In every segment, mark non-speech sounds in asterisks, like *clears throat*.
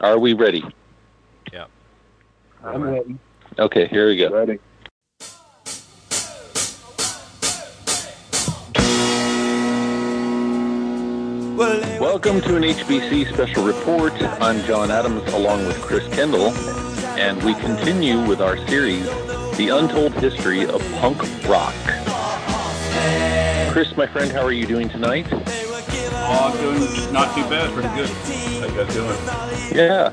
Are we ready? Yeah. I'm ready. Okay, here we go. Ready. Welcome to an HBC special report. I'm John Adams along with Chris Kendall, and we continue with our series, The Untold History of Punk Rock. Chris, my friend, how are you doing tonight? I'm doing not too bad, pretty good. How you guys doing? Yeah.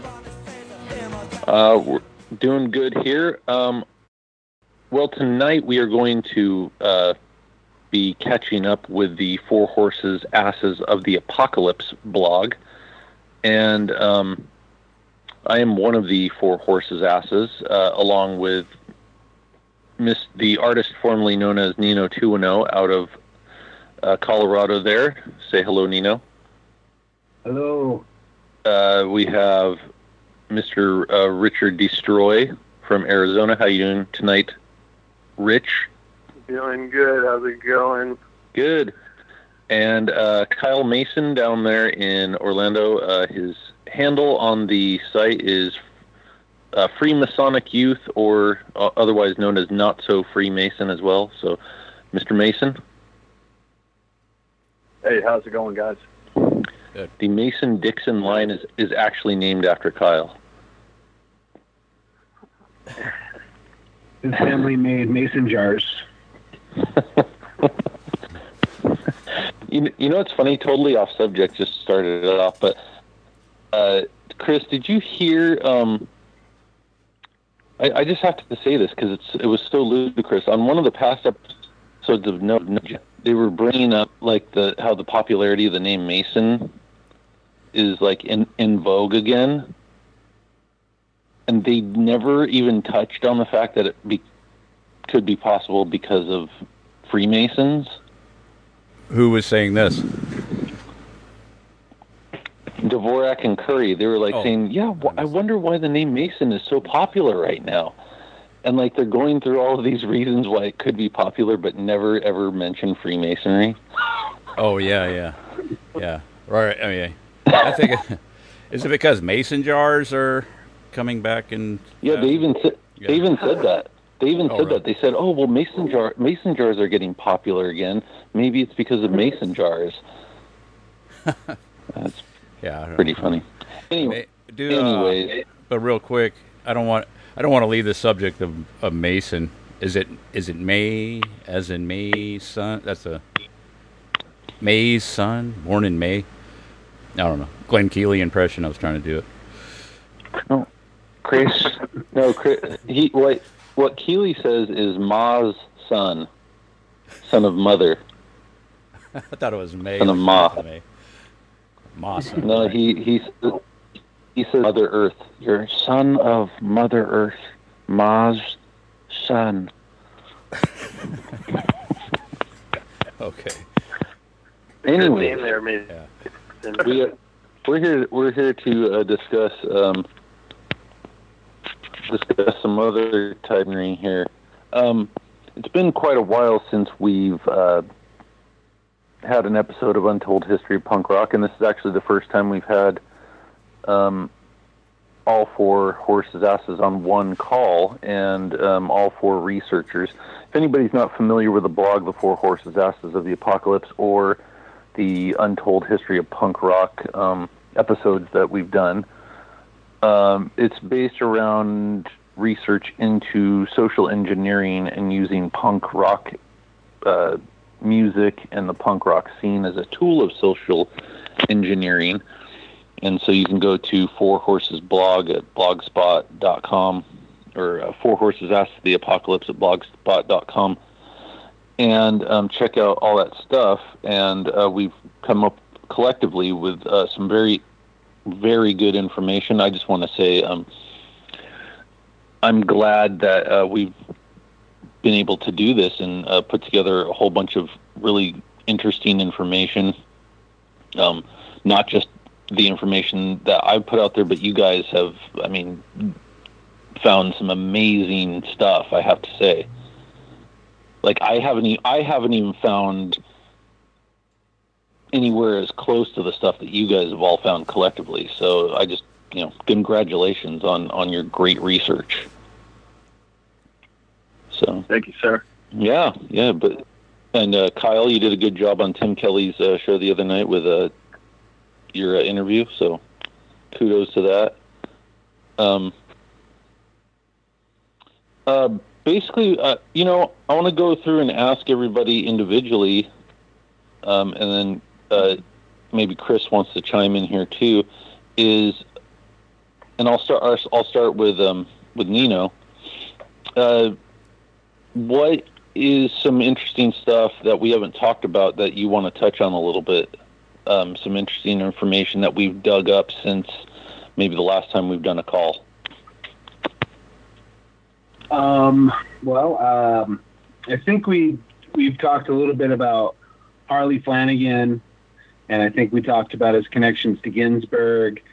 Uh, we're doing good here. Um, well, tonight we are going to uh, be catching up with the Four Horses Asses of the Apocalypse blog. And um, I am one of the Four Horses Asses, uh, along with Miss the artist formerly known as Nino 210 out of uh, Colorado there. Say hello, Nino. Hello. Uh, we have Mr. Uh, Richard Destroy from Arizona. How you doing tonight, Rich? Doing good. How's it going? Good. And uh, Kyle Mason down there in Orlando. Uh, his handle on the site is uh, Freemasonic Youth, or uh, otherwise known as Not So Freemason as well. So, Mr. Mason, Hey, how's it going, guys? the Mason Dixon line is, is actually named after Kyle. His family made mason jars. *laughs* You, you know, it's funny, totally off subject, just started it off, but uh, Chris, did you hear? Um, I, I just have to say this because it was so ludicrous. On one of the past episodes of No, No they were bringing up like the how the popularity of the name Mason is like in in vogue again, and they never even touched on the fact that it be, could be possible because of Freemasons. Who was saying this? Dvorak and Curry, they were like Oh. saying, "Yeah, I wonder why the name Mason is so popular right now." And like they're going through all of these reasons why it could be popular, but never ever mention Freemasonry. Oh yeah, yeah, yeah. Right. I mean, I think it, *laughs* is it because mason jars are coming back and Yeah, they even said Yeah. they even said that. They even Oh, said really? that. They said, "Oh, well, mason jar mason jars are getting popular again. Maybe it's because of mason jars." That's *laughs* yeah, pretty know. funny. Anyway, do, uh, anyways, but real quick, I don't want I don't want to leave the subject of, of Mason. Is it is it May as in May son? That's a May's son, born in May. I don't know. Glenn Keely impression. I was trying to do it. No, Chris, no, Chris, he what what Keeley says is Ma's son, son of mother. *laughs* I thought it was May. Son of Ma. May. Ma son. No, he he s- he says Mother Earth. You're son of Mother Earth, Ma's son. Okay. Anyway, name there, man. Yeah. we uh, we're here we're here to uh, discuss um, discuss some other type thing here. Um, it's been quite a while since we've uh, had an episode of Untold History of Punk Rock, and this is actually the first time we've had um, all four horses' asses on one call, and um, all four researchers. If anybody's not familiar with the blog, The Four Horses' Asses of the Apocalypse, or the Untold History of Punk Rock um, episodes that we've done. Um, it's based around research into social engineering and using punk rock uh, music and the punk rock scene as a tool of social engineering. And so you can go to Four Horses blog at blogspot.com or uh, Four Horses Ask the Apocalypse at blogspot.com and um, check out all that stuff. And uh, we've come up collectively with uh, some very very good information. I just want to say um, I'm glad that uh, we've been able to do this and uh, put together a whole bunch of really interesting information. Um, not just the information that I've put out there, but you guys have, I mean, found some amazing stuff. I have to say, like I haven't, e- I haven't even found anywhere as close to the stuff that you guys have all found collectively. So I just, you know, congratulations on on your great research. So Thank you, sir. yeah, yeah, but and uh, Kyle, you did a good job on Tim Kelly's uh, show the other night with uh, your uh, interview. So kudos to that. Um, uh, basically, uh, you know, I want to go through and ask everybody individually, um, and then uh, maybe Chris wants to chime in here too. Is and I'll start. I'll start with um, with Nino. Uh, what is some interesting stuff that we haven't talked about that you want to touch on a little bit? Um, some interesting information that we've dug up since maybe the last time we've done a call. Um, well, um, I think we we've talked a little bit about Harley Flanagan, and I think we talked about his connections to Ginsberg,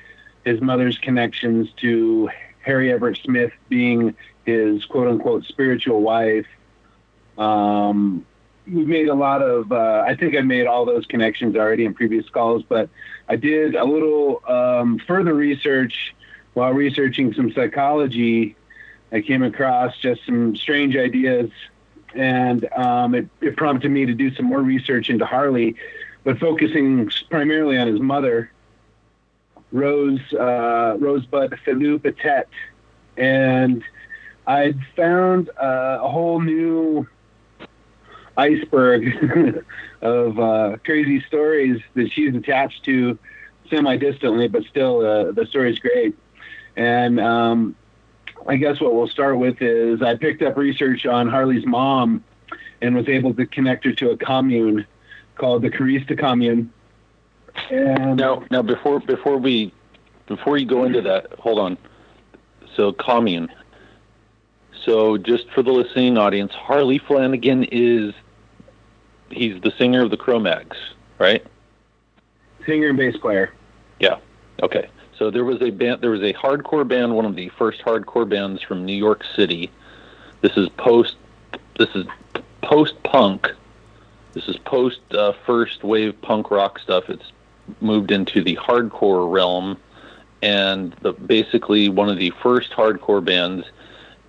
his mother's connections to Harry Everett Smith being his quote unquote spiritual wife. Um, we've made a lot of. Uh, I think I made all those connections already in previous calls, but I did a little um, further research while researching some psychology. I came across just some strange ideas, and um, it, it prompted me to do some more research into Harley, but focusing primarily on his mother, Rose uh, Rosebud Feliu-Pettet, and I found uh, a whole new iceberg *laughs* of uh, crazy stories that she's attached to semi-distantly, but still uh, the story's great. And um, I guess what we'll start with is I picked up research on Harley's mom and was able to connect her to a commune called the Kerista Commune. And Now, now before before we before you go into that, hold on. So commune. So just for the listening audience, Harley Flanagan is he's the singer of the Cro-Mags, right? singer and bass player. Yeah. Okay. So there was a band there was a hardcore band, one of the first hardcore bands from New York City. This is post this is post punk. This is post uh, first wave punk rock stuff. It's moved into the hardcore realm and the, basically one of the first hardcore bands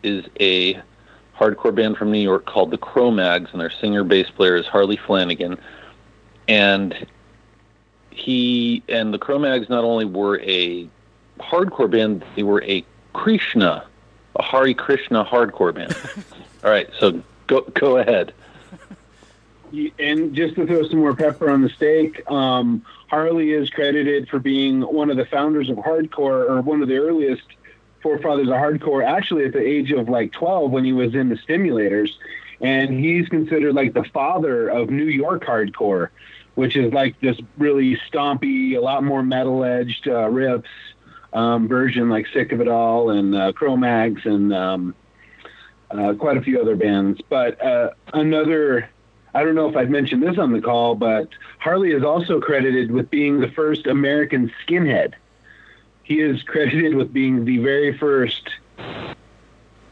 is a hardcore band from New York called the Cro-Mags and their singer bass player is Harley Flanagan and he and the Cro-Mags not only were a hardcore band, they were a Krishna, a Hari Krishna hardcore band. *laughs* All right, so go go ahead. And just to throw some more pepper on the steak, um, Harley is credited for being one of the founders of hardcore, or one of the earliest forefathers of hardcore. Actually, at the age of like 12, when he was in the Stimulators, and he's considered like the father of New York hardcore, which is like this really stompy, a lot more metal edged uh, riffs um, version, like Sick of It All and uh, Cro-Mags and um, uh, quite a few other bands. But uh, another I don't know if I've mentioned this on the call, but Harley is also credited with being the first American skinhead. He is credited with being the very first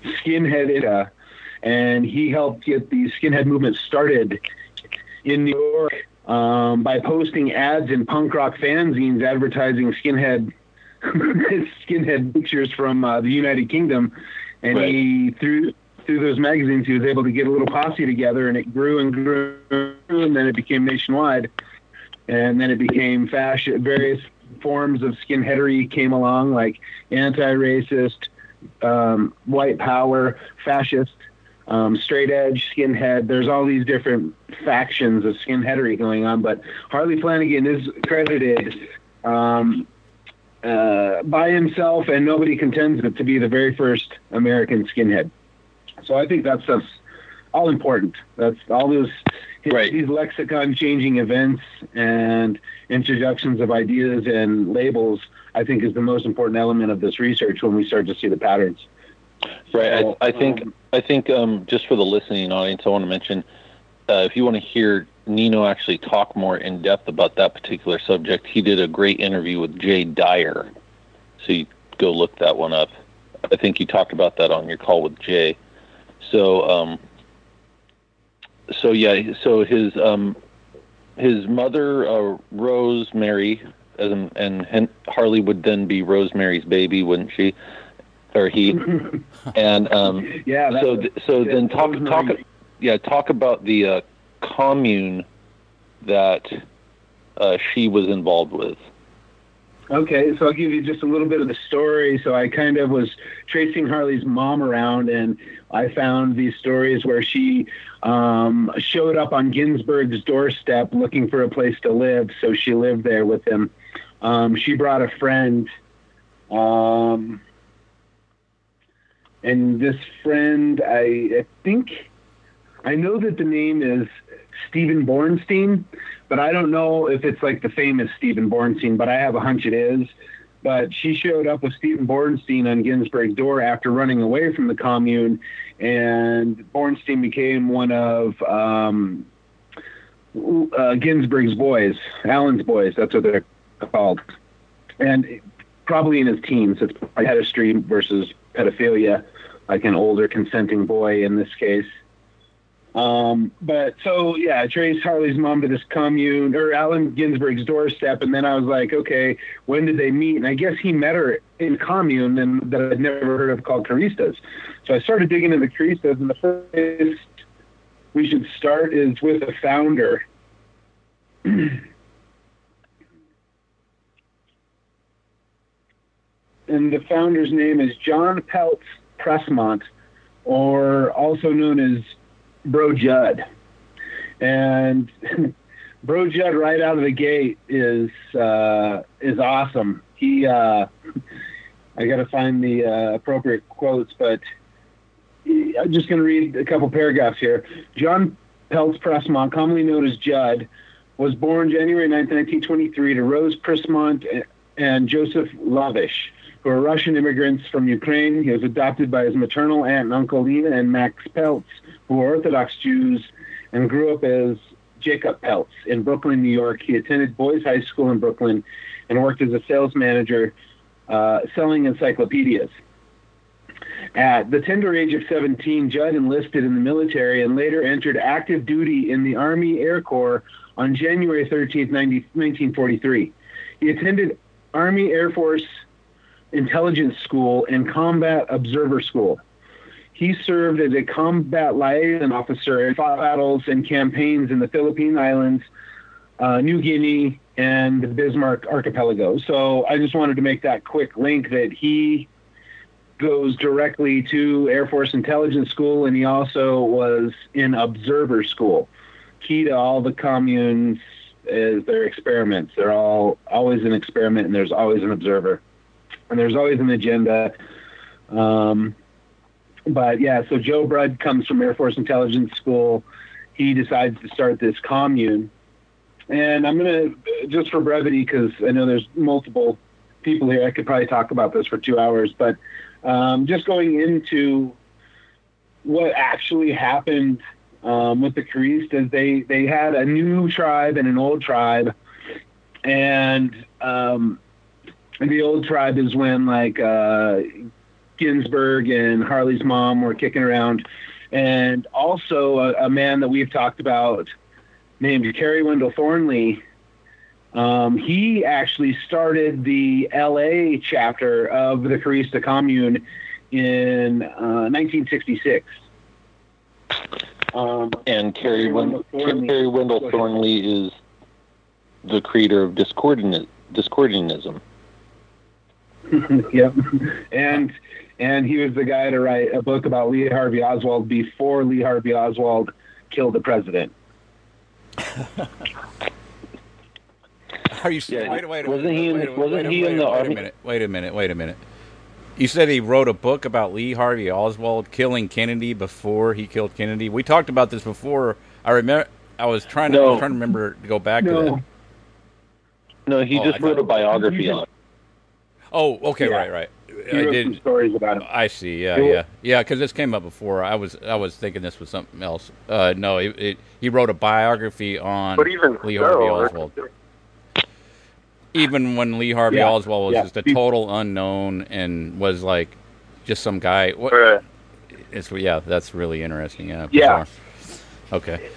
skinhead, uh, and he helped get the skinhead movement started in New York um, by posting ads in punk rock fanzines advertising skinhead *laughs* skinhead pictures from uh, the United Kingdom, and Right. he through through those magazines he was able to get a little posse together, and it grew and grew, and then it became nationwide, and then it became fashion. Various forms of skinheadery came along, like anti-racist, um, white power, fascist, um, straight edge, skinhead. There's all these different factions of skinheadery going on, but Harley Flanagan is credited um, uh, by himself, and nobody contends it to be the very first American skinhead. So I think that's that's all important. That's all those Right. these lexicon changing events and introductions of ideas and labels I think is the most important element of this research when we start to see the patterns. Right. So, I, I think um, I think um, just for the listening audience, I want to mention uh, if you want to hear Nino actually talk more in depth about that particular subject, he did a great interview with Jay Dyer. So you go look that one up. I think you talked about that on your call with Jay. So um, so yeah, so his um, his mother uh, Rosemary, and, and Harley would then be Rosemary's baby, wouldn't she? Or he? *laughs* and um, yeah. so th- so yeah, then talk Rosemary. talk yeah talk about the uh, commune that uh, she was involved with. Okay, so I'll give you just a little bit of the story. So I kind of was tracing Harley's mom around, and I found these stories where she um, showed up on Ginsberg's doorstep looking for a place to live. So she lived there with him. Um, she brought a friend, um, and this friend, I, I think, I know that the name is Stephen Bornstein but I don't know if it's like the famous Stephen Bornstein, but I have a hunch it is. But she showed up with Stephen Bornstein on Ginsberg's door after running away from the commune, and Bornstein became one of um, uh, Ginsberg's boys, Allen's boys. That's what they're called, and probably in his teens. It's pedestry versus pedophilia, like an older consenting boy in this case. Um, but so yeah, traced Harley's mom to this commune or Allen Ginsberg's doorstep, and then I was like, okay, when did they meet? And I guess he met her in commune and that I'd never heard of called Keristas. So I started digging into the Keristas, and the first we should start is with the founder. *clears throat* and the founder's name is John Peltz Presmont, or also known as Bro Jud. And *laughs* Bro Jud right out of the gate is uh, is awesome. He uh, *laughs* I got to find the uh, appropriate quotes, but I'm just going to read a couple paragraphs here. John Peltz Presmont, commonly known as Jud, was born January 9, 1923 to Rose Presmont and Joseph Lavish, who are Russian immigrants from Ukraine. He was adopted by his maternal aunt and uncle Lena and Max Peltz, who are Orthodox Jews, and grew up as Jacob Peltz in Brooklyn, New York. He attended Boys High School in Brooklyn and worked as a sales manager uh, selling encyclopedias. At the tender age of 17, Judd enlisted in the military and later entered active duty in the Army Air Corps on January 13, 90, 1943. He attended Army Air Force Intelligence School and Combat Observer School. He served as a combat liaison officer and fought battles and campaigns in the Philippine Islands, uh, New Guinea, and the Bismarck Archipelago. So I just wanted to make that quick link that he goes directly to Air Force Intelligence School, and he also was in Observer School. Key to all the communes is their experiments. They're all always an experiment, and there's always an observer, and there's always an agenda. Um, but yeah, so Joe Brudd comes from Air Force Intelligence School. He decides to start this commune, and I'm gonna just for brevity because I know there's multiple people here. I could probably talk about this for two hours, but um, just going into what actually happened um, with the Keristas, they they had a new tribe and an old tribe, and um, the old tribe is when like uh, Ginsberg and Harley's mom were kicking around, and also a, a man that we've talked about named Kerry Wendell Thornley. Um, he actually started the LA chapter of the Kerista Commune in uh, 1966. Um, And Kerry, Wendell, Thornley. Kerry Wendell Thornley is the creator of Discordian, Discordianism. *laughs* yep. And and he was the guy to write a book about Lee Harvey Oswald before Lee Harvey Oswald killed the president. Are you Yeah, wait, wait, wasn't wait, he in- wait, wait, wasn't he in wait, the wait army? A minute, wait a minute. Wait a minute. You said he wrote a book about Lee Harvey Oswald killing Kennedy before he killed Kennedy. We talked about this before. I remember. I was trying to I was trying to remember to go back to No. that. No, he Oh, just I wrote a biography on. Oh, okay, Yeah. right, right. He I did. stories about him. I see. Yeah, yeah, yeah. Because this came up before. I was I was thinking this was something else. Uh, no, it, it, he wrote a biography on But even Lee so, Harvey Oswald. Even when Lee Harvey Yeah, Oswald was yeah. just a total unknown and was like just some guy. What? Right. It's yeah. That's really interesting. Yeah. Yeah. bizarre. Okay.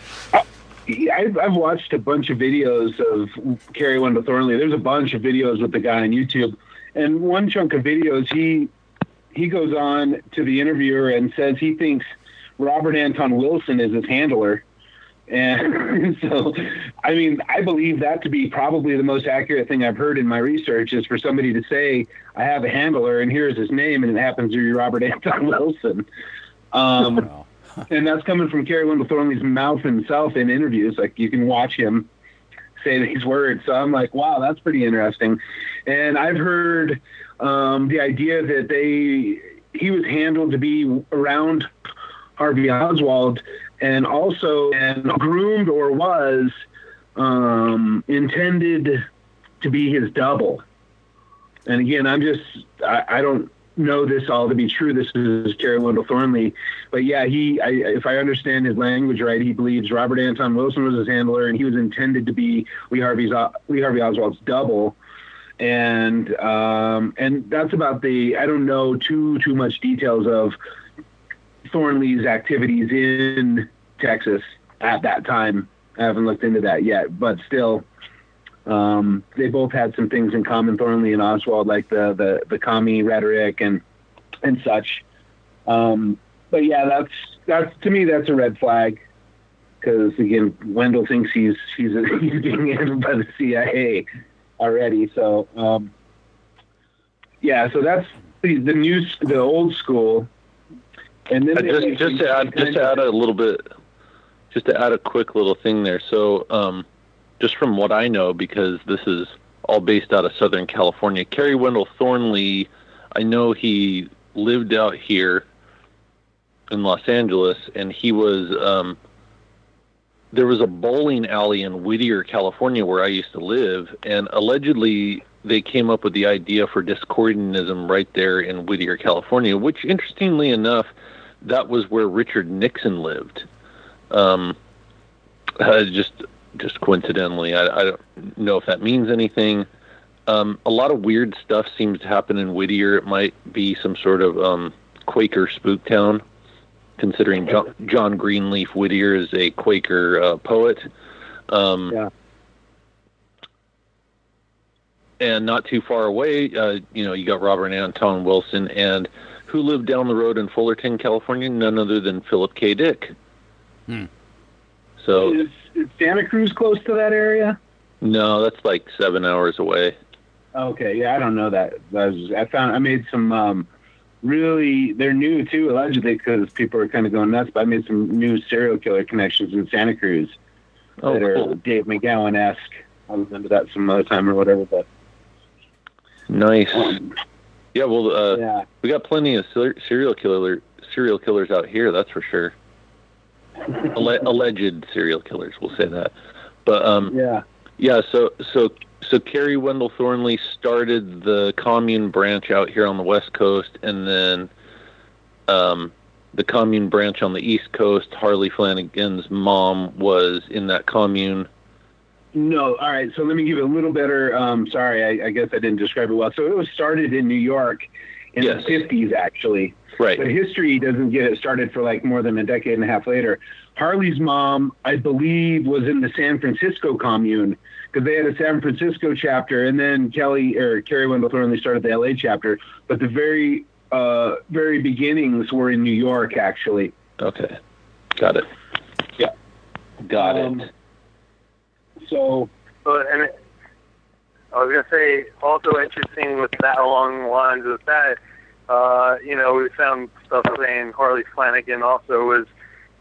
I've, I've watched a bunch of videos of Kerry Wendell Thornley. There's a bunch of videos with the guy on YouTube, and one chunk of videos he he goes on to the interviewer and says he thinks Robert Anton Wilson is his handler. And *laughs* so, I mean, I believe that to be probably the most accurate thing I've heard in my research is for somebody to say, I have a handler and here's his name, and it happens to be Robert *laughs* Anton Wilson. Um, and that's coming from Kerry Wendell Thornley's mouth himself in interviews. Like you can watch him say these *laughs* words. So I'm like, wow, that's pretty interesting. And I've heard um, the idea that they he was handled to be around Harvey Oswald and also and groomed or was um, intended to be his double. And again, I'm just I, I don't know this all to be true. This is Kerry Wendell Thornley, but yeah, he I, if I understand his language right, he believes Robert Anton Wilson was his handler, and he was intended to be Lee Harvey's Lee Harvey Oswald's double. And um, and that's about the I don't know too too much details of Thornley's activities in Texas at that time. I haven't looked into that yet, but still, um, they both had some things in common, Thornley and Oswald, like the the the commie rhetoric and and such. Um, but yeah, that's that's to me that's a red flag because again, Wendell thinks he's he's, *laughs* he's being handled by the CIA already. So um, yeah, so that's the, the new the old school. And then Uh, just just to add just to add a little bit, just to add a quick little thing there. So, um, just from what I know, because this is all based out of Southern California, Kerry Wendell Thornley, I know he lived out here in Los Angeles, and he was um, there was a bowling alley in Whittier, California, where I used to live, and allegedly they came up with the idea for Discordianism right there in Whittier, California, which interestingly enough, that was where Richard Nixon lived. Um, uh, just just coincidentally, I, I don't know if that means anything. Um, a lot of weird stuff seems to happen in Whittier. It might be some sort of um, Quaker spook town, considering John, John Greenleaf Whittier is a Quaker uh, poet. Um, Yeah. And not too far away, uh, you know, you got Robert and Anton Wilson, and who lived down the road in Fullerton, California? None other than Philip K. Dick. Hmm. So is, is Santa Cruz close to that area? no, that's like seven hours away. Okay, yeah, I don't know that. I, was, I found I made some um, really they're new too, allegedly, because people are kind of going nuts. But I made some new serial killer connections in Santa Cruz Oh, that are. Dave McGowan esque. I'll look into that some other time or whatever. But Nice. um, Yeah, well, uh, yeah, we got plenty of ser- serial killer serial killers out here. That's for sure. Alle- alleged serial killers, we'll say that. But um, yeah, yeah, so so so Kerry Wendell Thornley started the commune branch out here on the west coast, and then um, the commune branch on the east coast. Harley Flanagan's mom was in that commune. no. All right, so let me give it a little better. Um, sorry, I, I guess I didn't describe it well. So it was started in New York in Yes. the fifties, actually. Right. But history doesn't get it started for like more than a decade and a half later. Harley's mom, I believe, was in the San Francisco commune because they had a San Francisco chapter, and then Kelly or Kerry Wendell Thornley started the LA chapter. But the very, uh, very beginnings were in New York, actually. Okay. Got it. Yeah. Got Um, it. So But and it, I was gonna say also interesting with that along the lines of that. Uh, you know, we found stuff saying Harley Flanagan also was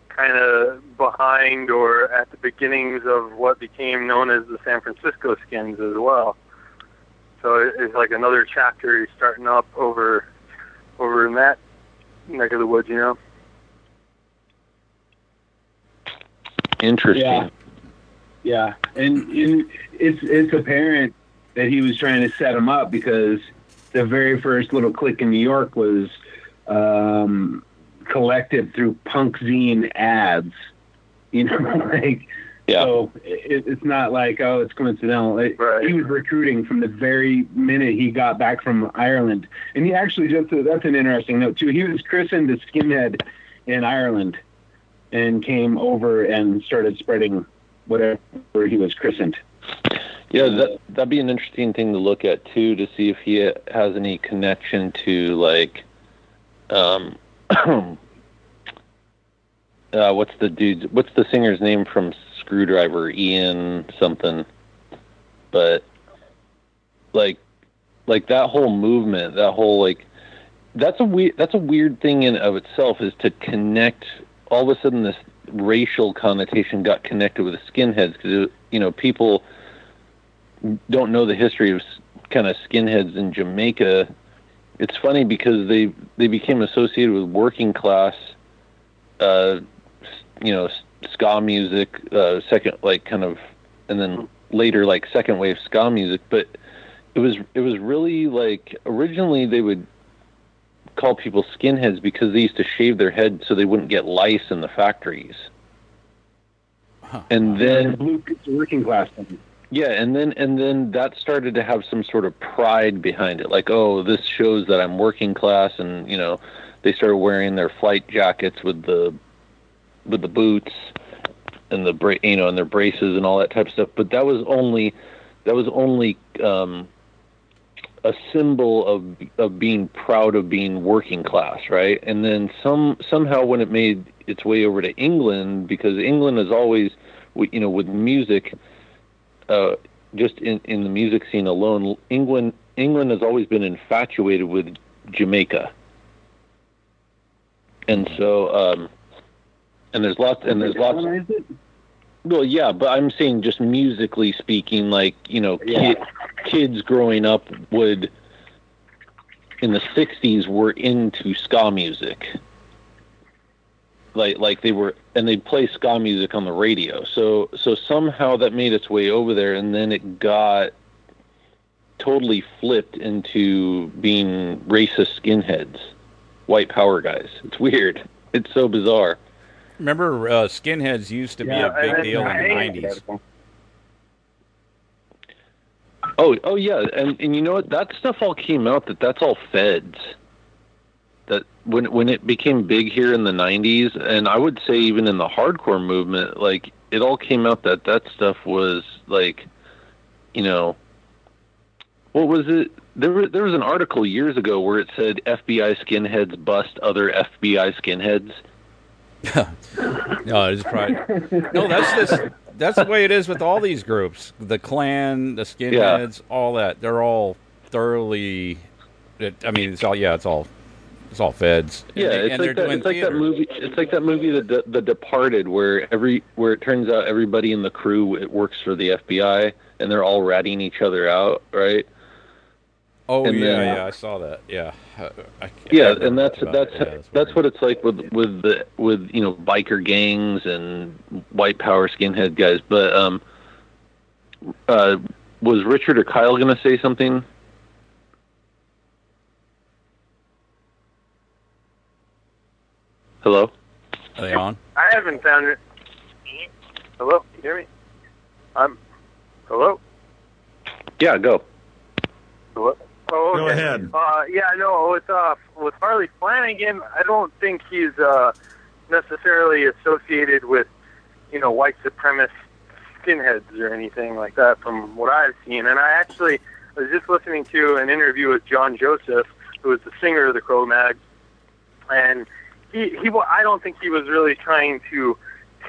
kind of behind or at the beginnings of what became known as the San Francisco Skins as well. So it's like another chapter he's starting up over over in that neck of the woods, you know. Interesting. Yeah. Yeah, and, and it's it's apparent that he was trying to set him up because the very first little clique in New York was um, collected through punk zine ads. You know, *laughs* like Yeah. so it, it's not like oh it's coincidental. It, Right. He was recruiting from the very minute he got back from Ireland, and he actually just that's an interesting note too. He was christened a skinhead in Ireland, and came over and started spreading whatever he was christened. Yeah, that that'd be an interesting thing to look at too, to see if he has any connection to like, um, *clears throat* uh, what's the dude? What's the singer's name from Skrewdriver? Ian something. But like, like that whole movement, that whole like, that's a weird. That's a weird thing in of itself is to connect. All of a sudden, this racial connotation got connected with the skinheads because you know people don't know the history of kind of skinheads in Jamaica, it's funny because they they became associated with working class, uh, you know, ska music, uh, second like kind of, and then later like second wave ska music. But it was it was really like originally they would call people skinheads because they used to shave their head so they wouldn't get lice in the factories. And then the blue it's working class thing. Yeah, and then and then that started to have some sort of pride behind it, like oh, this shows that I'm working class, and you know, they started wearing their flight jackets with the with the boots and the bra- you know and their braces and all that type of stuff. But that was only that was only um, a symbol of of being proud of being working class, right? And then some somehow when it made its way over to England, because England is always, you know, with music uh, just in, in the music scene alone, England England has always been infatuated with Jamaica, and so um, and there's lots and there's lots. Well, yeah, but I'm saying just musically speaking, like you know, Yeah. ki- kids growing up would in the '60s were into ska music. Like, like they were, and they'd play ska music on the radio. So, so somehow that made its way over there, and then it got totally flipped into being racist skinheads, white power guys. It's weird. *laughs* It's so bizarre. Remember, uh, skinheads used to Yeah, be a big deal in the nineties. Oh, oh yeah, and and you know what? That stuff all came out that that's all feds. That when when it became big here in the '90s, and I would say even in the hardcore movement, like it all came out that that stuff was like, you know, what was it? There was there was an article years ago where it said FBI skinheads bust other FBI skinheads. *laughs* No, it's probably no. That's just that's the way it is with all these groups. The Klan, the skinheads, all that. They're all thoroughly. It, I mean, it's all yeah. It's all it's all feds. Yeah, they- it's and like that. doing It's like that movie. It's like that movie, the the Departed, where every where it turns out everybody in the crew it works for the FBI, and they're all ratting each other out, right? Oh and yeah, then- yeah. I saw that. Yeah. I, I, Yeah, I and remember that's that's. Yeah, that's weird. what it's like with with the with you know biker gangs and white power skinhead guys. But um, uh, was Richard or Kyle going to say something? Hello. Are they on? I haven't found it. Hello, Can you hear me? I'm. Hello. Yeah, go. Hello. Oh, Go ahead. Uh, yeah, no, with uh, with Harley Flanagan, I don't think he's uh, necessarily associated with, you know, white supremacist skinheads or anything like that. From what I've seen, and I actually was just listening to an interview with John Joseph, who was the singer of the Cro-Mags, and he he. I don't think he was really trying to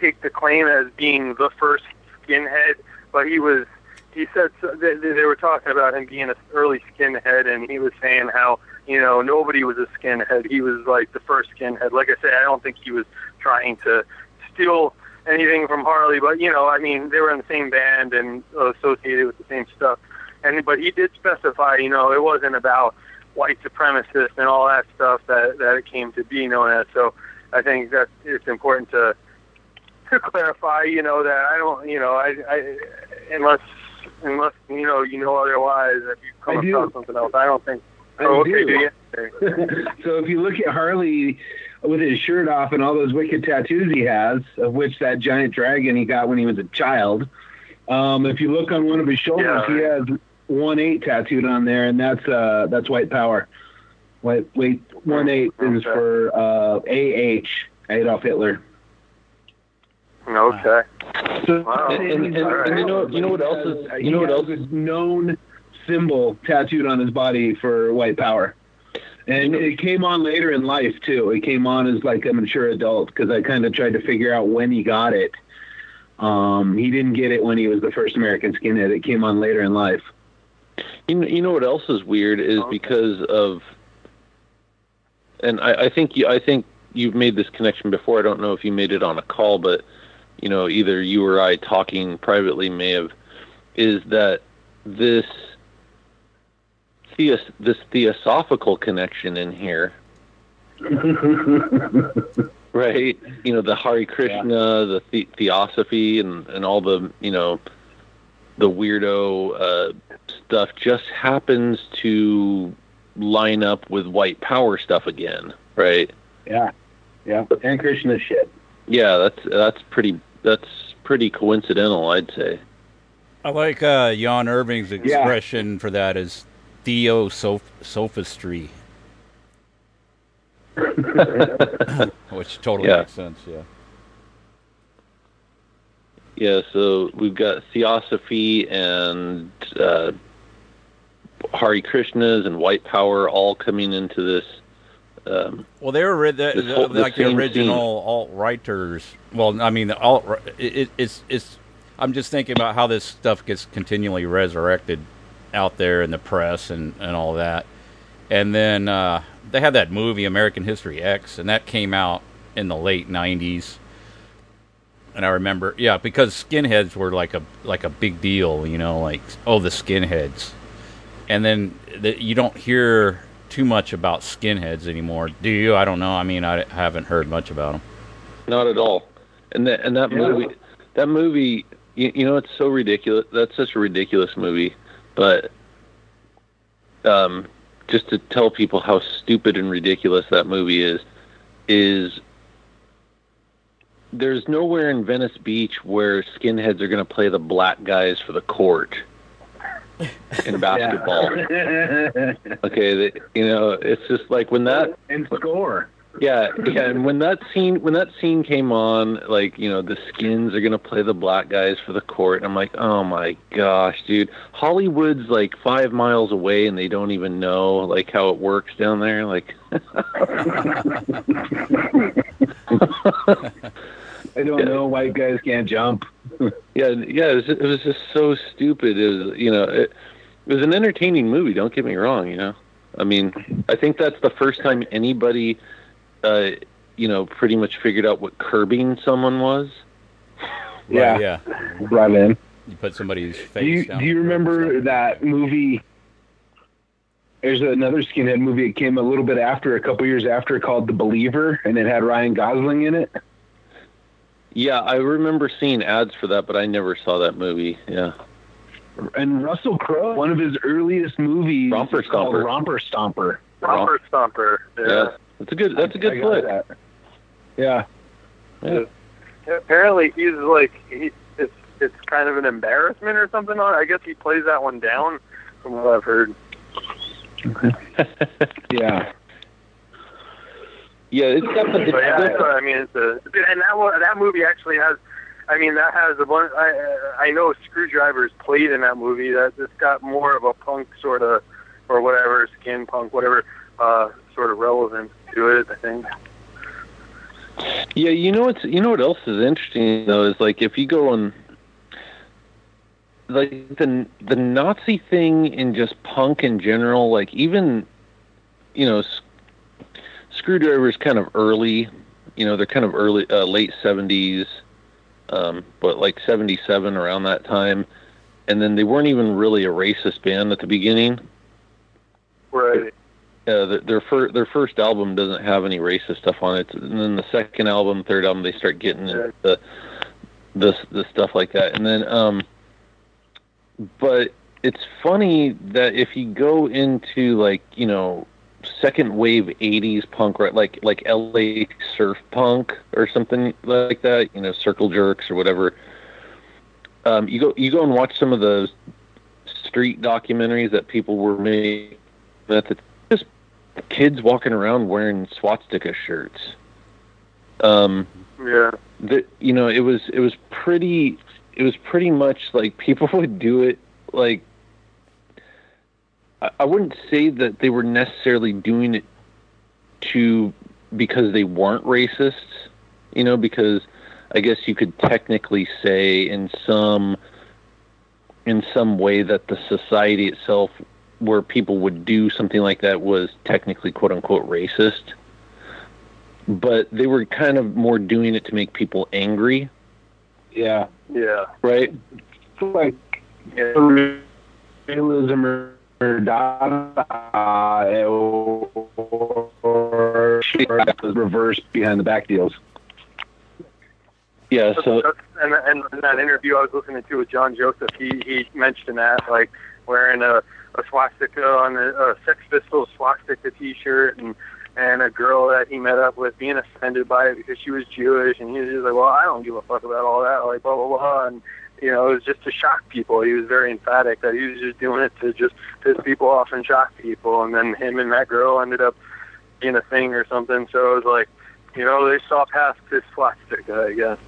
take the claim as being the first skinhead, but he was he said so, they, they were talking about him being an early skinhead, and he was saying how you know nobody was a skinhead. He was like the first skinhead. Like I said, I don't think he was trying to steal anything from Harley, but you know, I mean, they were in the same band and associated with the same stuff. And but he did specify, you know, it wasn't about white supremacists and all that stuff that that it came to be known as. So I think that it's important to to clarify, you know, that I don't, you know, I, I unless unless you know you know otherwise, if you come I do. across something else, I don't think I Oh, okay, do. do *laughs* so if you look at Harley with his shirt off and all those wicked tattoos he has, of which that giant dragon he got when he was a child, um, if you look on one of his shoulders, Yeah. he has one eight tattooed on there, and that's uh, that's white power. White wait one eight is for uh, AH Adolf Hitler. Okay. So, Wow. And- and- and- and you know- you know what else is- you know what else- a known symbol tattooed on his body for white power. And it came on later in life too. It came on as like a mature adult because I kind of tried to figure out when he got it. Um, he didn't get it when he was the first American skinhead. It came on later in life. You know, you know what else is weird is Okay. because of, and I, I think you, I think you've made this connection before. I don't know if you made it on a call, but you know, either you or I talking privately may have, is that this theos, this theosophical connection in here, *laughs* right? You know, the Hari Krishna, the, the theosophy, and and all the you know, the weirdo uh, stuff just happens to line up with white power stuff again, right? yeah, yeah. And Krishna shit. Yeah, that's that's pretty that's pretty coincidental, I'd say. I like uh, Jan Irvin's expression for that is theosophistry, *laughs* which totally Yeah. makes sense. Yeah. Yeah, so we've got theosophy and uh, Hare Krishnas and white power all coming into this. Um, Well, they were the, the- whole- the like the same original alt righters. Well, I mean, the alt. It, it's it's. I'm just thinking about how this stuff gets continually resurrected out there in the press and and all that. And then uh, they had that movie American History X, and that came out in the late '90s. And I remember, yeah, because skinheads were like a like a big deal, you know, like oh the skinheads, and then the, you don't hear too much about skinheads anymore, do you? I don't know. I mean, I haven't heard much about them. not at all. And that and that Yeah. movie, that movie, you, you know, it's so ridiculous. That's such a ridiculous movie, but um, just to tell people how stupid and ridiculous that movie is, is there's nowhere in Venice Beach where skinheads are going to play the black guys for the court in basketball. *laughs* Okay, they, you know, it's just like when that and score. yeah, yeah, and when that scene when that scene came on, like you know, the skins are gonna play the black guys for the court. And I'm like, oh my gosh, dude, Hollywood's like five miles away, and they don't even know like how it works down there. Like, *laughs* I don't Yeah. know. White guys can't jump. *laughs* yeah, yeah, it was, it was just so stupid. It was, you know, it, it was an entertaining movie. Don't get me wrong. You know, I mean, I think that's the first time anybody, uh, you know, pretty much figured out what curbing someone was. Yeah. Right, yeah. Right in. You put somebody's face Do you down. do you remember that movie? There's another skinhead movie. It came a little bit after, a couple years after, called The Believer, and it had Ryan Gosling in it. Yeah, I remember seeing ads for that, but I never saw that movie. Yeah. And Russell Crowe, one of his earliest movies, Romper is called Stomper. Romper Stomper. Romper Stomper. Yeah. Yeah. That's a good that's a good got flick. that. Yeah. Yeah. Apparently, he's like he, it's it's kind of an embarrassment or something. On I guess he plays that one down, from what I've heard. *laughs* Yeah. Yeah, it's got But yeah, what I mean, it's a and that one, that movie actually has. I mean, that has a bunch. I I know Skrewdriver's played in that movie. That it's got more of a punk sort of, or whatever, skin punk, whatever, uh, sort of relevance to it. I think. Yeah, you know what's you know what else is interesting though is like if you go on like the the Nazi thing in just punk in general, like even you know S- is kind of early, you know they're kind of early uh, late seventies, um, but like seventy seven around that time, and then they weren't even really a racist band at the beginning. Right. uh, the, their fir- their first album doesn't have any racist stuff on it, and then the second album, third album, they start getting into the the the stuff like that, and then um, but it's funny that if you go into like you know second wave 80s punk right? Like like LA surf punk or something like that you know circle jerks or whatever. Um, you go you go and watch some of those street documentaries that people were making that the, just kids walking around wearing swastika shirts. Um Yeah. the, you know it was it was pretty it was pretty much like people *laughs* would do it like I, I wouldn't say that they were necessarily doing it to because they weren't racists you know because i guess you could technically say in some in some way that the society itself where people would do something like that was technically quote unquote racist but they were kind of more doing it to make people angry Yeah. Yeah. right Like Yeah. realism or, or Dada or, uh, or reverse behind the back deals. yeah so and, and in that interview I was listening to with John Joseph, he he mentioned that like wearing a, a swastika on a, a Sex Pistols swastika T-shirt, and and a girl that he met up with being offended by it because she was Jewish, and he was just like, well, I don't give a fuck about all that, like blah blah blah, and you know it was just to shock people. He was very emphatic that he was just doing it to just piss people off and shock people, and then him and that girl ended up being a thing or something. So it was like, you know, they saw past his swastika, I guess.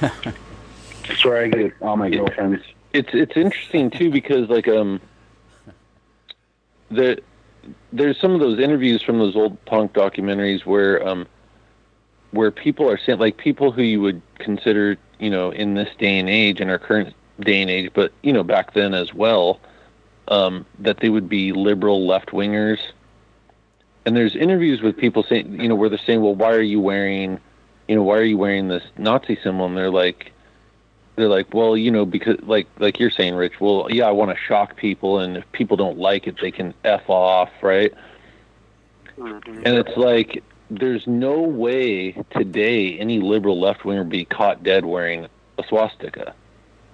*laughs* That's where I get all my girlfriends. it's it's interesting too because like um the there's some of those interviews from those old punk documentaries where um where people are saying like people who you would consider you know in this day and age in our current day and age but you know back then as well um that they would be liberal left wingers and there's interviews with people saying you know where they're saying well why are you wearing you know why are you wearing this nazi symbol and they're like they're like, well, you know, because like like you're saying, Rich. Well, yeah, I want to shock people, and if people don't like it, they can f off, right? Mhm. And it's like there's no way today any liberal left winger be caught dead wearing a swastika.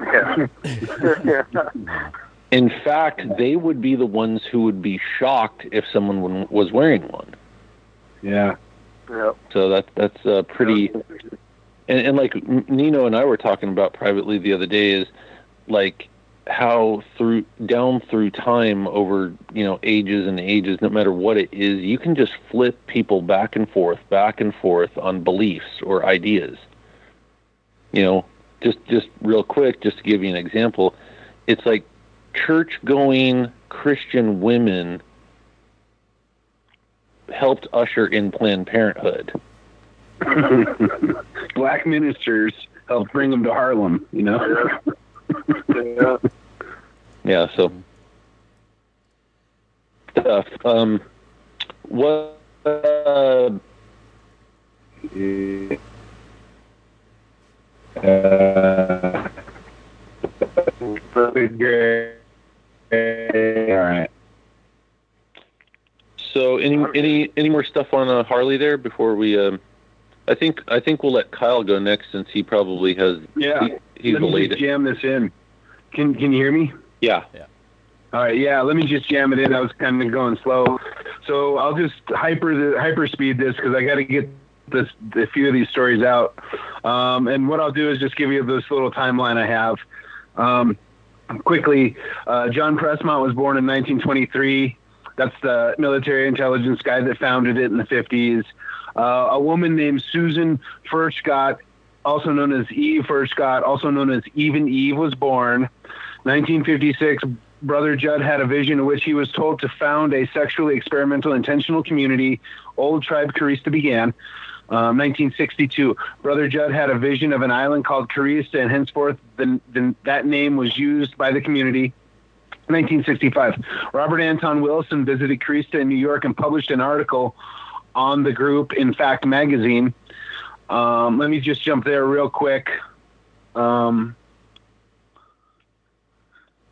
Yeah. *laughs* In fact, they would be the ones who would be shocked if someone was wearing one. Yeah. yeah. So that that's uh, pretty. And, and like Nino and I were talking about privately the other day is like how through down through time over you know ages and ages, no matter what it is, you can just flip people back and forth, back and forth on beliefs or ideas. You know, just just real quick, just to give you an example, it's like church going Christian women helped usher in Planned Parenthood. *laughs* Black ministers helped bring them to Harlem, you know? *laughs* yeah. Yeah, so stuff. Um, what? Uh, Uh. All right. so any any any more stuff on uh, Harley there before we? Um, I think I think we'll let Kyle go next since he probably has. Yeah. he- he's let me just jam this in. Can Can you hear me? Yeah. Yeah. All right, yeah. Let me just jam it in. I was kind of going slow, so I'll just hyper the hyper speed this because I got to get this a few of these stories out. Um, and what I'll do is just give you this little timeline I have. Um, quickly, uh, John Presmont was born in 1923. That's the military intelligence guy that founded it in the 50s. Uh, a woman named Susan Furchtgott, also known as Eve Furchtgott, also known as Even Eve, was born. 1956, Brother Jud had a vision in which he was told to found a sexually experimental intentional community. Old Tribe Kerista began. Um, 1962, Brother Jud had a vision of an island called Kerista, and henceforth the, the, that name was used by the community. 1965, Robert Anton Wilson visited Kerista in New York and published an article on the group in Fact magazine. Um, let me just jump there real quick. Um,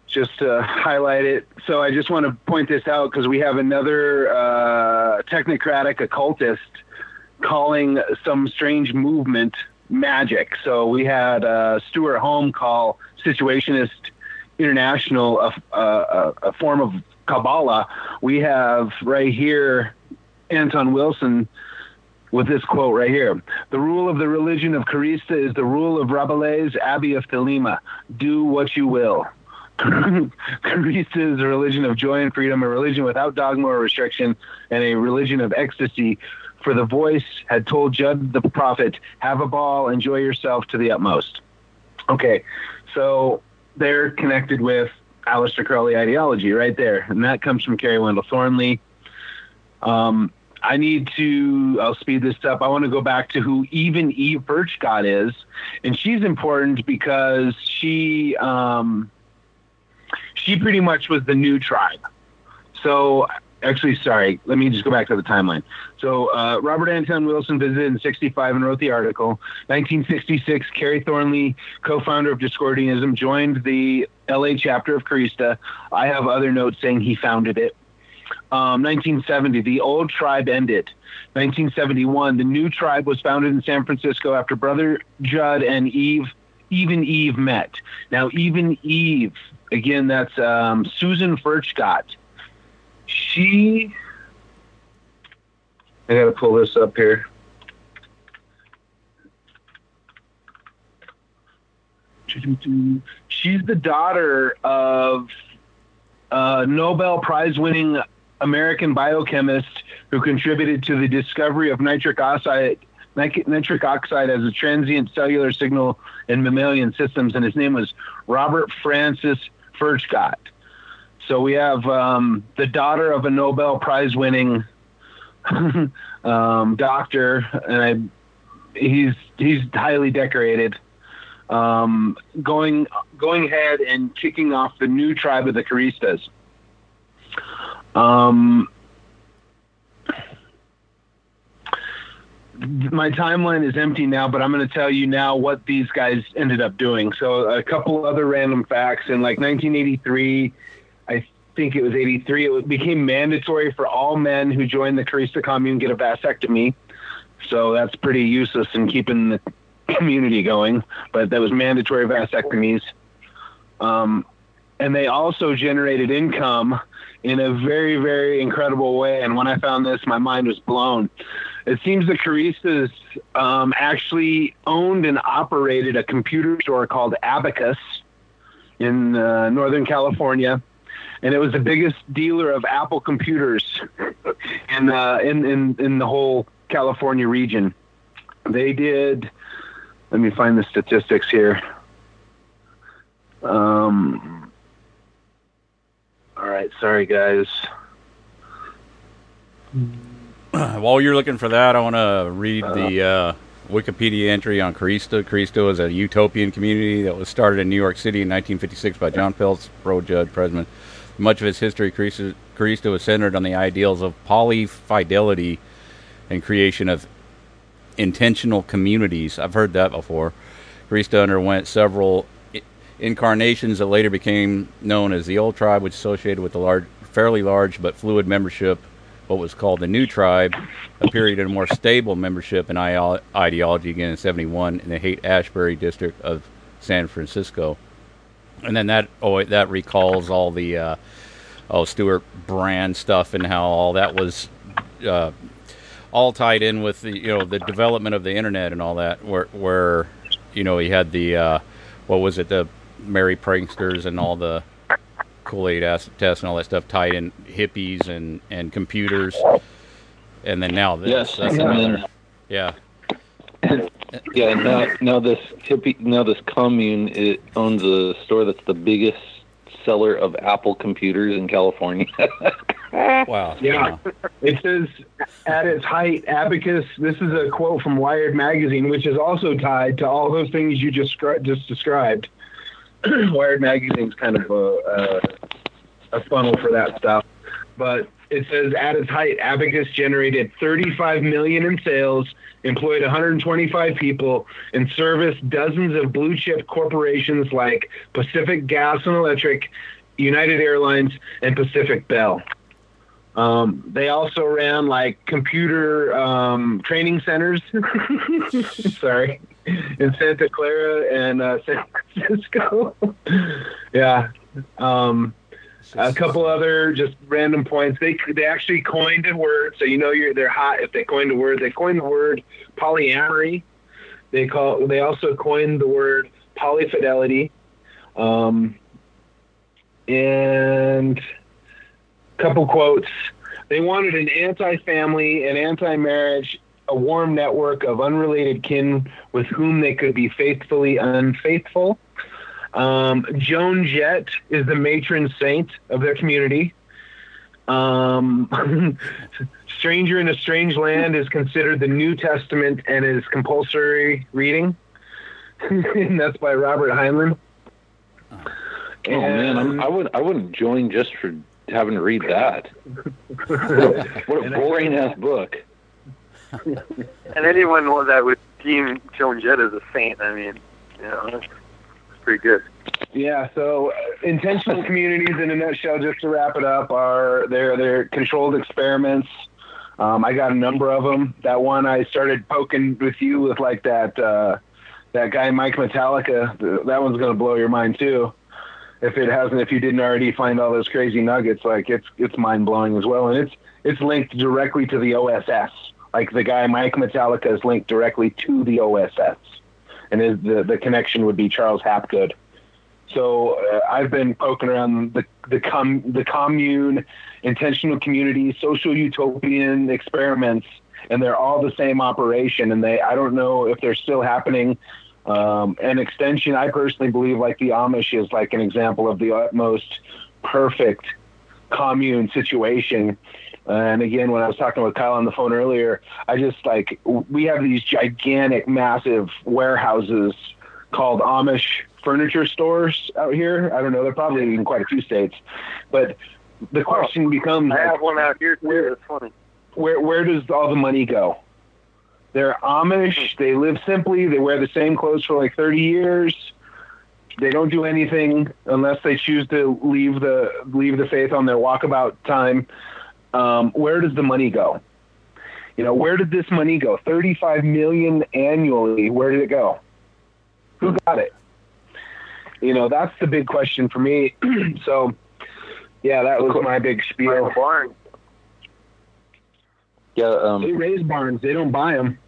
just to highlight it. So I just want to point this out because we have another uh, technocratic occultist calling some strange movement magic. So we had uh, Stewart Home call situationist international a, a, a form of Kabbalah, we have right here Anton Wilson with this quote right here. The rule of the religion of Kerista is the rule of Rabelais, Abbey of Thelema. Do what you will. *laughs* Kerista is a religion of joy and freedom, a religion without dogma or restriction, and a religion of ecstasy. For the voice had told Jud the prophet, have a ball, enjoy yourself to the utmost. Okay, so they're connected with Aleister Crowley ideology right there, and that comes from Kerry Wendell Thornley. Um, I need to, I'll speed this up. I want to go back to who even Eve Furchtgott is. And she's important because she, um, she pretty much was the new tribe. So, actually, sorry, let me just go back to the timeline. So, uh, Robert Anton Wilson visited in 65 and wrote the article. 1966, Kerry Thornley, co founder of Discordianism, joined the LA chapter of Kerista. I have other notes saying he founded it. Um, 1970, the old tribe ended. 1971, the new tribe was founded in San Francisco after Brother Jud and Eve, even Eve met. Now, even Eve, again, that's um, Susan Furchtgott. She, I got to pull this up here. She's the daughter of uh, Nobel Prize winning American biochemist who contributed to the discovery of nitric oxide nitric oxide as a transient cellular signal in mammalian systems, and his name was Robert Francis Furchtgott. So we have um, the daughter of a Nobel Prize winning *laughs* um, doctor, and I, he's he's highly decorated. Um, going going ahead and kicking off the new tribe of the Keristas. Um, my timeline is empty now, but I'm going to tell you now what these guys ended up doing. So a couple other random facts. In like 1983, I think it was 83, it became mandatory for all men who joined the Kerista commune get a vasectomy. So that's pretty useless in keeping the *coughs* community going, but that was mandatory vasectomies. Um, and they also generated income in a very, very incredible way. And when I found this, my mind was blown. It seems the Keristas um, actually owned and operated a computer store called Abacus in uh, Northern California. And it was the biggest dealer of Apple computers *laughs* in, uh, in, in, in the whole California region. They did, let me find the statistics here. Um, all right, sorry guys. *clears throat* While you're looking for that, I want to read the uh, Wikipedia entry on Kerista. Kerista is a utopian community that was started in New York City in 1956 by John Peltz, Bro Jud Presmont. Much of its history, Kerista was centered on the ideals of polyfidelity and creation of intentional communities. I've heard that before. Kerista underwent several incarnations that later became known as the old tribe, which associated with the large, fairly large but fluid membership, what was called the new tribe, a period of more stable membership and ideology again in 71 in the Haight Ashbury district of San Francisco. And then that oh that recalls all the uh, oh Stewart Brand stuff and how all that was uh, all tied in with the you know the development of the internet and all that where where you know he had the uh, what was it the merry pranksters and all the Kool-Aid acid tests and all that stuff tied in hippies and, and computers. And then now this. Yes, That's and another. then- Yeah. *laughs* Yeah, now now this hippie now this commune it owns a store that's the biggest seller of Apple computers in California. *laughs* Wow. Yeah. It says at its height, Abacus. This is a quote from Wired magazine, which is also tied to all those things you just just described. *clears throat* Wired magazine's kind of a, a, a funnel for that stuff, but it says at its height, Abacus generated 35 million in sales, employed 125 people, and serviced dozens of blue chip corporations like Pacific Gas and Electric, United Airlines, and Pacific Bell. Um, they also ran like computer um, training centers. *laughs* Sorry, *laughs* in Santa Clara and uh, San Francisco. *laughs* yeah, Um, a couple other just random points. They they actually coined a word, so you know you're they're hot if they coined a word. They coined the word polyamory. They call they also coined the word polyfidelity. Um, and a couple quotes. They wanted an anti-family, an anti-marriage, a warm network of unrelated kin with whom they could be faithfully unfaithful. Um, Joan Jett is the matron saint of their community. Um, *laughs* Stranger in a Strange Land is considered the New Testament and is compulsory reading. *laughs* and that's by Robert Heinlein. Oh man, I'm, I would I wouldn't join just for having to read that. what a boring ass book. And anyone that would deem Joan Jett as a saint, I mean, you know, that's pretty good. Yeah, so uh, intentional communities in a nutshell, just to wrap it up, are they're they're controlled experiments. Um, I got a number of them. That one I started poking with you with like that uh, that guy Mike Metelica. That one's gonna blow your mind too. If it hasn't, if you didn't already find all those crazy nuggets, like it's it's mind blowing as well, and it's it's linked directly to the OSS. Like the guy Mike Metelica is linked directly to the OSS, and the the connection would be Charles Hapgood. So uh, I've been poking around the the com the commune, intentional community, social utopian experiments, and they're all the same operation. And they I don't know if they're still happening. Um, an extension, I personally believe, like the Amish, is like an example of the utmost perfect commune situation. And again, when I was talking with Kyle on the phone earlier, I just like we have these gigantic, massive warehouses called Amish furniture stores out here. I don't know; they're probably in quite a few states. But the question becomes: I have like, one out here too. It's funny. where where does all the money go? They're Amish. They live simply. They wear the same clothes for like 30 years. They don't do anything unless they choose to leave the leave the faith on their walkabout time. Um, where does the money go? You know, where did this money go? 35 million annually. Where did it go? Who got it? You know, that's the big question for me. *clears throat* so, yeah, that was my big spiel. Barn. Yeah, They um, raise barns. They don't buy them.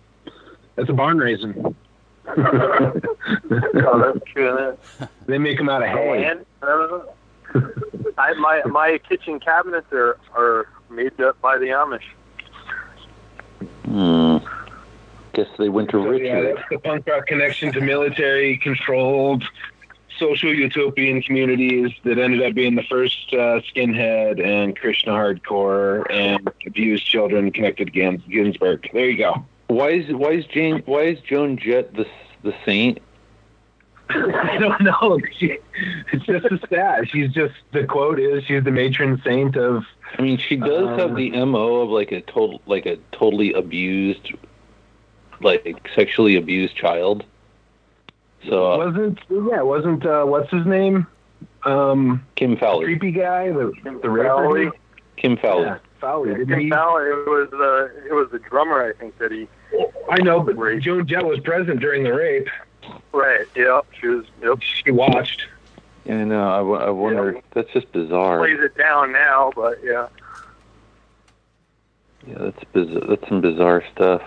That's a barn raising. *laughs* Oh, that's true. *laughs* They make them out of hay. And uh, I, my my kitchen cabinets are are made up by the Amish. hmm, guess they went to So, yeah, that's the punk rock connection to military controlled social utopian communities that ended up being the first uh, skinhead and Krishna hardcore and abused children connected to Gins- Ginsberg. There you go. Why is why is Jane why is Joan Jett the the saint? *laughs* I don't know. She, it's just a stat. She's just the quote is she's the matron saint of. I mean, she does Um, have the mo of like a total like a totally abused, like sexually abused child. So uh, wasn't yeah? Wasn't uh, what's his name? Um, Kim Fowley, creepy guy, the the rapper. Kim Fowley. Yeah, Fowley. Didn't Tim he? Fowley, it was the it was the drummer I think that he I know, but Rape. Joan Jett was present during the rape. Right. Yep, she was. Yep, She watched. Yeah, I know. I, w- I wonder. That's just bizarre. plays it down now, but yeah. Yeah, that's biz- That's some bizarre stuff.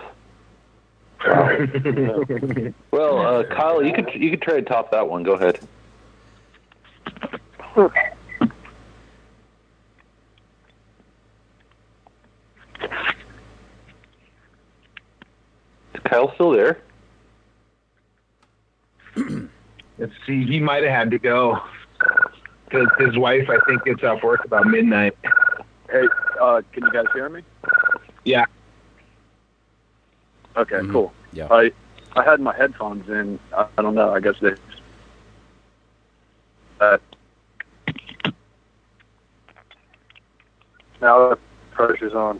*laughs* Well, uh, Kyle, you could you could try to top that one. Go ahead. Is Kyle still there? Let's see. He might have had to go because his wife, I think, gets off work about midnight. Hey, uh, can you guys hear me? Yeah. Okay, Mhm. cool. Yeah. I I had my headphones in. I, I don't know. I guess they. Uh, now the pressure's on.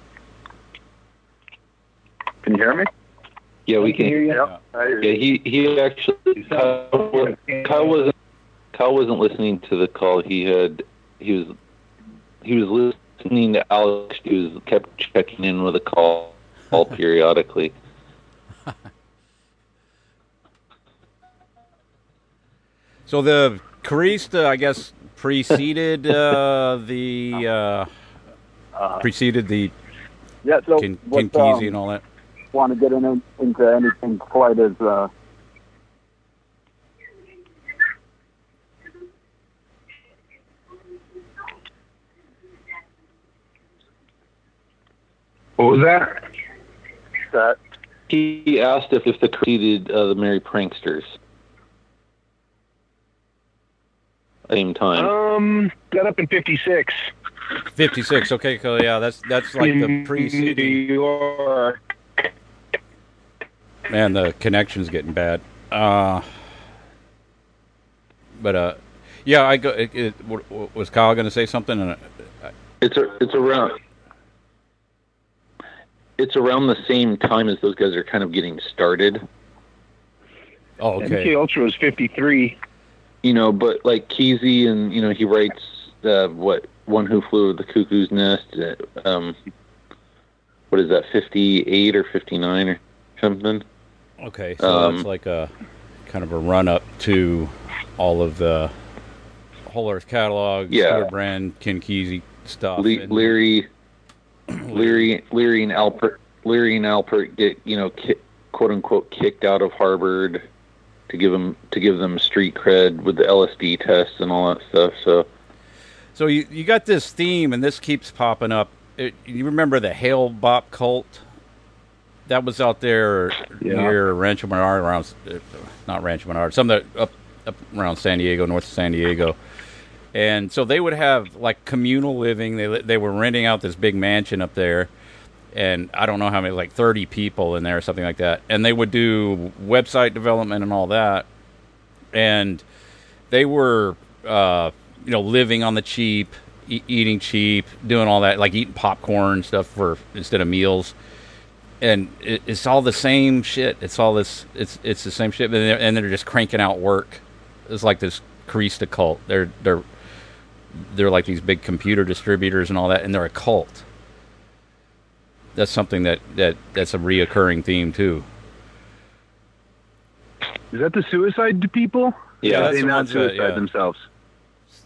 Can you hear me? Yeah, we can. hear you. Yep. Yeah, he he actually Kyle, Kyle wasn't Kyle wasn't listening to the call. He had he was he was listening to Alex. He was kept checking in with a call, all *laughs* periodically. So the Carista, I guess, preceded uh, the uh, Uh, preceded the yeah, so Kin, what, Ken Kesey um, and all that. Want to get in, into anything quite as uh, What was that? That He asked if, if the preceded uh, the Merry Pranksters. Same time. Um, got up in '56 Fifty six. Okay, cool. Yeah, that's that's like the in New preceding. York. Man, the connection's getting bad. Uh, but uh, yeah, I go. It, it, w- w- was Kyle going to say something? And uh, It's a, it's around it's around the same time as those guys are kind of getting started. oh, MK okay. Ultra was '53. You know, but like Kesey and you know he writes uh, what one who flew over the cuckoo's nest. Uh, um, what is that? Fifty eight or fifty nine or something. Okay, so that's Um, like a kind of a run up to all of the Whole Earth catalog, Yeah. Stewart Brand, Ken Kesey stuff. Le- and- Leary, *clears throat* Leary, Leary and Alpert, Leary and Alpert get you know ki- quote unquote kicked out of Harvard to give them to give them street cred with the LSD tests and all that stuff. So So you you got this theme, and this keeps popping up. It, you remember the Hale Bopp cult? That was out there Yeah. near Rancho Menard, around not Rancho Menard, some of the up up around San Diego, north of San Diego. And so they would have like communal living. They they were renting out this big mansion up there, and I don't know how many, like thirty people in there or something like that. And they would do website development and all that. And they were, uh, you know, living on the cheap, e- eating cheap, doing all that, like eating popcorn stuff for instead of meals. And it, it's all the same shit. It's all this. It's it's the same shit, and they're, and they're just cranking out work. It's like this Karista cult. They're they're they're like these big computer distributors and all that, and they're a cult. That's something that, that that's a reoccurring theme too. Is that the suicide people? Yeah, that's they the not ones that- suicide yeah. themselves.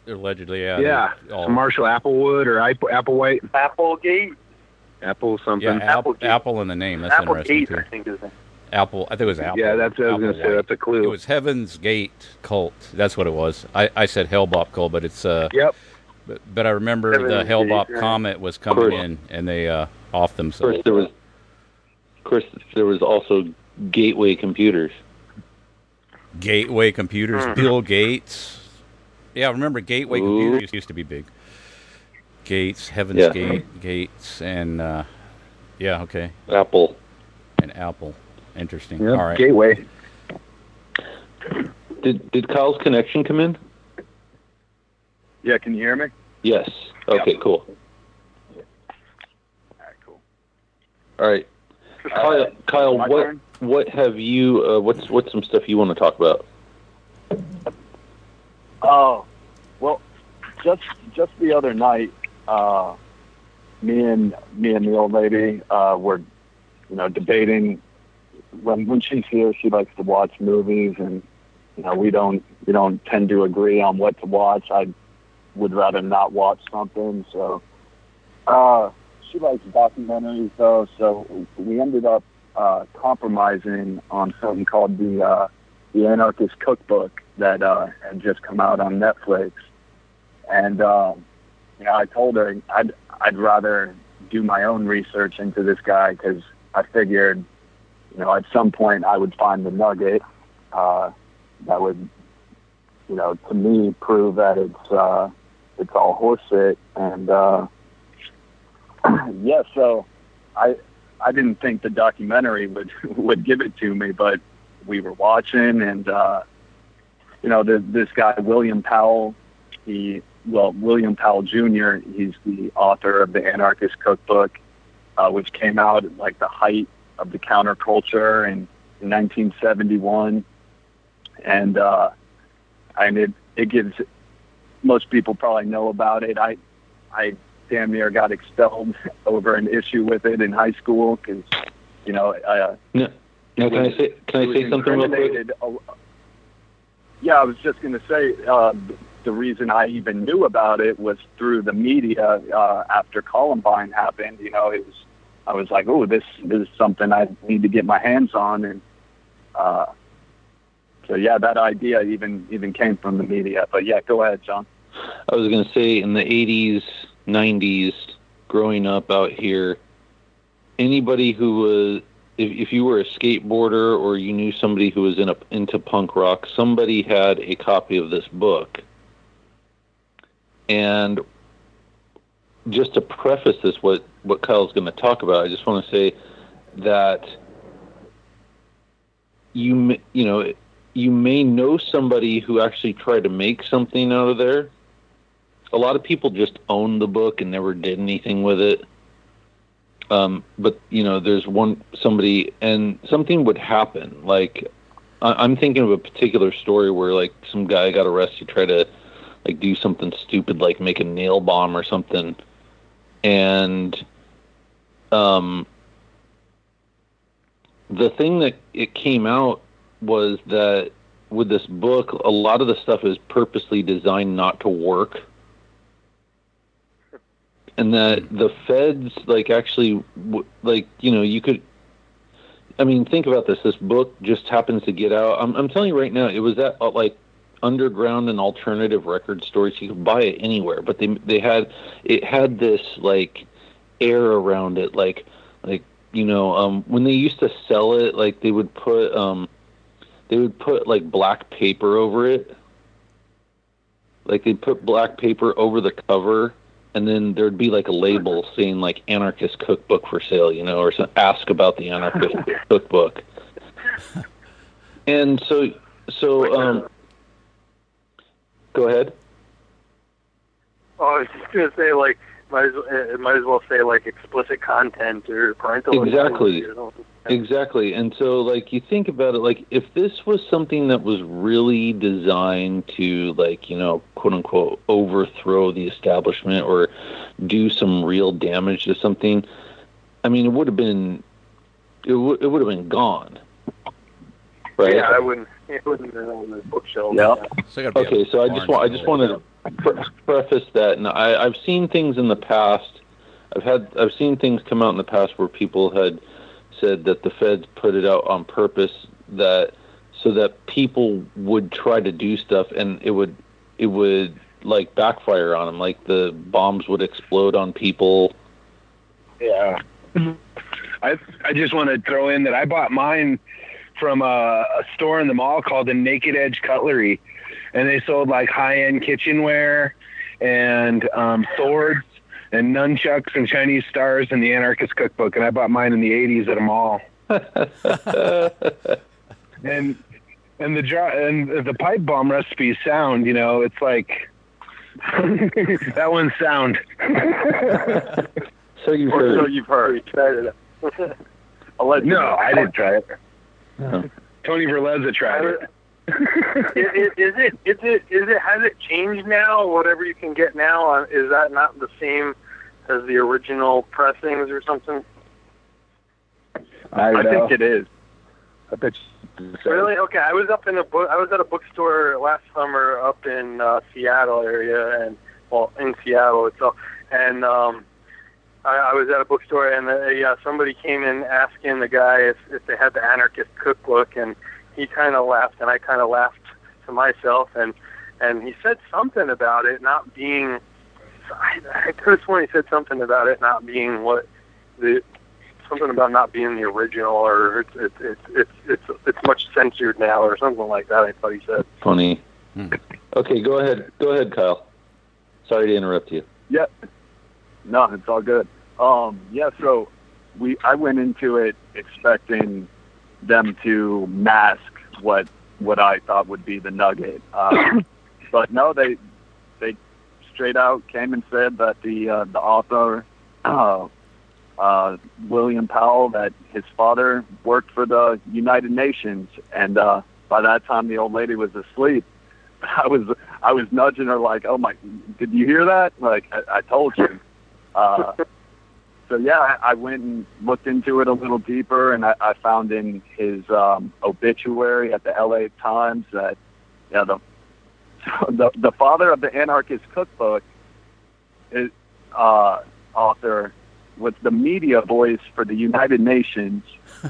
Allegedly, yeah. Yeah, all- Marshall Applewood or Apple, Applewhite, Applegate, Apple something. yeah, Apple, Applegate. Apple in the name. That's interesting Applegate, I think is it. Apple. I think it was Apple. Yeah, that's what I was going to say. That's a clue. It was Heaven's Gate cult. That's what it was. I, I said Hellbop cult, but it's uh. Yep. But, but I remember Heaven's the Hellbop Gate, right. comet was coming in, and they uh off of themselves. course there was, of course there was also Gateway Computers. Gateway Computers, Hmm. Bill Gates. Yeah, I remember Gateway Ooh. Computers used to be big. Gates, Heaven's Yeah. Gate, Gates, and uh, yeah, okay, Apple. and Apple. Interesting. Yep. All right. Gateway. Did did Kyle's connection come in? Yeah, can you hear me? Yes. Okay. Cool. All right, cool. All right. Kyle, Kyle, what turn? what have you? Uh, what's what's some stuff you want to talk about? Oh, well, just just the other night, uh, me and me and the old lady uh, were, you know, debating. When when she's here, she likes to watch movies, and you know, we don't we don't tend to agree on what to watch. I would rather not watch something. So, uh, she likes documentaries though. So we ended up uh, compromising on something called the uh, the Anarchist Cookbook that uh, had just come out on Netflix. And um, you know, I told her I'd I'd rather do my own research into this guy because I figured, you know, at some point I would find the nugget uh, that would, you know, to me prove that it's uh, it's all horseshit. And uh, *clears throat* yeah, so I I didn't think the documentary would *laughs* would give it to me, but we were watching, and uh, you know, the, this guy William Powell, he well William Powell Jr. He's the author of the Anarchist Cookbook, uh, which came out at like the height of the counterculture in, in 1971, and uh, and it it gives most people probably know about it. I I damn near got expelled *laughs* over an issue with it in high school because you know uh, No, no. Can I say can I say something real quick? Yeah, I was just going to say uh, the reason I even knew about it was through the media uh, after Columbine happened. You know, it was I was like, oh, this, this is something I need to get my hands on, and uh, so yeah, that idea even even came from the media. But yeah, go ahead, John. I was going to say in the 80s, 90s, growing up out here, anybody who was if, if you were a skateboarder or you knew somebody who was in a, into punk rock, somebody had a copy of this book. And just to preface this, what, what Kyle's going to talk about, I just want to say that you you know you may know somebody who actually tried to make something out of there. A lot of people just own the book and never did anything with it. Um, but you know, there's one somebody, and something would happen. Like I, am thinking of a particular story where like some guy got arrested, try to like do something stupid, like make a nail bomb or something, and um, the thing that it came out was that with this book, a lot of the stuff is purposely designed not to work. And that the feds, like, actually, like, you know, you could, I mean, think about this. This book just happens to get out. I'm, I'm telling you right now, it was at, uh, like, underground and alternative record stores. You could buy it anywhere, but they, they had, it had this, like, air around it, like, like, you know, um, when they used to sell it, like, they would put, um, they would put like black paper over it. Like they'd put black paper over the cover, and then there'd be like a label saying like anarchist cookbook for sale, you know, or some, ask about the anarchist *laughs* cookbook. And so, so, um, go ahead. Oh, I was just gonna say like might as it might as well say like explicit content or parental exactly. exactly. And so like you think about it like if this was something that was really designed to like you know quote unquote overthrow the establishment or do some real damage to something i mean it would have been it, w- it would have been gone. Right? Yeah i wouldn't it wouldn't have been on the bookshelf yeah so okay so i just want i just wanted to preface that, and I, I've seen things in the past. I've had I've seen things come out in the past where people had said that the feds put it out on purpose that so that people would try to do stuff and it would it would like backfire on them like the bombs would explode on people. Yeah. I i just want to throw in that i bought mine from a, a store in the mall called the naked edge cutlery and they sold like high end kitchenware and um, swords and nunchucks and Chinese stars and the Anarchist Cookbook, and I bought mine in the '80s at a mall. *laughs* and and the draw and the pipe bomb recipe sound, you know, it's like *laughs* that one's sound. *laughs* so you've heard. So you've heard. Tried it. no, I didn't try it. No. Tony Verleza tried it *laughs* is, is, is, it is it is it has it changed now? Whatever you can get now, is that not the same as the original pressings or something? I, I think it is. I bet. you. Really? Okay. I was up in a book. I was at a bookstore last summer up in uh, Seattle area, and well, in Seattle itself, and um, I, I was at a bookstore, and uh, yeah, somebody came in asking the guy if if they had the Anarchist Cookbook, and he kind of laughed, and I kind of laughed to myself, and and he said something about it not being. I, I could have sworn he said something about it not being what the something about not being the original, or it's it's it's it's it's, it's much censored now, or something like that. I thought he said. Funny. Hmm. Okay, go ahead. Go ahead, Kyle. Sorry to interrupt you. Yeah. No, it's all good. Um, yeah, so we I went into it expecting them to mask what what I thought would be the nugget. Uh, *coughs* but no, they they straight out came and said that the uh, the author uh, uh, William Powell that his father worked for the United Nations, and uh, by that time the old lady was asleep. *laughs* I was I was nudging her like, "Oh my, did you hear that?" Like I, I told you. Uh, so yeah, I, I went and looked into it a little deeper, and I, I found in his um, obituary at the L.A. Times that yeah, the so *laughs* the the father of the anarchist cookbook is uh, author was the media voice for the United Nations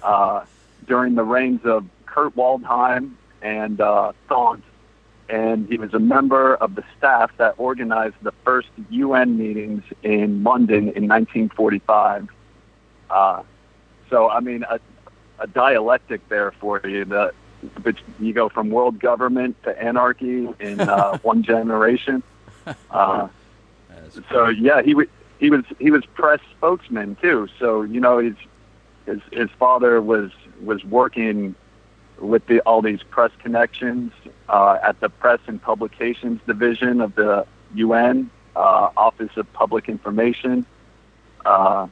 uh, during the reigns of Kurt Waldheim and uh, Thant, and he was a member of the staff that organized the first UN meetings in London in 1945. Uh, so, I mean, a, a dialectic there for you that but you go from world government to anarchy in uh, *laughs* one generation. Uh, so yeah, he was he was he was press spokesman too. So you know his his his father was was working with the, all these press connections uh, at the press and publications division of the UN uh, Office of Public Information. Uh,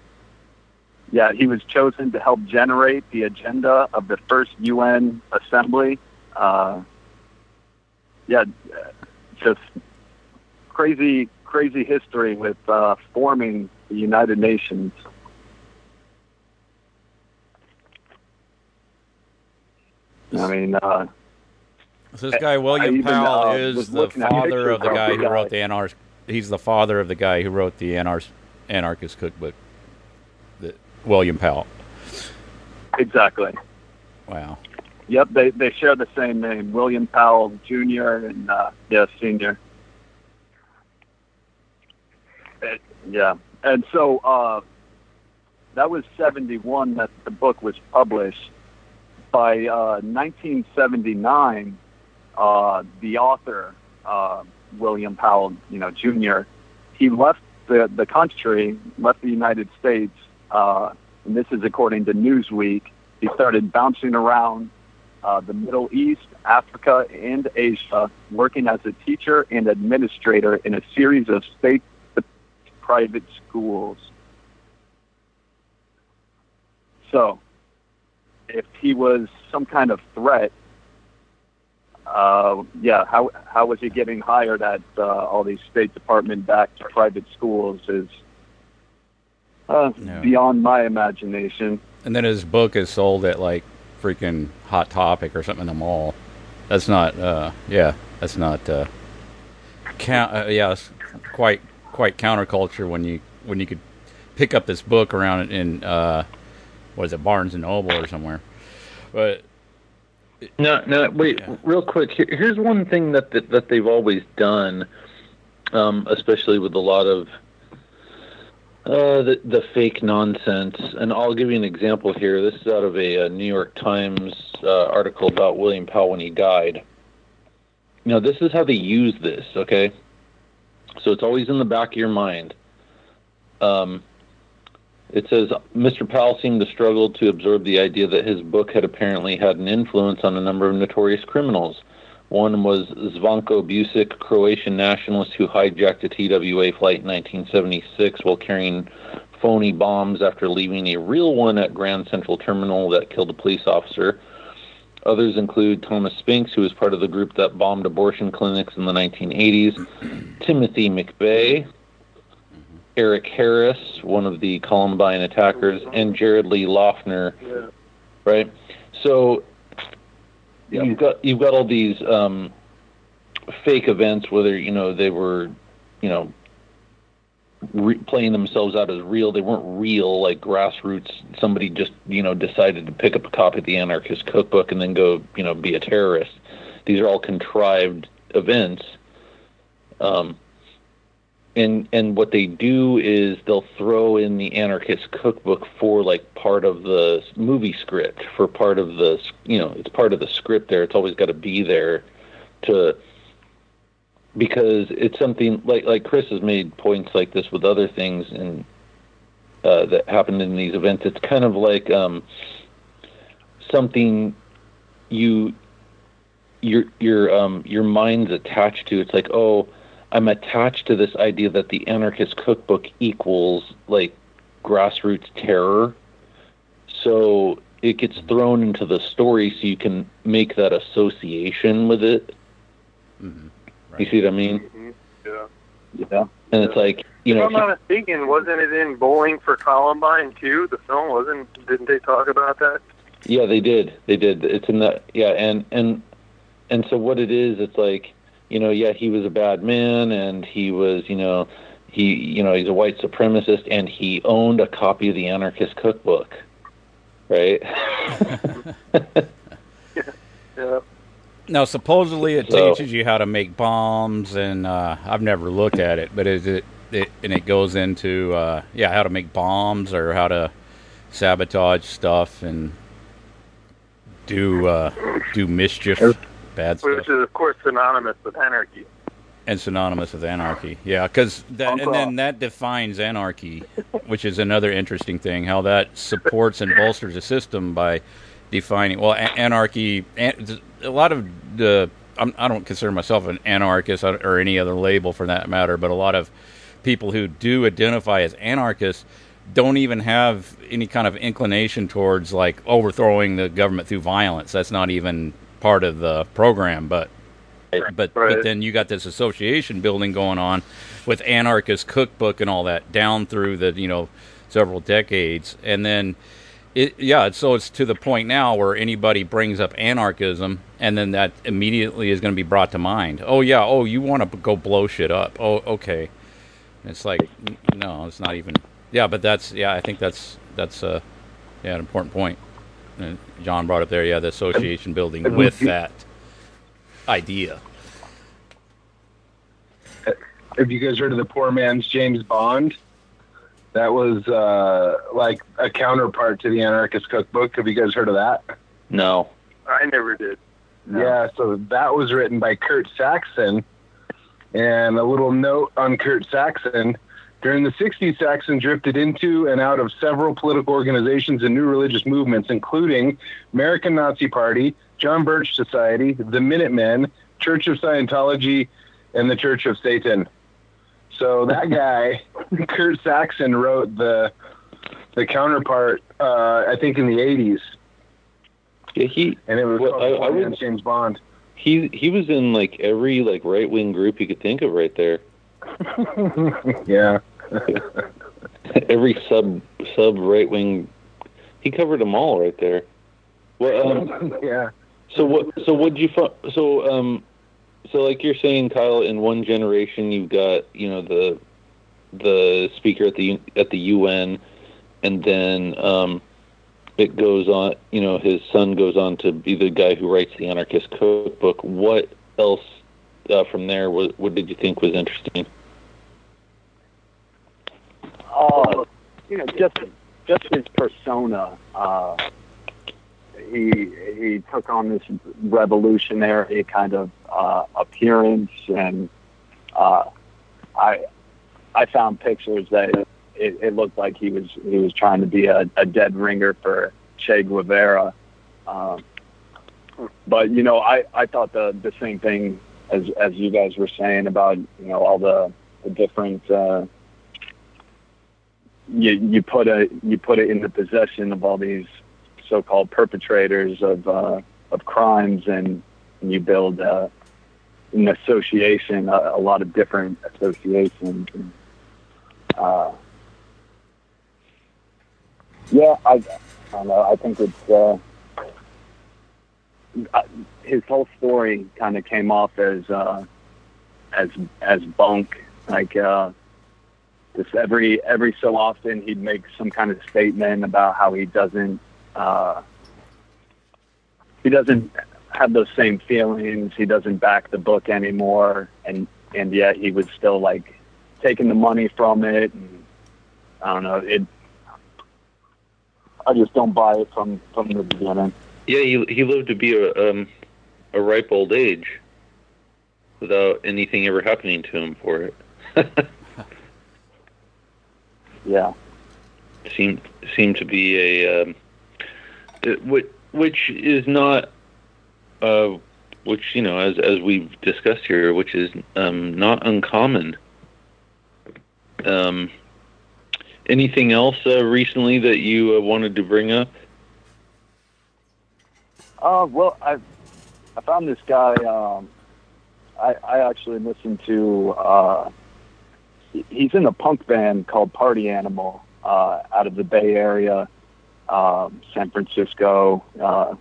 yeah, he was chosen to help generate the agenda of the first UN assembly. Uh, yeah, just crazy, crazy history with uh, forming the United Nations. I mean, uh, So this guy William even, Powell uh, is the father of the guy who guy. wrote the anar- He's the father of the guy who wrote the anar- anarchist cookbook. The, William Powell. exactly. Wow. Yep, they they share the same name, William Powell Jr. and uh, yeah, Senior. Uh, yeah, and so uh, that was seventy one that the book was published. By uh, 1979, uh, the author uh, William Powell, you know, Jr. He left the the country, left the United States, uh, and this is according to Newsweek. He started bouncing around uh, the Middle East, Africa, and Asia, working as a teacher and administrator in a series of state private schools. So, if he was some kind of threat, uh, yeah, how how was he getting hired at uh, all these State Department backed private schools is uh, Yeah. beyond my imagination. And then his book is sold at like freaking Hot Topic or something in the mall. That's not. Uh, yeah, that's not. Uh, count. Uh, yeah, it's quite quite counterculture when you when you could pick up this book around in uh, what is it Barnes and Noble or somewhere. But No, no, wait, Yeah. real quick. Here, here's one thing that, that that they've always done, um, especially with a lot of uh, the the fake nonsense. And I'll give you an example here. This is out of a, uh New York Times uh, article about William Powell when he died. Now, this is how they use this. Okay, so it's always in the back of your mind. Um, it says Mr. Powell seemed to struggle to absorb the idea that his book had apparently had an influence on a number of notorious criminals. One was Zvonko Busic, Croatian nationalist who hijacked a TWA flight in 1976 while carrying phony bombs after leaving a real one at Grand Central Terminal that killed a police officer. Others include Thomas Spinks, who was part of the group that bombed abortion clinics in the 1980s, Timothy McVeigh, Eric Harris, one of the Columbine attackers, and Jared Lee Loughner, Yeah. right? So you've got you've got all these um, fake events, whether you know they were, you know, re- playing themselves out as real. They weren't real, like grassroots. Somebody just you know decided to pick up a copy of the Anarchist Cookbook and then go you know be a terrorist. These are all contrived events. Um, and and what they do is they'll throw in the anarchist cookbook for like part of the movie script for part of the you know it's part of the script there. It's always got to be there to because it's something like like Chris has made points like this with other things and uh, that happened in these events. It's kind of like um, something you your your um your mind's attached to. It's like oh I'm attached to this idea that the anarchist cookbook equals like grassroots terror. So it gets thrown into the story so you can make that association with it. mhm, You see what I mean? Mhm. Yeah. Yeah. And it's like, you if know, I'm not mistaken, wasn't it in Bowling for Columbine too? The film wasn't. Didn't they talk about that? yeah, they did. They did. It's in the yeah, and and and so what it is, it's like you know, yeah, he was a bad man, and he was, you know, he, you know, he's a white supremacist, and he owned a copy of the Anarchist Cookbook, right? *laughs* Yeah. Now, supposedly it So- teaches you how to make bombs, and uh, I've never looked at it, but is it, it and it goes into uh, yeah how to make bombs or how to sabotage stuff and do uh, do mischief, bad Which stuff, is, of course, synonymous with anarchy. and synonymous with anarchy. Yeah, because that and then that defines anarchy, which is another interesting thing. How that supports and bolsters a system by defining well a- anarchy. An, a lot of the I'm, I don't consider myself an anarchist or any other label for that matter, but a lot of people who do identify as anarchists don't even have any kind of inclination towards like overthrowing the government through violence. That's not even part of the program, but but but Right. then you got this association building going on with anarchist cookbook and all that down through the you know several decades. And then it yeah so it's to the point now where anybody brings up anarchism and then that immediately is going to be brought to mind. Oh yeah oh you want to go blow shit up. Oh okay. It's like no it's not even yeah but that's yeah i think that's that's uh yeah an important point john brought up there yeah the association building have with you- that idea Have you guys heard of the poor man's James Bond? That was uh, like a counterpart to the Anarchist Cookbook. Have you guys heard of that? No. I never did. Yeah, so that was written by Kurt Saxon. And a little note on Kurt Saxon. During the 60s, Saxon drifted into and out of several political organizations and new religious movements, including American Nazi Party, John Birch Society, the Minutemen, Church of Scientology, and the Church of Satan. So that *laughs* guy, Kurt Saxon, wrote the the counterpart, uh, I think, in the 80s, Yeah, he and it was Well, I- I would- James Bond. he he was in like every like right wing group you could think of right there. *laughs* yeah. *laughs* every sub sub right wing. He covered them all right there. Well, um, *laughs* yeah. so what? So what you? So um, so like you're saying, Kyle, in one generation you've got you know the the speaker at the at the UN, and then um, it goes on. You know, his son goes on to be the guy who writes the anarchist cookbook. What else uh, from there? What, what did you think was interesting? Uh, you know, just just his persona. Uh, he he took on this revolutionary kind of uh, appearance, and uh, I I found pictures that it, it looked like he was he was trying to be a, a dead ringer for Che Guevara. Um, but you know, I, I thought the the same thing as as you guys were saying about you know all the, the different uh, you you put a you put it in the possession of all these so-called perpetrators of uh, of crimes, and, you build uh, an association, a, a lot of different associations. And, uh, yeah, I, I don't know. I think it's uh, his whole story kind of came off as uh, as as bunk, like. Uh, just every every so often he'd make some kind of statement about how he doesn't uh, he doesn't have those same feelings. He doesn't back the book anymore, and and yet he was still like taking the money from it. And I don't know. It. I just don't buy it from from the beginning. Yeah, he he lived to be a um, a ripe old age without anything ever happening to him for it. *laughs* Yeah. Seem seemed to be a um, which which is not uh, which you know as as we've discussed here, which is um, not uncommon. Um, anything else uh, recently that you uh, wanted to bring up? Uh, well, I I found this guy. Um, I I actually listened to. Uh, he's in a punk band called Party Animal uh, out of the Bay Area, um, San Francisco, uh,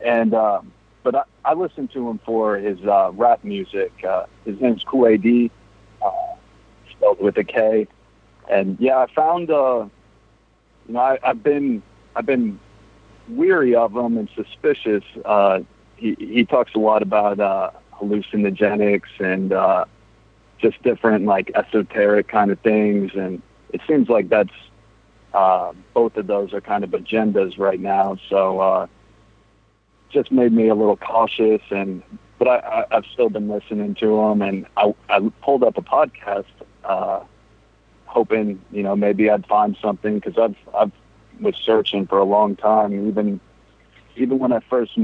and um, but I, I listen to him for his uh, rap music. Uh, his name's Kool A D, uh, spelled with a K. And yeah, I found uh, you know I, I've been I've been weary of him and suspicious. Uh, he he talks a lot about uh, hallucinogenics and uh, just different like esoteric kind of things, and it seems like that's uh, both of those are kind of agendas right now. So uh, just made me a little cautious, and but I, I, I've still been listening to them, and I, I pulled up a podcast, uh, hoping you know maybe I'd find something because I've I've was searching for a long time, even even when I first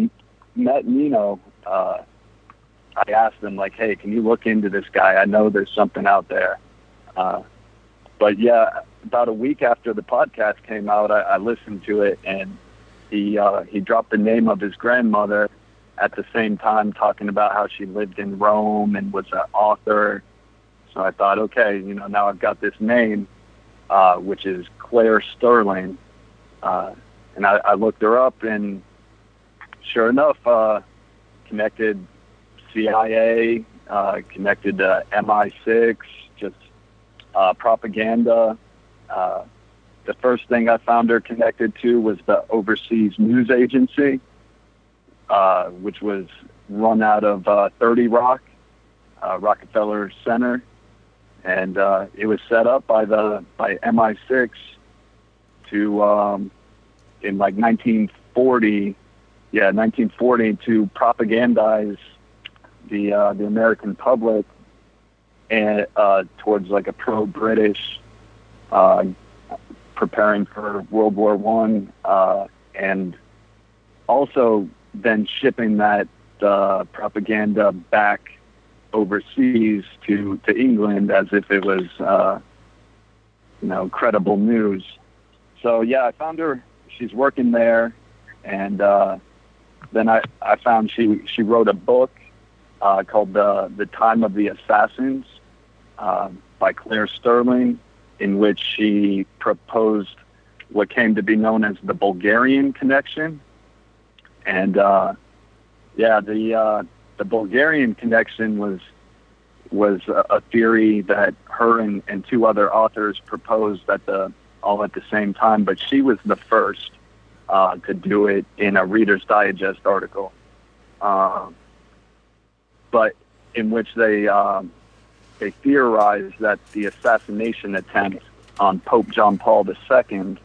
met Nino. Uh, I asked him like, "Hey, can you look into this guy? I know there's something out there." Uh, but yeah, about a week after the podcast came out, I, I listened to it, and he uh, he dropped the name of his grandmother at the same time, talking about how she lived in Rome and was an author. So I thought, okay, you know, now I've got this name, uh, which is Claire Sterling, uh, and I, I looked her up, and sure enough, uh, connected CIA, uh, connected to MI6, just uh, propaganda. Uh, the first thing I found her connected to was the Overseas News Agency, uh, which was run out of uh, 30 Rock, uh, Rockefeller Center, and it was set up by the by MI6 to um, in like 1940, yeah, 1940 to propagandize the uh, the American public and uh, towards like a pro-British, uh, preparing for World War One, uh, and also then shipping that uh, propaganda back overseas to to England as if it was uh, you know credible news. So yeah, I found her. She's working there, and uh, then I I found she she wrote a book uh, called the the Time of the Assassins uh, by Claire Sterling, in which she proposed what came to be known as the Bulgarian connection, and uh, yeah, the uh, the Bulgarian connection was was a, theory that her and, and two other authors proposed at the all at the same time, but she was the first uh, to do it in a Reader's Digest article. Uh, but in which they um, they theorized that the assassination attempt on Pope John Paul II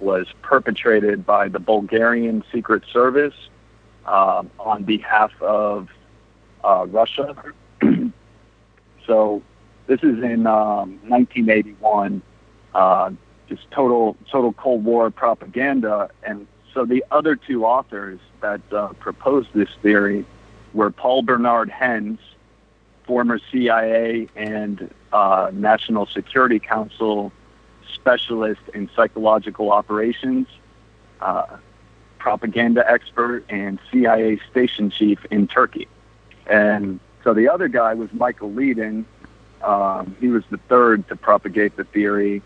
was perpetrated by the Bulgarian Secret Service uh, on behalf of uh, Russia. *clears throat* so this is in um, 1981. Uh, just total total Cold War propaganda, and so the other two authors that uh, proposed this theory were Paul Bernard Henze, former CIA and uh, National Security Council specialist in psychological operations, uh, propaganda expert, and CIA station chief in Turkey. And so the other guy was Michael Ledeen. Um, he was the third to propagate the theory,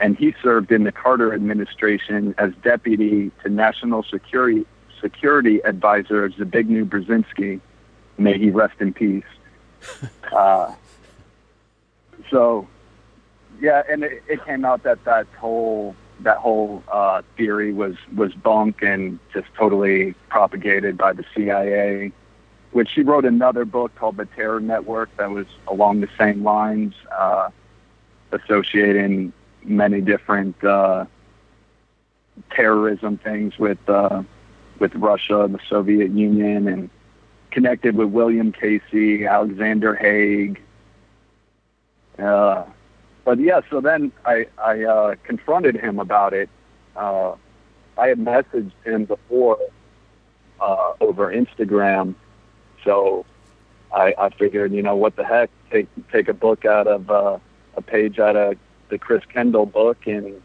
and he served in the Carter administration as deputy to National Security Security Advisor Zbigniew Brzezinski. May he rest in peace. *laughs* uh, so, yeah, and it, it came out that that whole that whole uh, theory was was bunk and just totally propagated by the CIA. Which she wrote another book called The Terror Network that was along the same lines, uh, associating many different uh, terrorism things with uh, with Russia, and the Soviet Union, and connected with William Casey, Alexander Haig. Uh, but yeah, so then I I uh, confronted him about it. Uh, I had messaged him before uh, over Instagram, so I, I figured, you know, what the heck, take take a book out of uh, a page out of the Chris Kendall book and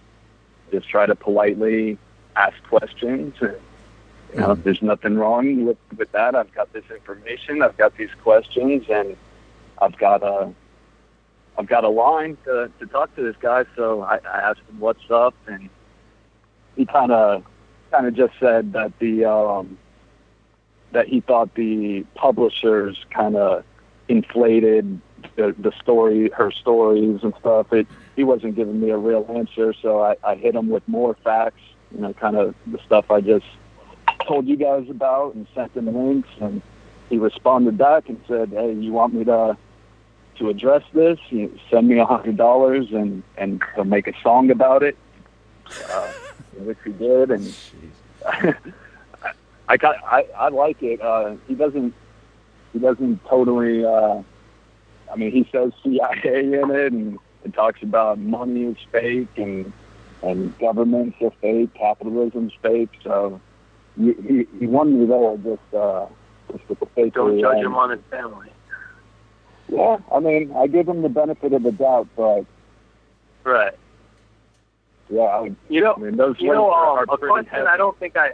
just try to politely ask questions. And, you know, mm-hmm. there's nothing wrong with with that. I've got this information. I've got these questions, and I've got a I've got a line to to talk to this guy. So I, I asked him what's up, and he kind of kind of just said that the um, that he thought the publishers kind of inflated the, the story, her stories and stuff. It he wasn't giving me a real answer, so I, I hit him with more facts, you know, kind of the stuff I just told you guys about, and sent him links, and he responded back and said, "Hey, you want me to to address this? You send me a hundred dollars, and and make a song about it." Uh, which he did, and *laughs* I got I, I like it. Uh, he doesn't he doesn't totally. Uh, I mean, he says CIA in it, and it talks about money is fake and and governments are fake, capitalism's fake. So he he, he won me there just uh, just with the fake. Don't judge him on his family. Yeah, I mean, I give him the benefit of the doubt, but Right. yeah, I, You know, I mean, those you know, um, a question heavy. I don't think I.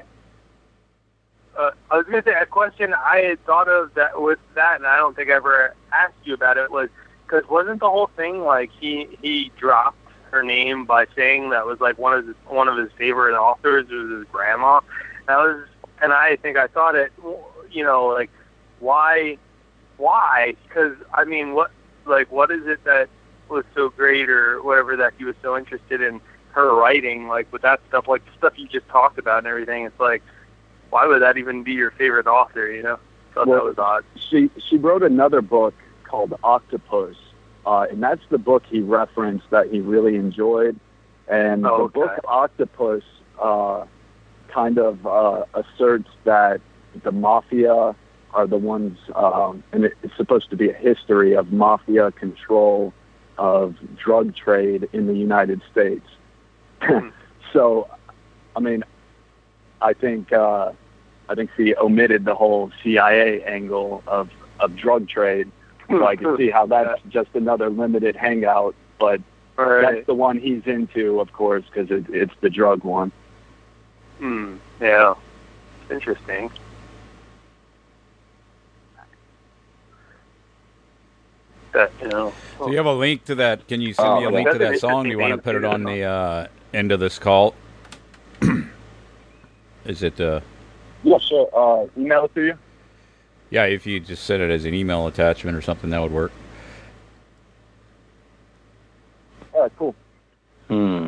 Uh, I was gonna say a question I had thought of that with that, and I don't think I ever asked you about it was because wasn't the whole thing like he he dropped her name by saying that was like one of his one of his favorite authors was his grandma. That was, and I think I thought it, you know, like why, why? Because I mean, what like what is it that was so great or whatever that he was so interested in her writing, like with that stuff, like the stuff you just talked about and everything. It's like, why would that even be your favorite author? You know, thought Well, that was odd. she she wrote another book called Octopus, uh, and that's the book he referenced that he really enjoyed. And Oh, the okay. book Octopus uh, kind of uh, asserts that the mafia are the ones, um, and it's supposed to be a history of mafia control of drug trade in the United States. Hmm. *laughs* so, I mean, I think uh, I think she omitted the whole CIA angle of of drug trade. So I can see how that's just another limited hangout, but Right. that's the one he's into, of course, because it, it's the drug one. Hmm. Yeah. Interesting. That you know. So you have a link to that? Can you send me a Oh, link to that's an that song? Do you want to put it on the uh, end of this call? *clears throat* Is it? Uh, Yeah, sure. Uh, email it to you. yeah, if you just send it as an email attachment or something, that would work. All right, cool. Hmm.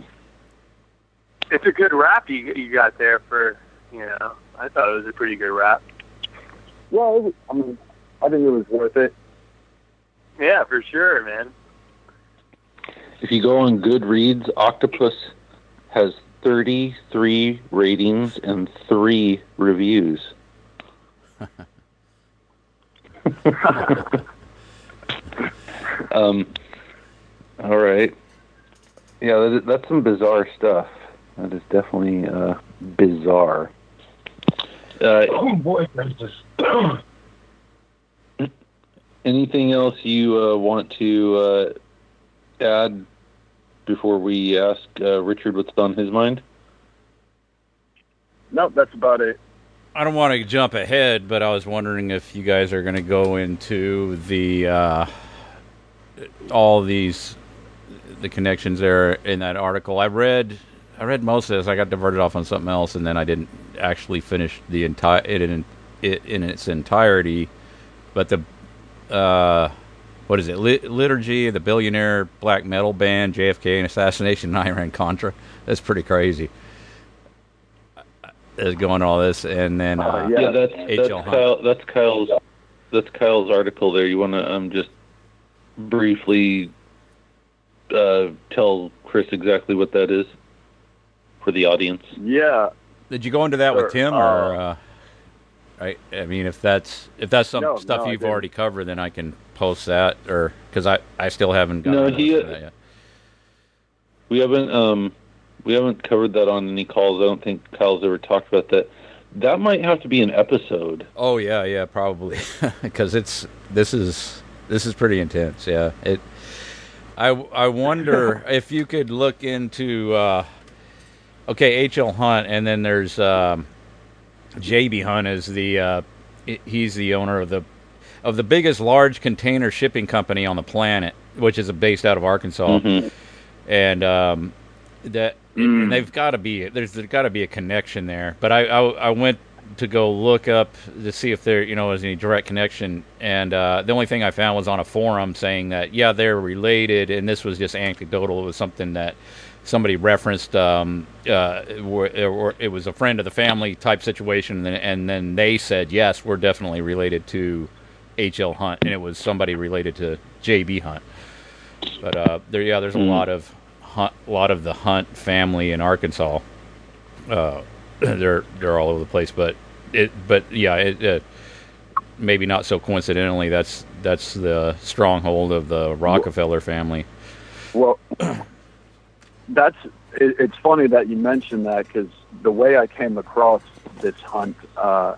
It's a good rap you you got there for you know. I thought it was a pretty good rap. Yeah, it was, I mean, I think it was worth it. Yeah, for sure, man. If you go on Goodreads, Octopus has 33 ratings and three reviews. *laughs* um, all right. Yeah, that, that's some bizarre stuff. That is definitely uh, bizarre. Uh, Oh boy, Princess. *clears throat* anything else you uh, want to uh, add before we ask uh, Richard what's on his mind? Nope, that's about it. I don't want to jump ahead, but I was wondering if you guys are going to go into the uh, all these the connections there in that article. I read I read most of this. I got diverted off on something else, and then I didn't actually finish the entire it in it in its entirety. But the uh, what is it? Lit- Liturgy, the billionaire black metal band, JFK, and assassination *laughs* in Iran Contra. That's pretty crazy. Is going all this, and then uh, Yeah. That's that's H.L. Kyle. That's Kyle's. That's Kyle's article there. You want to um just briefly uh, tell Chris exactly what that is for the audience? Yeah. Did you go into that with Tim, or uh, I, I mean, if that's if that's some No, stuff no, you've already covered, then I can post that, or because I I still haven't gotten No, he- to that yet. We haven't um we haven't covered that on any calls. I don't think Kyle's ever talked about that. That might have to be an episode. Oh yeah, yeah, probably *laughs* because it's this is this is pretty intense. Yeah, it. I I wonder *laughs* if you could look into. Uh, okay, H.L. Hunt, and then there's um, J.B. Hunt is the uh, he's the owner of the of the biggest large container shipping company on the planet, which is based out of Arkansas, Mhm. and um, that and they've got to be there's, there's got to be a connection there. But I, I I went to go look up to see if there, you know, was any direct connection, and uh, the only thing I found was on a forum saying that yeah, they're related, and this was just anecdotal. It was something that somebody referenced. Um, uh, or, it was a friend of the family type situation, and, and then they said yes, we're definitely related to H.L. Hunt, and it was somebody related to J.B. Hunt. But uh, there, yeah, there's a mm. lot of hunt, lot of the Hunt family in Arkansas. Uh, *clears throat* they're they're all over the place, but it, but yeah, it, uh, maybe not so coincidentally. That's that's the stronghold of the Rockefeller family. Well, that's it, it's funny that you mentioned that because the way I came across this hunt, uh,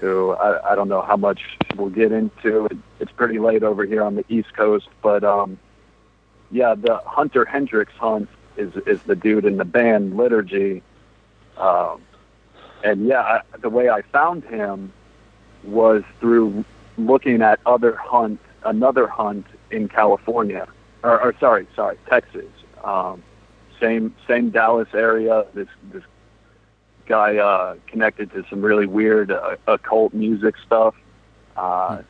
who I, I don't know how much we'll get into. It, it's pretty late over here on the East Coast, but um, yeah, the Hunter Hendrix hunt is is the dude in the band Liturgy. Um, and yeah, I, the way I found him was through looking at other hunt, another hunt in California, or, or sorry, sorry, Texas. Um, same same Dallas area. This this guy uh, connected to some really weird uh, occult music stuff. Uh,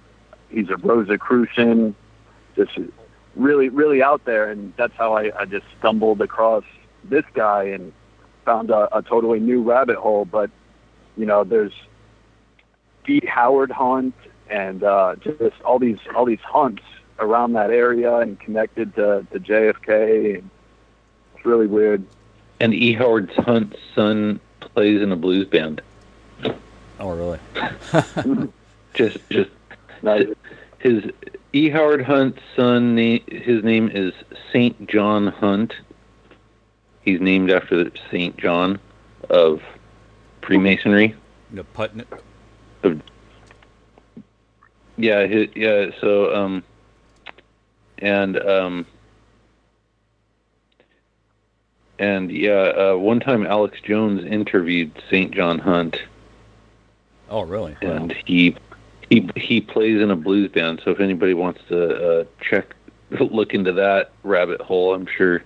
he's a Rosicrucian, just really really out there, and that's how I, I just stumbled across this guy and found a, a totally new rabbit hole. But you know, there's Pete Howard Hunt and uh, just all these all these hunts around that area and connected to, to JFK. And it's really weird. And E. Howard Hunt's son plays in a blues band. Oh, really? *laughs* just, just nice. his E. Howard Hunt's son. His name is Saint John Hunt. He's named after Saint John of Freemasonry. The Putnam. Yeah, his, yeah. So, um, and um, and yeah, uh, one time Alex Jones interviewed St. John Hunt. Oh, really? And wow. he he he plays in a blues band. So if anybody wants to uh, check, *laughs* look into that rabbit hole, I'm sure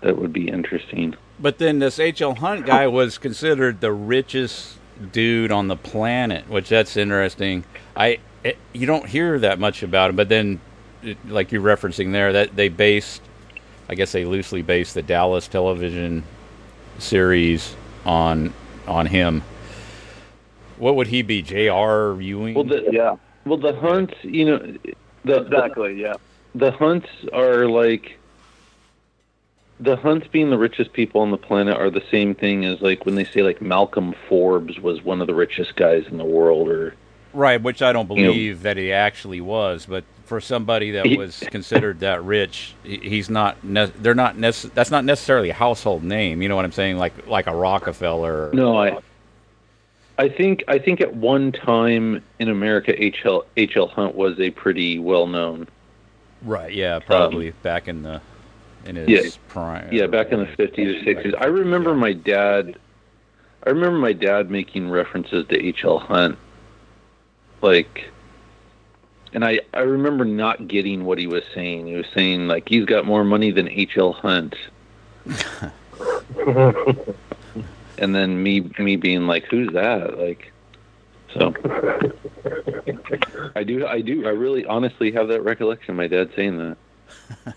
that would be interesting. But then this H.L. Hunt guy was considered the richest dude on the planet, which that's interesting. I it, you don't hear that much about him, but then it, like you're referencing there that they based I guess they loosely based the Dallas television series on on him. What would he be? J.R. Ewing? Well, the, yeah. Well, the Hunts, you know, the, exactly, yeah. The Hunts are like the Hunts being the richest people on the planet are the same thing as like when they say like Malcolm Forbes was one of the richest guys in the world, or right, which I don't believe you know, that he actually was, but for somebody that was considered that rich, he's not. Ne- they're not. Nec- that's not necessarily a household name. You know what I'm saying? Like like a Rockefeller. No, I. I think I think at one time in America, H. L. H. L. Hunt was a pretty well known. Right. Yeah. Probably um, back in the in his yeah, prime. Yeah, back in the fifties or sixties. I remember yeah. my dad. I remember my dad making references to H. L. Hunt, like and I, I remember not getting what he was saying. He was saying like he's got more money than H.L. Hunt. *laughs* and then me me being like, who's that? Like, so I do I do I really honestly have that recollection. My dad saying that. *laughs*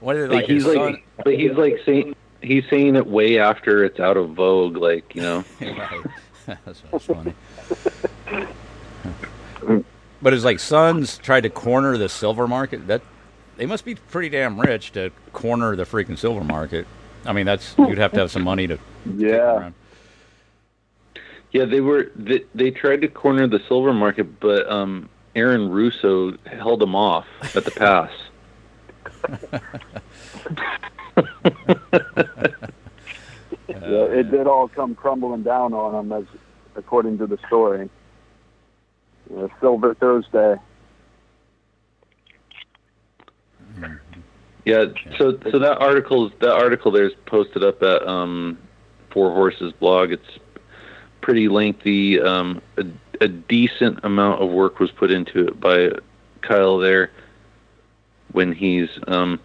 what is it like? he's like, but he's like saying he's saying it way after it's out of vogue. Like you know. *laughs* That's funny. But his like sons tried to corner the silver market. That they must be pretty damn rich to corner the freaking silver market. I mean, that's you'd have to have some money to. Yeah. Yeah, they were. They, they tried to corner the silver market, but um, Aaron Russo held them off at the pass. *laughs* *laughs* yeah, it did all come crumbling down on them, as according to the story. Silver Thursday. Yeah, so so that article that article there's posted up at um, Four Horses blog. It's pretty lengthy. Um, a, a decent amount of work was put into it by Kyle there when he's um,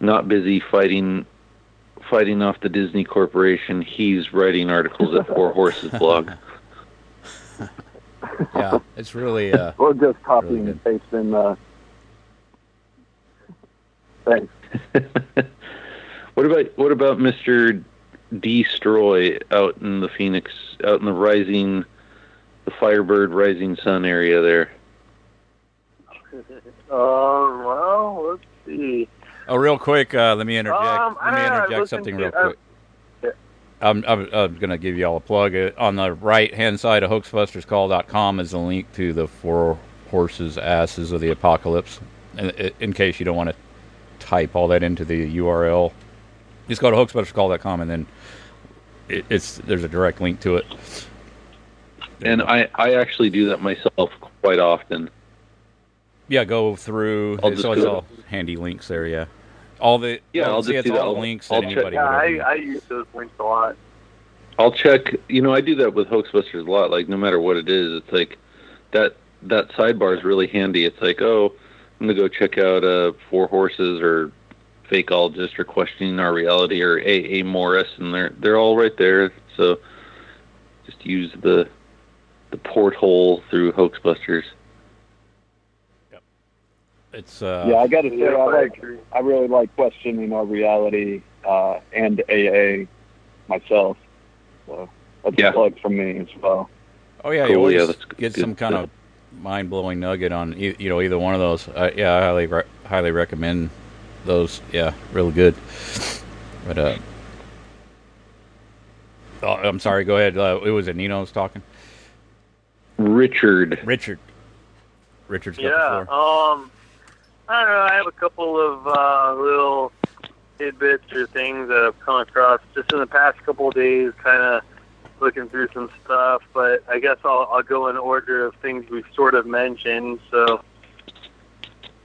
not busy fighting fighting off the Disney Corporation, he's writing articles at Four Horses blog. *laughs* Yeah, it's really. Uh, *laughs* Or just copying Really and pasting. Uh, thanks. *laughs* what about what about Mister Destroy out in the Phoenix, out in the rising, the Firebird Rising Sun area there? Um, *laughs* well, let's see. oh, real quick, uh, let me interject. Um, let me I- I interject listened something to- real uh, quick. I'm, I'm, I'm going to give you all a plug. Uh, On the right hand side of hoaxbusterscall.com is a link to the Four Horses Asses of the Apocalypse. In, in case you don't want to type all that into the URL, just go to hoaxbusterscall.com and then it, it's there's a direct link to it. There And. I, I actually do that myself quite often. yeah, go through. I'll it's just always go- all handy links there. Yeah, all the Yeah, I'll just it's do all the links I'll check- anybody. Yeah, I. I use those links a lot. I'll check. You know, I do that with Hoaxbusters a lot. Like, no matter what it is, it's like that that sidebar is really handy. It's like, oh, I'm gonna go check out uh, Four Horses or Fakeologist or Questioning Our Reality or A. A. Morris, and they're they're all right there. So just use the the porthole through Hoaxbusters. It's uh, yeah, I got to say, Yeah, I I like. I really like questioning our reality uh, and AA myself. So that's Yeah. a plug from me as well. Oh yeah, you Cool, always yeah, that's get good some kind stuff. of mind-blowing nugget on you know either one of those. Uh, yeah, I highly re- highly recommend those. Yeah, really good. But uh, oh, I'm sorry. Go ahead. Uh, it was it Nino's talking. Richard. Richard. Richard's got Yeah. the floor. Um, I don't know. I have a couple of uh, little tidbits or things that I've come across just in the past couple of days, kind of looking through some stuff. But I guess I'll, I'll go in order of things we've sort of mentioned. So,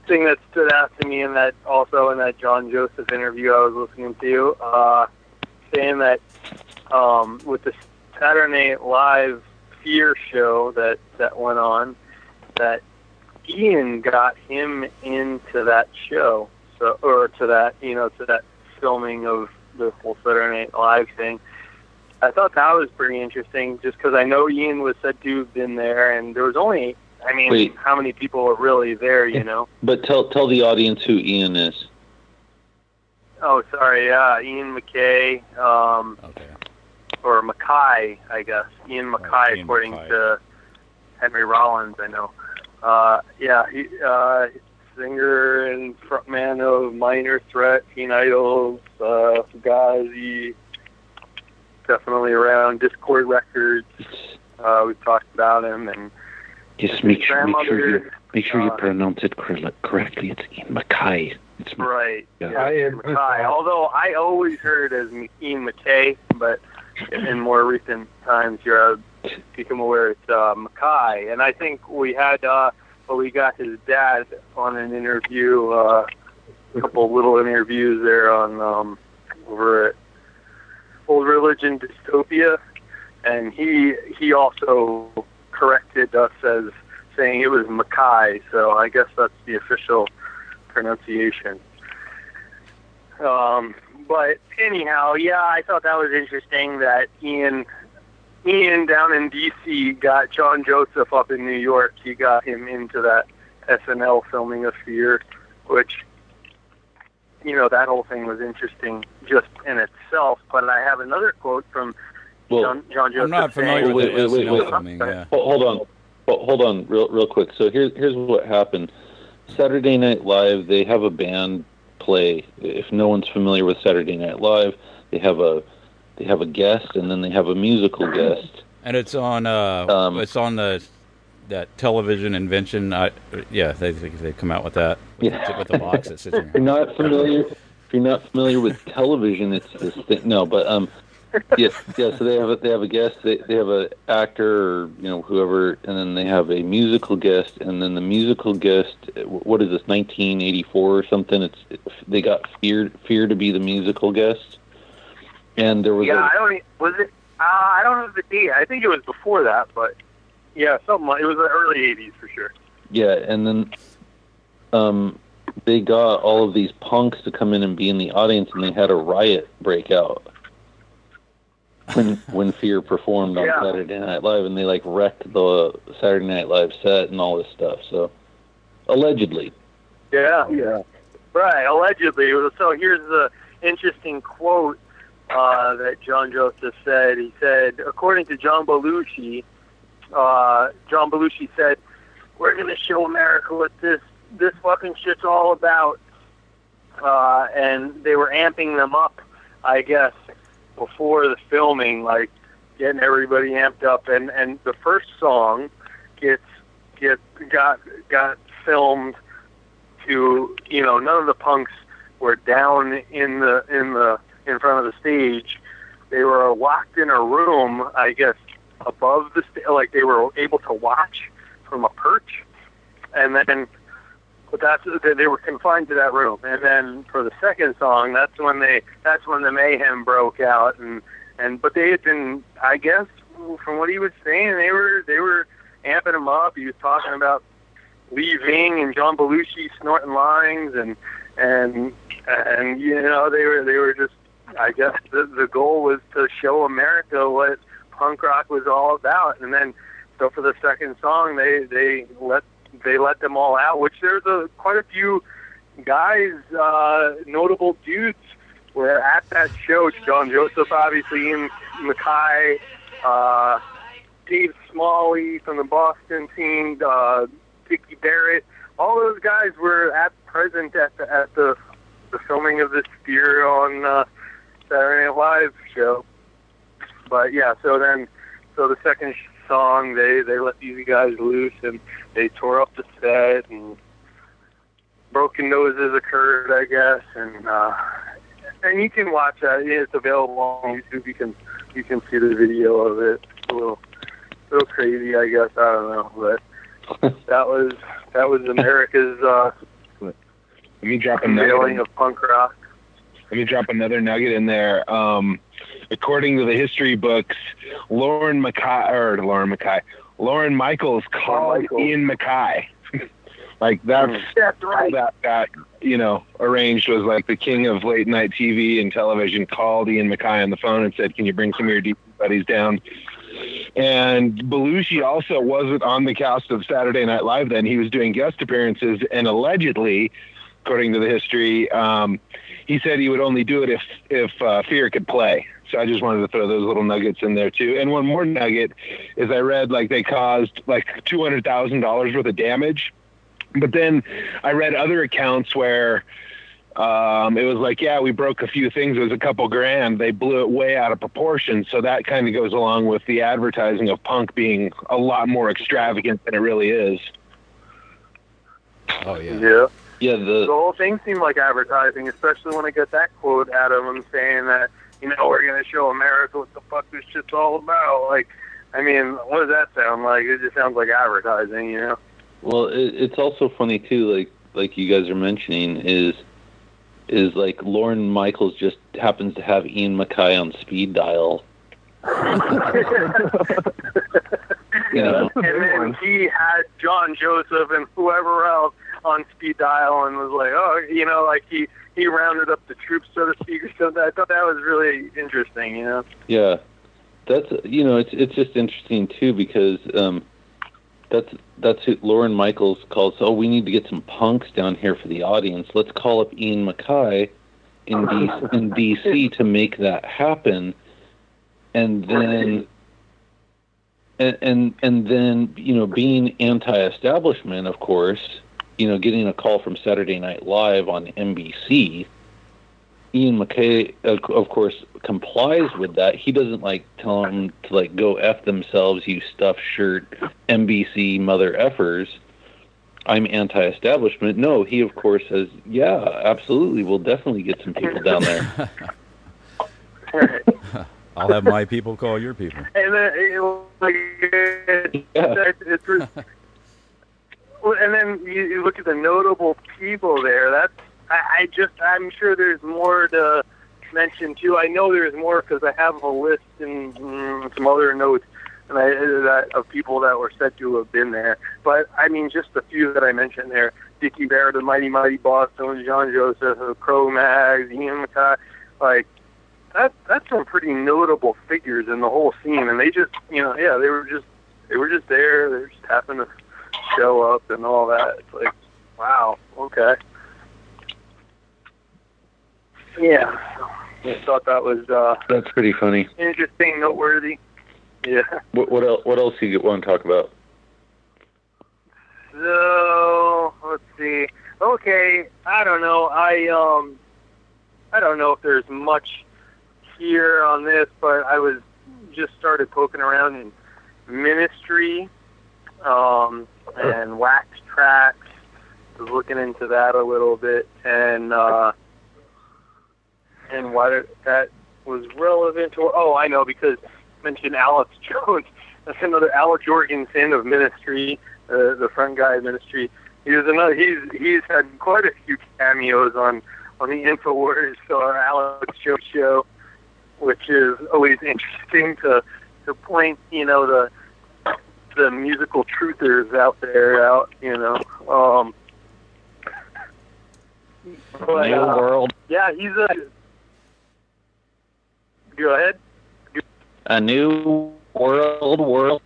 thing that stood out to me in that also in that John Joseph interview I was listening to, uh, saying that um, with the Saturday Night Live Fear show that that went on, that Ian got him into that show, so or to that you know to that filming of the whole Saturday Night Live thing. I thought that was pretty interesting, just because I know Ian was said to have been there, and there was only, I mean, Wait. how many people were really there, you know? But tell tell the audience who Ian is. Oh, sorry, yeah, Ian McKay, um, Okay. or MacKaye, I guess. Ian MacKaye, Ian according MacKaye. to Henry Rollins, I know. Uh, yeah, he, uh, singer and frontman of Minor Threat, Teen Idols, uh, Fugazi, definitely around Dischord Records. Uh, we've talked about him, and Just make sure make sure you grandmother. make sure you uh, pronounce it correctly. It's Ian MacKaye. It's Right. Yeah. Yeah, I am- MacKaye. Although I always heard as Ian McKay, but in more recent times, you're become aware it's uh, MacKaye. And I think we had, uh, well, we got his dad on an interview, uh, a couple little interviews there on um, over at Old Religion Dystopia, and he he also corrected us as saying it was MacKaye. So I guess that's the official pronunciation. Um, but anyhow, yeah, I thought that was interesting that Ian Ian down in DC got John Joseph up in New York. He got him into that SNL filming of Fear, which you know that whole thing was interesting just in itself. But I have another quote from well. John, John Joseph. I'm not familiar saying, with Wait, the wait, wait, SNL wait. filming. Yeah. Hold, hold on, Hold- hold on, real real quick. So here's here's what happened. Saturday Night Live, they have a band play. If no one's familiar with Saturday Night Live, they have a they have a guest and then they have a musical guest. And it's on uh Um, it's on the that television invention. I, yeah, they they come out with that with, Yeah. the, with the box that sits in you're not familiar, if you're not familiar with television, it's this thing. No, but um, yeah, yeah. So they have a, they have a guest. They they have a actor or you know whoever, and then they have a musical guest, and then the musical guest. What is this? 1984 or something? It's they got fear fear to be the musical guest, and there was Yeah, a, I don't. e- Was it? Uh, I don't know the date. I think it was before that, but yeah, something like it was the early '80s for sure. Yeah, and then um, they got all of these punks to come in and be in the audience, and they had a riot break out when *laughs* when Fear performed on Yeah. Saturday Night Live, and they like wrecked the Saturday Night Live set and all this stuff. So allegedly, Yeah. Yeah. Right, allegedly. So here's the interesting quote uh, that John Joseph said. He said, according to John Belushi, uh, John Belushi said, "We're going to show America what this this fucking shit's all about." Uh, and they were amping them up, I guess, before the filming, like getting everybody amped up. And and the first song gets get got got filmed to you know none of the punks were down in the in the in front of the stage. They were locked in a room, I guess, above the sta- like they were able to watch from a perch, and then but that's they they were confined to that room. And then for the second song, that's when they that's when the mayhem broke out, and and but they had been, I guess, from what he was saying, they were they were amping him up. He was talking about leaving and John Belushi snorting lines and and and you know they were they were just I guess the the goal was to show America what punk rock was all about. And then so for the second song they they let they let them all out which there's a quite a few guys uh notable dudes were at that show. John Joseph obviously Ian MacKaye uh Dave Smalley from the Boston team uh Dickie Barrett, all those guys were at present at the at the the filming of this Fear on uh, Saturday Night Live show. But yeah, so then so the second song they they let these guys loose and they tore up the set and broken noses occurred, I guess, and uh, and you can watch that. It's available on YouTube. You can you can see the video of it. It's a little a little crazy, I guess. I don't know, but *laughs* that was that was America's uh, Let me drop another. unveiling of punk rock. Let me drop another nugget in there. Um, according to the history books, Lauren Mackay or Lauren Mackay, Lorne Michaels called. Ian MacKaye. *laughs* like that's That's right. that got you know arranged was like the king of late night TV and television called Ian MacKaye on the phone and said, "Can you bring some of your deep buddies down?" And Belushi also wasn't on the cast of Saturday Night Live then. He was doing guest appearances, and allegedly, according to the history, um, he said he would only do it if if uh, Fear could play. So I just wanted to throw those little nuggets in there too. And one more nugget is I read like they caused like two hundred thousand dollars worth of damage, but then I read other accounts where um, it was like, yeah, we broke a few things. It was a couple grand. They blew it way out of proportion. So that kind of goes along with the advertising of punk being a lot more extravagant than it really is. Oh yeah. Yeah. Yeah, The the whole thing seemed like advertising, especially when I got that quote out of him saying that, you know, we're going to show America what the fuck this shit's all about. Like, I mean, what does that sound like? It just sounds like advertising, you know? Well, it, it's also funny too, like like you guys are mentioning, is is like Lorne Michaels just happens to have Ian MacKaye on speed dial. *laughs* You know, and then he had John Joseph and whoever else on speed dial and was like, oh, you know, like he he rounded up the troops, so to speak, *laughs* or something. I thought that was really interesting, you know. yeah, that's you know, it's it's just interesting too because um, that's that's who Lorne Michaels calls. Oh, we need to get some punks down here for the audience. Let's call up Ian MacKaye in D- *laughs* in DC to make that happen, and then. and and and then you know being anti-establishment of course you know getting a call from saturday night live on nbc ian mckay of of course complies with that he doesn't like tell them to like go f themselves you stuffed shirt nbc mother effers i'm anti-establishment no he of course says yeah absolutely we'll definitely get some people down there *laughs* *laughs* I'll have my people call your people. and then it, like it, Yeah. it, it's re- well, and then you, you look at the notable people there. That's I, I just I'm sure there's more to mention too. I know there's more because I have a list and mm, some other notes and I that of people that were said to have been there. But I mean, just the few that I mentioned there: Dickie Bear, the Mighty Mighty Bosstones, John Joseph, the Cro-Mags, Ian MacKaye, like that that's some pretty notable figures in the whole scene and they just you know, yeah, they were just they were just there, they just happened to show up and all that. It's like, wow, okay. Yeah. I thought that was uh That's pretty funny. interesting, noteworthy. Yeah. What what else, what else do you want to talk about? So let's see. Okay, I don't know. I um, I don't know if there's much here on this, but I was just started poking around in ministry, um, and wax tracks. Was looking into that a little bit, and uh, and why that was relevant to. Oh, I know because I mentioned Alex *laughs* Jones. That's another Alex Jourgensen of ministry uh, the front guy of ministry. He was another. He's he's had quite a few cameos on on the Infowars or Alex Jones show, which is always interesting to to point you know the the musical truthers out there out you know. Um, but, New uh, world, Yeah, he's a. Go ahead. a new world, world.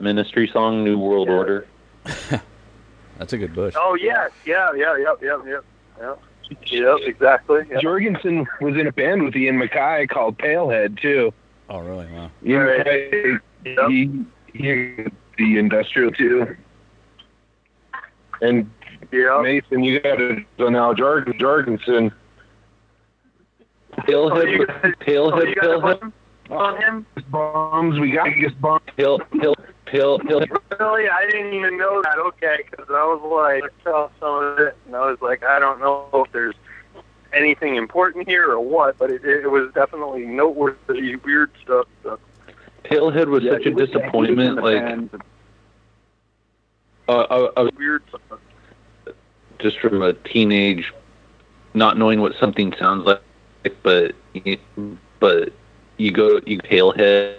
Ministry song, New World Yeah. Order. *laughs* That's a good bush. Oh yes, yeah, yeah, yeah, yeah, yep, yep. Yep, exactly. Yep. Jourgensen was in a band with Ian MacKaye called Pailhead too. Oh, really? Wow. Ian Right. MacKaye, Yep. he, he the industrial too. And Yep. Mason, you got it so now Jorg, Jourgensen. Oh, you Pailhead, guys- Oh, Pailhead, you got a Pailhead, button on him? Bombs, we got biggest bomb. Pale, Pale, Pale, Pale. Really? I didn't even know that. Okay, because I was like, I saw some of it, and I was like, I don't know if there's anything important here or what, but it, it was definitely noteworthy, weird stuff. So. Pailhead was Yeah, such a was- he was in disappointment. Like, band. uh, I, I was Weird just from a teenage, not knowing what something sounds like, but you, but you go you Pailhead.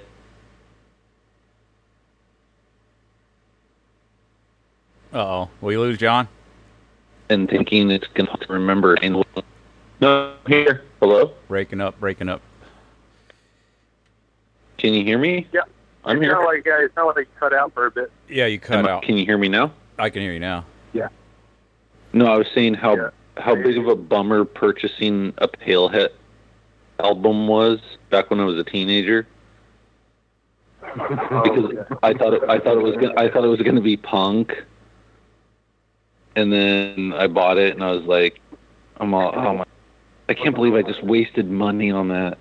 Uh oh. We lose John? and thinking it's going to remember. And no, here. Hello. Breaking up, breaking up. Can you hear me? Yeah. I'm It's here. not like uh, it's not like they cut out for a bit. Yeah, you cut Am I- out. Can you hear me now? I can hear you now. Yeah. No, I was saying how Yeah. how big of a bummer purchasing a Pailhead album was back when I was a teenager *laughs* because I thought it, I thought it was gonna, I thought it was going to be punk, and then I bought it and I was like, I'm all, oh my, I can't believe I just wasted money on that.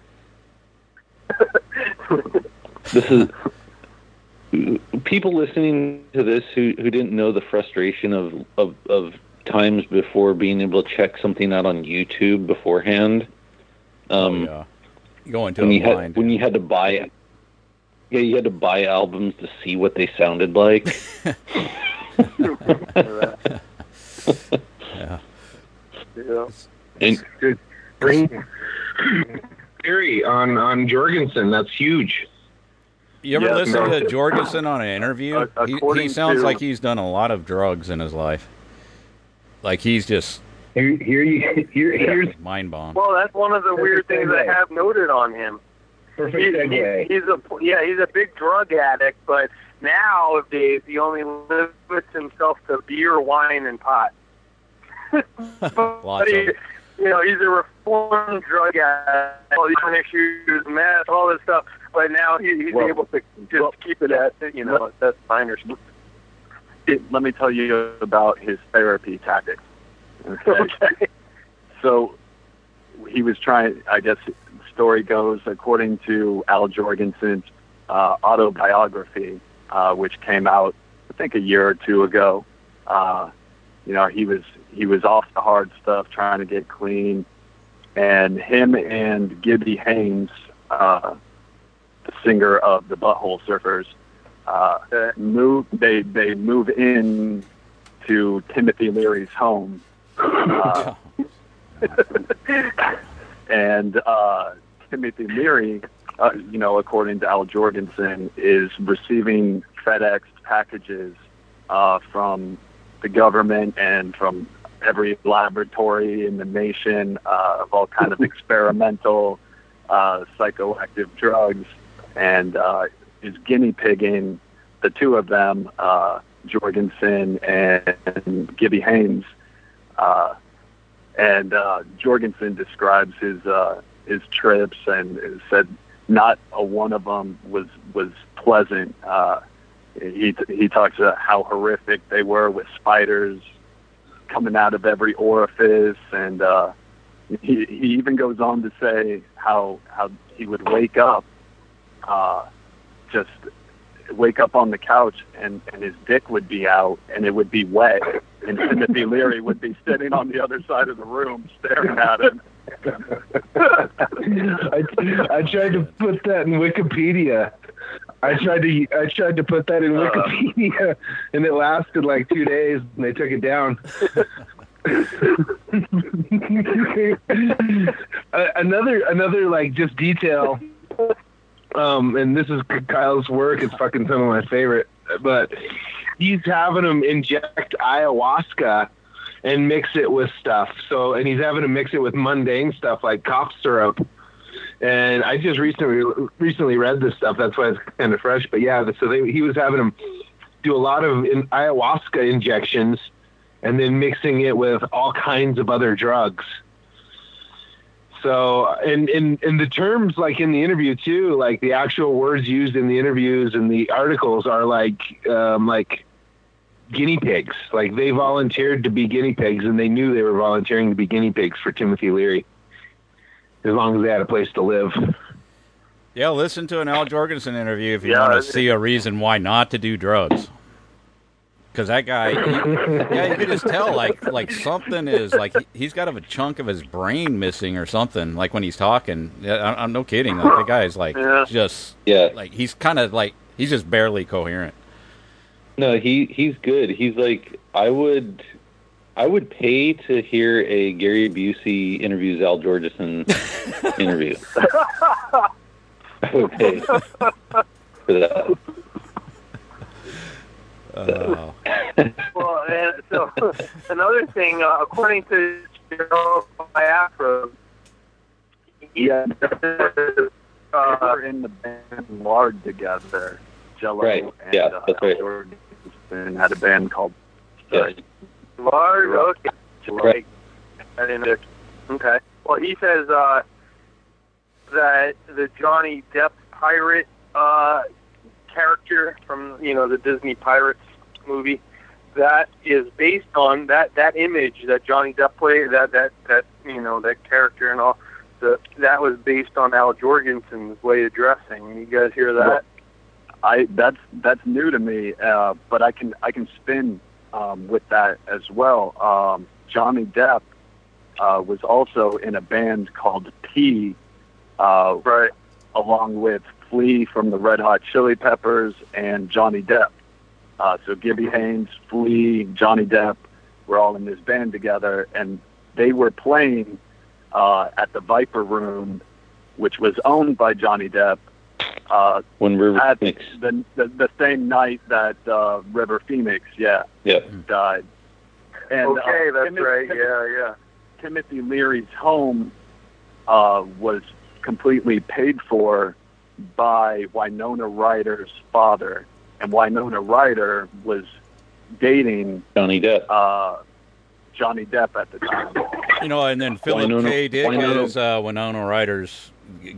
*laughs* this is people listening to this who who didn't know the frustration of of of times before being able to check something out on YouTube beforehand. Um, oh, yeah. You go into when you had blind. when you had to buy yeah you had to buy albums to see what they sounded like *laughs* yeah. Yeah. and Bring theory on on Jourgensen. That's huge. You ever Yeah, listen no. to Jourgensen on an interview? Uh, he, he sounds to- like he's done a lot of drugs in his life. Like he's just Here, here you, here, here's mind bombed. Well, that's one of the weird Perfect things I have noted on him. perfect He's, segue. he's, he's a yeah, he's a big drug addict, but nowadays he only limits himself to beer, wine, and pot. *laughs* *laughs* Lots But he, of it. You know, he's a reformed drug addict. All these different issues, meth, all this stuff. But now he, he's Well, able to just well, keep it at you know that's minor stuff. It- let me tell you about his therapy tactics. Okay. *laughs* Okay. So he was trying. I guess the story goes according to Al Jourgensen's uh, autobiography, uh, which came out I think a year or two ago. Uh, you know, he was he was off the hard stuff, trying to get clean, and him and Gibby Haynes, uh, the singer of the Butthole Surfers, uh, move. They they move in to Timothy Leary's home. Uh, *laughs* and uh, Timothy Leary, uh, you know, according to Al Jourgensen, is receiving FedEx packages uh, from the government and from every laboratory in the nation uh, of all kind of *laughs* experimental uh, psychoactive drugs, and uh, is guinea pigging the two of them, uh, Jourgensen and Gibby Haynes. Uh, and uh, Jourgensen describes his uh, his trips and said not a one of them was was pleasant. He he talks about how horrific they were with spiders coming out of every orifice, and uh, he he even goes on to say how how he would wake up, uh, just wake up on the couch and and his dick would be out and it would be wet, and Timothy Leary would be sitting on the other side of the room staring at him. *laughs* I, I tried to put that in Wikipedia. I tried to I tried to put that in Uh. Wikipedia, and it lasted like two days, and they took it down. *laughs* Another another like just detail, um, and this is Kyle's work. It's fucking some of my favorite, but he's having them inject ayahuasca and mix it with stuff. So, and he's having to mix it with mundane stuff like cough syrup. And I just recently recently read this stuff. That's why it's kind of fresh. But yeah, so they, he was having them do a lot of in, ayahuasca injections, and then mixing it with all kinds of other drugs. So, and in in the terms like in the interview too, like the actual words used in the interviews and the articles are like um, like guinea pigs. Like they volunteered to be guinea pigs, and they knew they were volunteering to be guinea pigs for Timothy Leary, as long as they had a place to live. Yeah, listen to an Al Jourgensen interview if you Yeah, want to see a reason why not to do drugs. Because that guy, he- yeah, you can just tell like like something is like he, he's got a chunk of his brain missing or something. Like when he's talking, yeah, I, I'm no kidding. Like, the guy is like Yeah. just Yeah. like he's kind of like he's just barely coherent. No, he he's good. He's like I would I would pay to hear a Gary Busey interviews Al Jourgensen *laughs* interview. I would pay for that. Uh, well, and so another thing, uh, according to Gerald Biafra, Yeah, they uh, were in the band Lard together. Jello Right, and yeah, uh, that's right. Jourgensen had a band called Yes. Large, okay. Right. I didn't know. Okay. Well, he says uh, that the Johnny Depp pirate uh, character from you know the Disney Pirates movie that is based on that that image that Johnny Depp played that that that you know that character and all the that was based on Al Jourgensen's way of dressing. You guys hear that? I that's that's new to me, uh, but I can I can spin um, with that as well. Um, Johnny Depp uh, was also in a band called P, uh, Right. along with Flea from the Red Hot Chili Peppers and Johnny Depp. Uh, so Gibby Haynes, Flea, Johnny Depp were all in this band together, and they were playing uh, at the Viper Room, which was owned by Johnny Depp. Uh, When River at Phoenix. the, the the same night that uh, River Phoenix, yeah, Yeah. died. And, okay, uh, that's Timothy- right. Yeah, yeah. Timothy Leary's home uh, was completely paid for by Winona Ryder's father, and Winona Ryder was dating Johnny Depp. uh, Johnny Depp at the time. you know, and then Philip Winona- K. Dick Winona- is uh, Winona Ryder's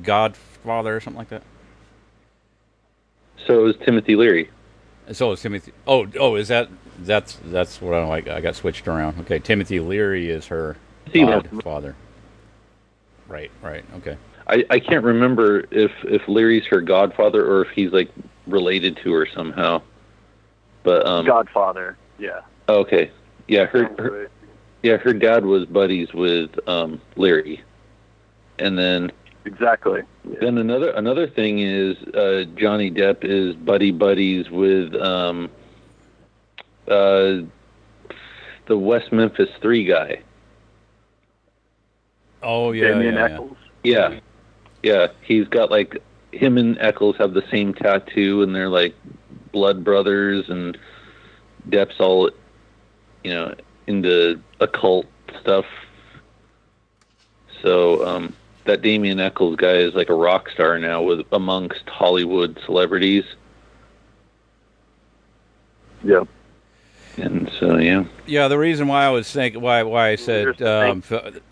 godfather or something like that. So is Timothy Leary. And So is Timothy. Oh, oh, is that that's that's what I like? I got switched around. Okay, Timothy Leary is her See, godfather. Right, right. Okay. I, I can't remember if if Leary's her godfather or if he's like related to her somehow. But um Godfather, yeah. okay. Yeah, her, her yeah, her dad was buddies with um Leary. And then Exactly. then another another thing is uh Johnny Depp is buddy buddies with um uh the West Memphis 3 guy. Oh yeah, Damien yeah, yeah. Yeah. Yeah, he's got like him and Echols have the same tattoo and they're like blood brothers and Depp's all you know, into occult stuff. So um, that Damien Echols guy is like a rock star now with amongst Hollywood celebrities. Yeah. And so yeah, Yeah, the reason why I was thinking, why why I said um,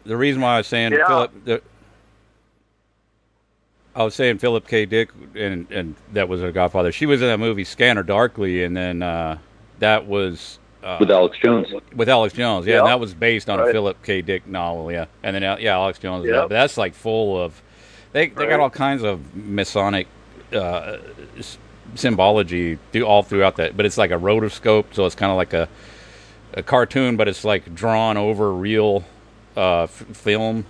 the reason why I was saying Yeah. Philip, the, I was saying Philip K. Dick, and and that was a Godfather. She was in that movie Scanner Darkly, and then uh, that was uh, with Alex Jones. with Alex Jones. Yeah, that was based on a Philip K. Dick novel. Yeah, and then uh, yeah, Alex Jones. Yeah, but that's like full of they they got all kinds of Masonic uh, s- symbology through, all throughout that. But it's like a rotoscope, so it's kind of like a a cartoon, but it's like drawn over real uh, f- film.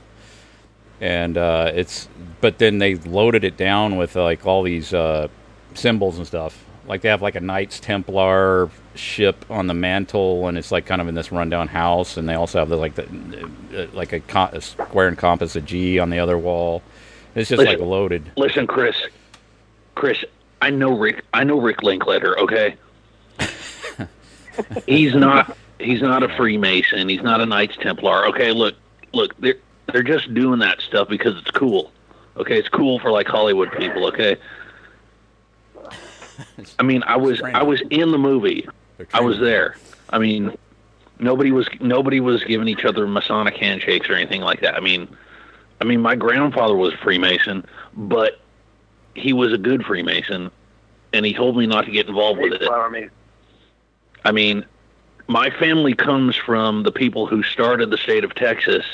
And uh, it's, but then they loaded it down with like all these uh, symbols and stuff. Like they have like a Knights Templar ship on the mantle, and it's like kind of in this rundown house. And they also have the like the uh, like a, co- a square and compass, a G on the other wall. It's just like loaded. Listen, Chris. Chris, I know Rick. I know Rick Linklater. Okay. *laughs* he's not. He's not a Freemason. He's not a Knights Templar. Okay. Look. Look. They're they're just doing that stuff because it's cool. Okay. It's cool for like Hollywood people. Okay. *laughs* I mean, I was I was in the movie. They're I was there. I mean, nobody was nobody was giving each other Masonic handshakes or anything like that. I mean, I mean, my grandfather was a Freemason, but he was a good Freemason, and he told me not to get involved with it. I mean, my family comes from the people who started the state of Texas,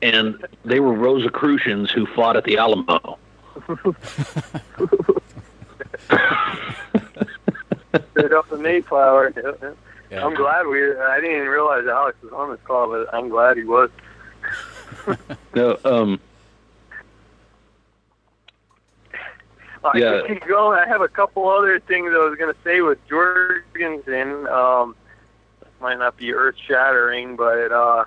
and they were Rosicrucians who fought at the Alamo. *laughs* *laughs* Straight up the Mayflower. *laughs* Yeah. I'm glad we. I didn't even realize Alex was on this call, but I'm glad he was. *laughs* No, um, I Yeah. keep going. I have a couple other things I was going to say with Jourgensen. Um, might not be earth shattering, but uh,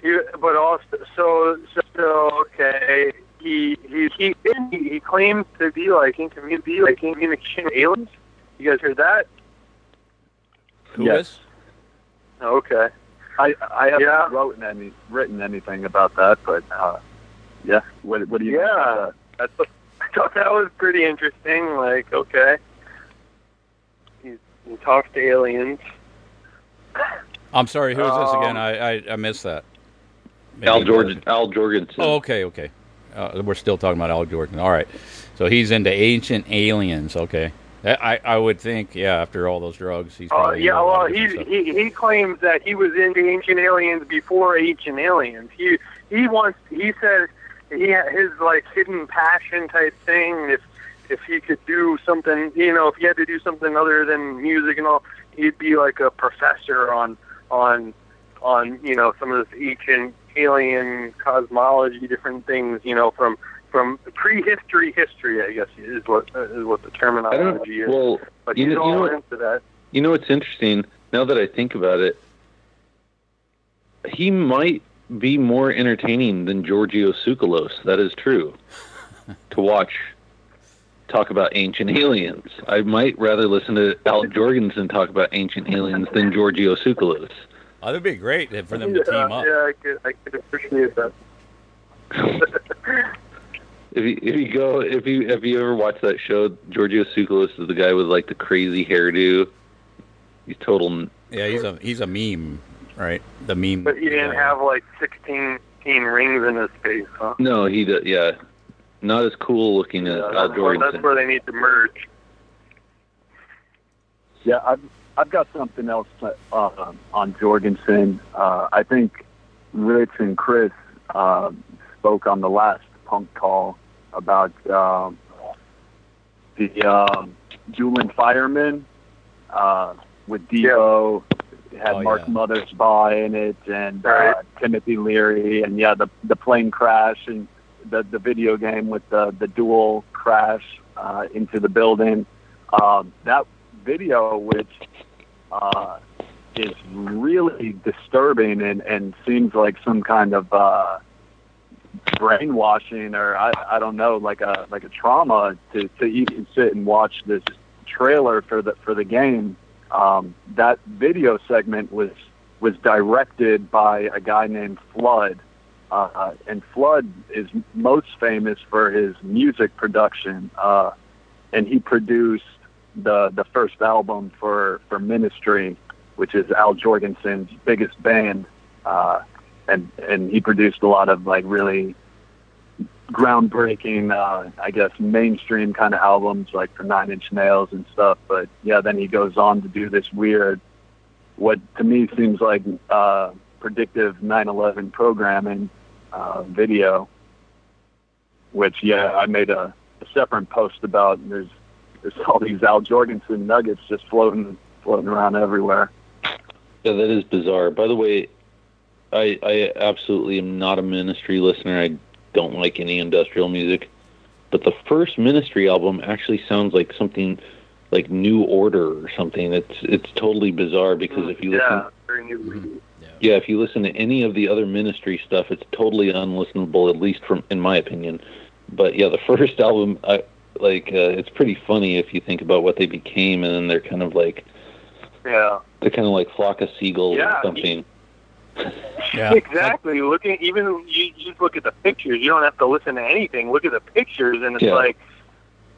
he, but also so so okay. He he he he, he claims to be like in community, be like in communication with aliens. You guys heard that? Who Yes. is? Okay. I I haven't Yeah. written any written anything about that, but uh, yeah. What what do you? think Yeah. about That's what, I thought that was pretty interesting. Like, okay, he, he talks to aliens. I'm sorry. Who is this again? Um, I I, I missed that. Maybe Al you Jordan, Al Jourgensen. Oh, okay, okay. Uh, we're still talking about Al Jordan. All right. So he's into ancient aliens. Okay. I I would think, yeah, after all those drugs, he's Uh, probably yeah, a lot well, he, he he claims that he was into Ancient Aliens before Ancient Aliens. He he wants he says he ha- his like hidden passion type thing. If if he could do something, you know, if he had to do something other than music and all, he'd be like a professor on on on you know some of this ancient alien cosmology, different things, you know, from from prehistory history, I guess is what is what the terminology is. Well, but you he's know- you all know- into that. You know what's interesting? Now that I think about it, he might be more entertaining than Giorgio Tsoukalos. That is true. *laughs* to watch talk about ancient aliens, I might rather listen to Al Jourgensen talk about ancient aliens than Giorgio Tsoukalos. Oh, that'd be great for them to team up. Yeah, I could, I could appreciate that. *laughs* If you if you go if you if you ever watch that show, Giorgio Tsoukalos is the guy with like the crazy hairdo. He's total. Yeah, he's a he's a meme, right? The meme. But he didn't guy. have like 16, 16 rings in his face, huh? No, he d- yeah, not as cool looking as Yeah, Al that's, where, that's where they need to merge. Yeah, I've I've got something else uh, on Jourgensen. Uh, I think Rich and Chris uh, spoke on the last punk call about um, the um, Julian Fireman uh, with Devo. It had Oh, Mark yeah. Mothersbaugh in it and uh, Right. Timothy Leary, and yeah, the the plane crash and the the video game with the the dual crash uh, into the building. Um, that video, which uh, is really disturbing and, and seems like some kind of uh, brainwashing or I, I don't know, like a like a trauma to, to even sit and watch this trailer for the for the game. Um, that video segment was was directed by a guy named Flood, uh, and Flood is most famous for his music production, uh, and he produced the the first album for for Ministry, which is Al Jourgensen's biggest band, uh, and and he produced a lot of like really groundbreaking, uh, I guess, mainstream kind of albums like for Nine Inch Nails and stuff. But yeah, then he goes on to do this weird, what to me seems like uh, predictive 9/11 programming uh, video, which yeah, I made a, a separate post about. There's there's all these Al Jourgensen nuggets just floating floating around everywhere. Yeah, that is bizarre. By the way, I I absolutely am not a Ministry listener. I don't like any industrial music, but the first Ministry album actually sounds like something like New Order or something. It's it's totally bizarre because if you listen, yeah, very new. Mm-hmm. yeah, if you listen to any of the other Ministry stuff, it's totally unlistenable, at least from in my opinion. But yeah, the *laughs* first album, I like uh, it's pretty funny if you think about what they became, and then they're kind of like Yeah. they're kind of like flock of seagulls Yeah, or something. *laughs* Yeah. Exactly. Looking even you you just look at the pictures. You don't have to listen to anything. Look at the pictures, and it's Yeah. like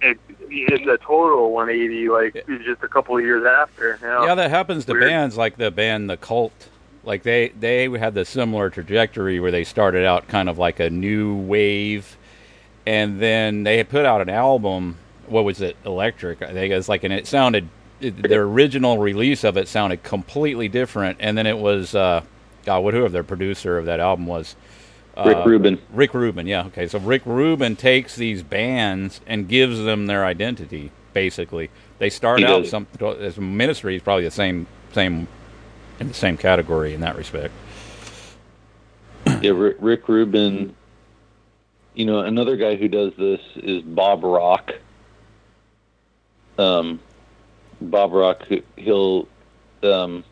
it, it's a total 180. Like it's just a couple of years after. You know? Yeah, that happens to Weird. bands like the band The Cult. Like they they had the similar trajectory where they started out kind of like a new wave, and then they had put out an album. What was it? Electric. I think it was like, and it sounded it, their original release of it sounded completely different, and then it was uh, God, what whoever their producer of that album was. Uh, Rick Rubin. Rick Rubin, yeah, okay. So Rick Rubin takes these bands and gives them their identity. Basically, they start He out does. some as ministry is probably the same same in the same category in that respect. Yeah, Rick Rubin. You know, another guy who does this is Bob Rock. Um, Bob Rock, he'll, um,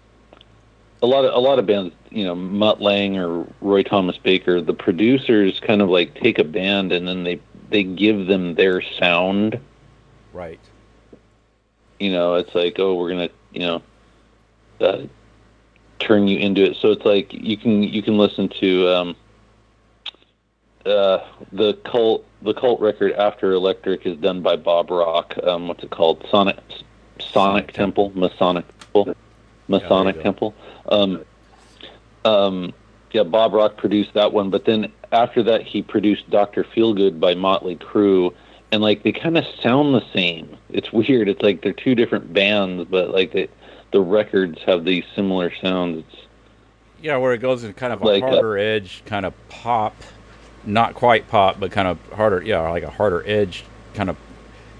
a lot of a lot of bands, you know, Mutt Lange or Roy Thomas Baker, the producers kind of like take a band and then they they give them their sound. Right. You know, it's like, oh, we're gonna, you know, uh, turn you into it. So it's like you can you can listen to um, uh, the cult the cult record after Electric is done by Bob Rock. Um, what's it called? Sonic Sonic Temple, Masonic Temple, Masonic go. Temple. Um, um, yeah, Bob Rock produced that one, but then after that he produced Doctor Feelgood by Motley Crue, and like they kind of sound the same. It's weird. It's like they're two different bands, but like they, the records have these similar sounds. It's Yeah, where it goes in kind of a Like, uh, harder edge, kind of pop, not quite pop, but kind of harder. Yeah, like a harder edge kind of.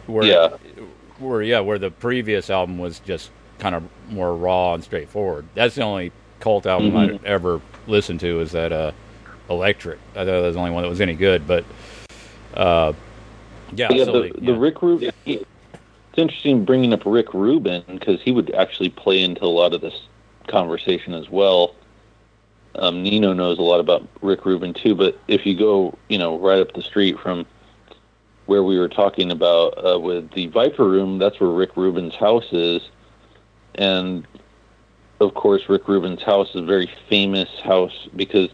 Where, Yeah. Where yeah, where the previous album was just kind of more raw and straightforward. That's the only cult album Mhm. I ever listened to. Is that uh, Electric? I thought that was the only one that was any good. But uh, yeah, yeah, so the, they- the. Rick Rubin. It's interesting bringing up Rick Rubin because he would actually play into a lot of this conversation as well. Um, Nino knows a lot about Rick Rubin too, but if you go, you know, right up the street from where we were talking about uh, with the Viper Room, that's where Rick Rubin's house is, and of course, Rick Rubin's house is a very famous house because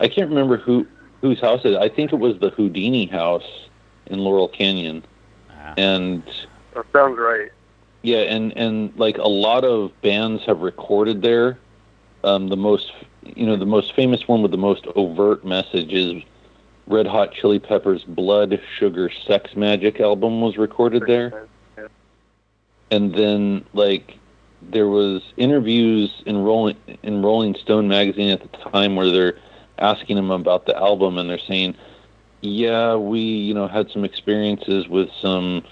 I can't remember who whose house it is. I think it was the Houdini house in Laurel Canyon, Ah. and That sounds right. yeah, and and like a lot of bands have recorded there. Um, the most, you know, the most famous one with the most overt message is Red Hot Chili Peppers' "Blood Sugar Sex Magik" album was recorded there. and then like there was interviews in Rolling in Rolling Stone magazine at the time where they're asking him about the album and they're saying, "Yeah, we you know had some experiences with some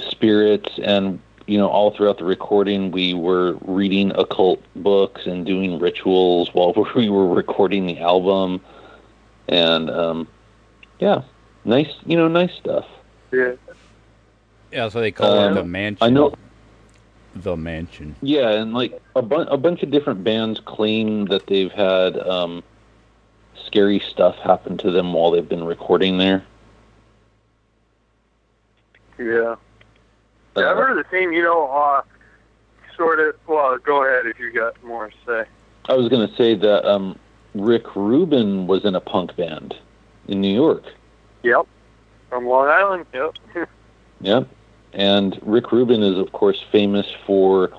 spirits and you know all throughout the recording we were reading occult books and doing rituals while *laughs* we were recording the album and um yeah nice you know nice stuff Yeah. yeah, so they call Um, it the mansion. I know the mansion. Yeah, and like a, bun- a bunch of different bands claim that they've had um, scary stuff happen to them while they've been recording there. Yeah. Yeah, I've Uh, heard the same. You know, uh, sort of. Well, go ahead if you got more to say. I was going to say that um, Rick Rubin was in a punk band in New York. Yep. From Long Island. Yep. *laughs* Yep. And Rick Rubin is, of course, famous for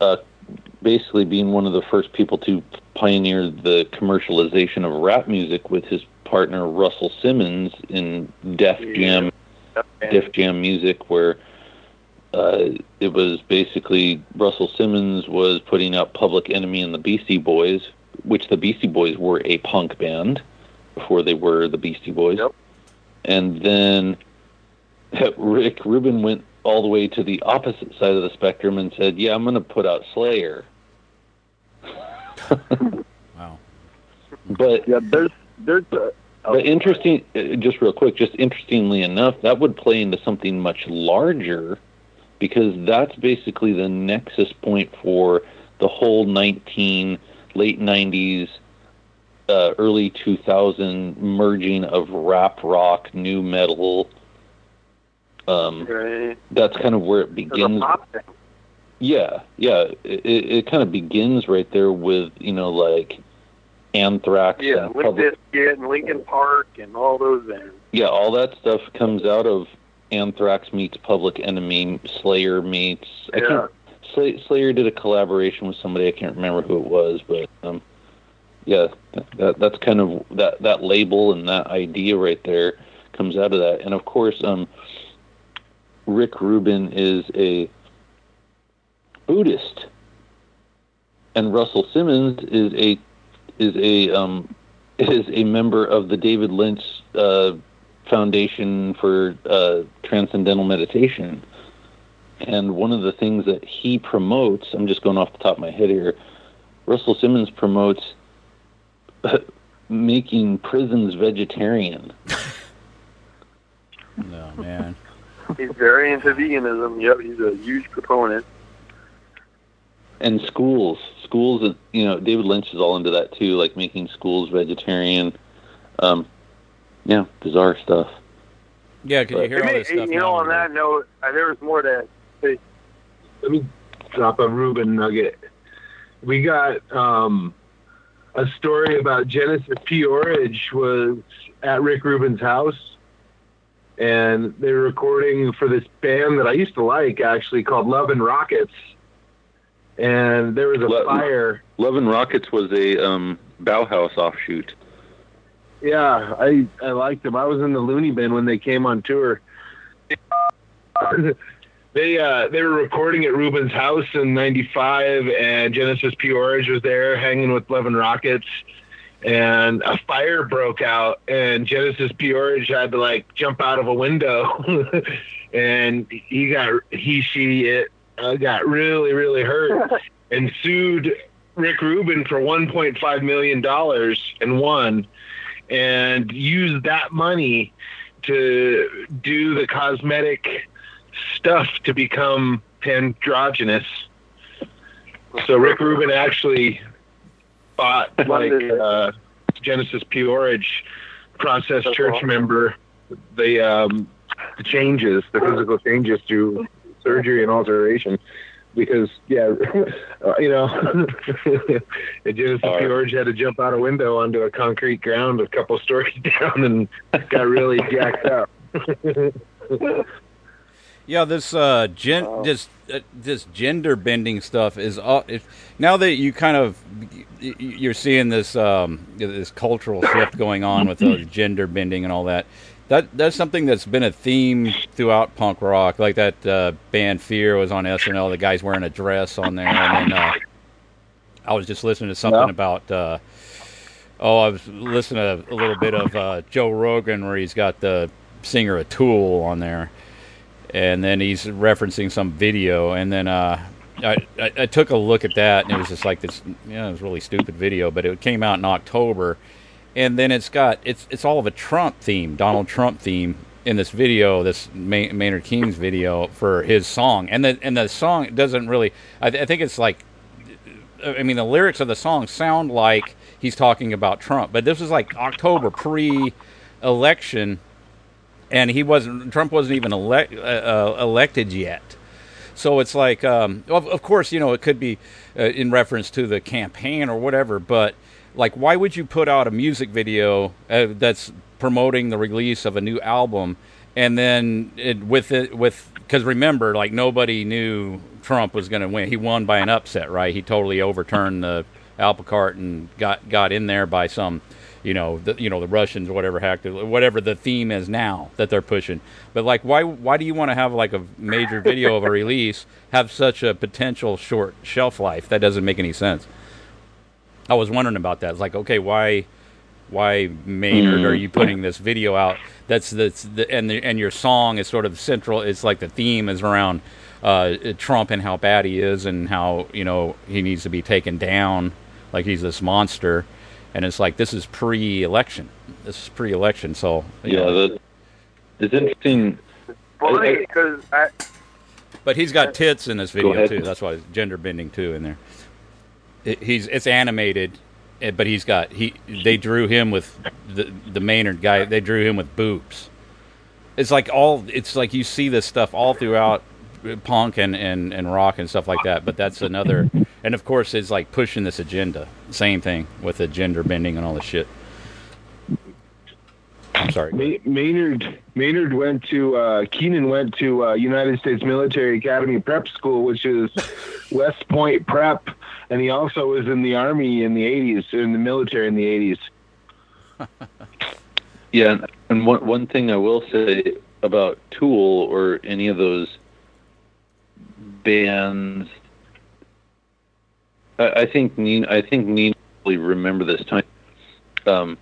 uh, basically being one of the first people to pioneer the commercialization of rap music with his partner Russell Simmons in Def Jam, Def Jam music, where uh, it was basically Russell Simmons was putting out Public Enemy and the Beastie Boys, which the Beastie Boys were a punk band before they were the Beastie Boys. Yep. And then *laughs* Rick Rubin went all the way to the opposite side of the spectrum and said, "Yeah, I'm going to put out Slayer." *laughs* Wow. But Yeah, there's there's a, oh, But interesting, uh, just real quick, just interestingly enough, that would play into something much larger because that's basically the nexus point for the whole 19, late 90s, uh, early 2000 merging of rap, rock, nu metal. Um, Right. that's kind of where it begins. Yeah, yeah. It, it, kind of begins right there with, you know, like Anthrax Yeah, and Limp Bizkit and Linkin Park and all those bands. Yeah, all that stuff comes out of Anthrax meets Public Enemy, Slayer meets. I Yeah. can't, Slayer did a collaboration with somebody. I can't remember who it was, but um, yeah, that that's kind of that that label and that idea right there comes out of that. And of course, um, Rick Rubin is a Buddhist, and Russell Simmons is a is a um, *laughs* is a member of the David Lynch uh, Foundation for uh, Transcendental Meditation. And one of the things that he promotes, I'm just going off the top of my head here, Russell Simmons promotes *laughs* making prisons vegetarian. No *laughs* man. He's very into veganism. Yep, he's a huge proponent. And schools, schools, that you know, David Lynch is all into that too, like making schools vegetarian. Um, yeah, bizarre stuff. Yeah, because you hear all Hey, this stuff. you know, on that note, uh, there was more to say. let me drop a Rubin nugget. We got um, a story about Genesis P-Orridge was at Rick Rubin's house, and they were recording for this band that I used to like, actually called Love and Rockets. And there was a Lo- fire. Love and Rockets was a um, Bauhaus offshoot. Yeah, I I liked them. I was in the loony bin when they came on tour. *laughs* they uh they were recording at Rubin's house in '95, and Genesis P-Orridge was there hanging with Levin Rockets, and a fire broke out, and Genesis P-Orridge had to like jump out of a window, *laughs* and he got he she it uh, got really really hurt, *laughs* and sued Rick Rubin for 1.5 million dollars and won and use that money to do the cosmetic stuff to become androgynous. So Rick Rubin actually bought *laughs* like uh, Genesis P-Orridge process church awesome. member the um, the changes, the physical changes through surgery and alteration. Because yeah, *laughs* uh, you know, *laughs* Genesis All right. P-Orridge had to jump out a window onto a concrete ground a couple *laughs* stories down and got really jacked up. Yeah, this uh, gen- this uh, this gender bending stuff is all. It, now that you kind of you're seeing this um, this cultural shift going on with the gender bending and all that. That that's something that's been a theme throughout punk rock. Like that uh, band Fear was on SNL. The guy's wearing a dress on there, and then uh, I was just listening to something Yeah. about. Uh, oh, I was listening to a little bit of uh, Joe Rogan where he's got the singer of Tool on there and then he's referencing some video, and then uh, I, I, I took a look at that, and it was just like this. Yeah, it was a really stupid video, but it came out in October, and then it's got it's it's all of a Trump theme, Donald Trump theme in this video, this May, Maynard King's video for his song, and the and the song doesn't really. I, I think it's like. I mean, the lyrics of the song sound like he's talking about Trump, but this was like October pre-election, and he wasn't. Trump wasn't even elect, uh, uh, elected yet. So it's like, um, of, of course, you know, it could be uh, in reference to the campaign or whatever, but like, why would you put out a music video uh, that's promoting the release of a new album, and then it, with it with because remember, like nobody knew Trump was going to win. He won by an upset, right? He totally overturned the apple cart and got got in there by some you know, the, you know, the Russians whatever hacked it, whatever the theme is now that they're pushing. But like, why why do you want to have like a major video of a release have such a potential short shelf life? That doesn't make any sense. I was wondering about that. It's like, okay, why why Maynard are you putting this video out? That's that's the and the, and your song is sort of central. It's like the theme is around uh, Trump and how bad he is and how you know he needs to be taken down, like he's this monster and it's like this is pre-election. This is pre-election, so yeah, the, it's interesting. Funny because I. But he's got tits in this video too. That's why it's gender bending too in there. It, he's it's animated, eh, but he's got he. They drew him with the the Maynard guy. They drew him with boobs. It's like all. It's like you see this stuff all throughout punk and, and, and rock and stuff like that. But that's another, and of course, it's like pushing this agenda. Same thing with the gender bending and all this shit. I'm sorry. Maynard Maynard went to uh, Keenan went to uh, United States Military Academy Prep School, which is *laughs* West Point Prep, and he also was in the Army in the '80s, in the military in the '80s. *laughs* yeah, and one one thing I will say about Tool or any of those bands. I, I think Nino, I think Nino will remember this time. Um,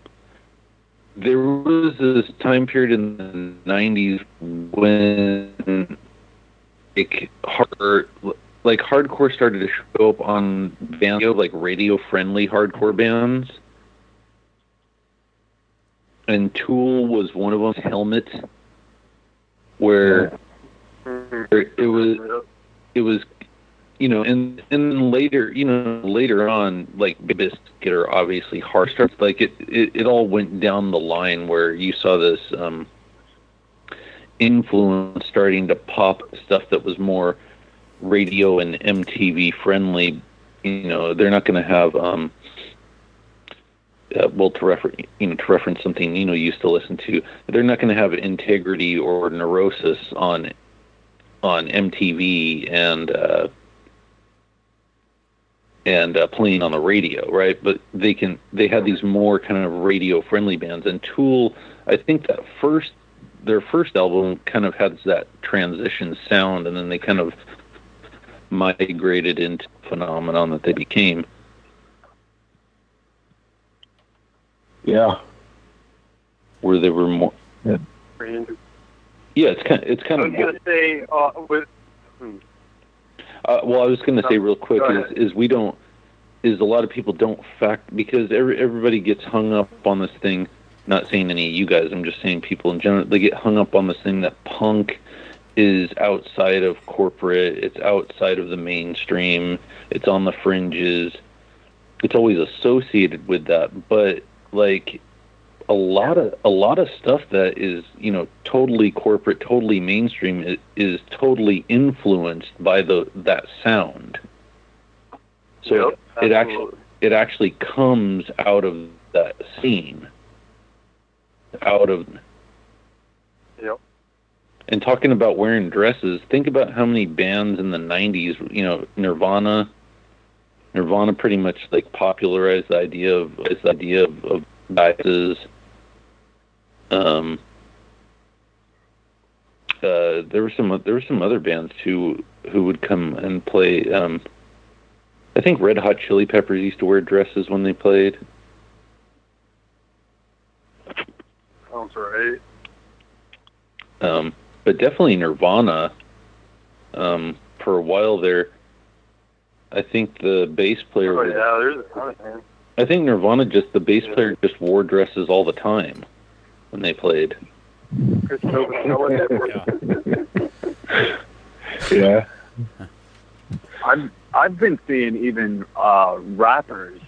there was this time period in the '90s when like hard, like hardcore started to show up on bands, like radio-friendly hardcore bands, and Tool was one of them. Helmet, where it was it was you know and and later you know later on like Bizkit or obviously hard like it, it it all went down the line where you saw this um influence starting to pop stuff that was more radio and MTV friendly. You know they're not going to have um uh, well to refer you know to reference something you know used to listen to they're not going to have integrity or neurosis on on MTV and uh, and uh, playing on the radio, right? But they can they had these more kind of radio friendly bands. And Tool, I think that first their first album kind of has that transition sound, and then they kind of migrated into the phenomenon that they became. Yeah, where they were more. Yeah. Yeah, it's kind. Of, it's kind I was of. gonna say uh, with. Hmm. Uh, well, I was going to say real quick is, is we don't is a lot of people don't fact because every, everybody gets hung up on this thing. Not saying any of you guys, I'm just saying people in general. They get hung up on this thing that punk is outside of corporate. It's outside of the mainstream. It's on the fringes. It's always associated with that, but like a lot of a lot of stuff that is you know totally corporate, totally mainstream is, is totally influenced by the that sound. So Yep, it, actually it actually comes out of that scene, out of Yep. and talking about wearing dresses. Think about how many bands in the '90s, you know, Nirvana. Nirvana pretty much like popularized the idea of this idea of, of dresses. Um, uh, there were some there were some other bands too who would come and play. Um, I think Red Hot Chili Peppers used to wear dresses when they played. Sounds right. Um, but definitely Nirvana. Um, for a while there, I think the bass player. Oh yeah, there's a ton of. I think Nirvana just the bass player just wore dresses all the time when they played. Chris Novoselic. yeah. I've I've been seeing even uh, rappers,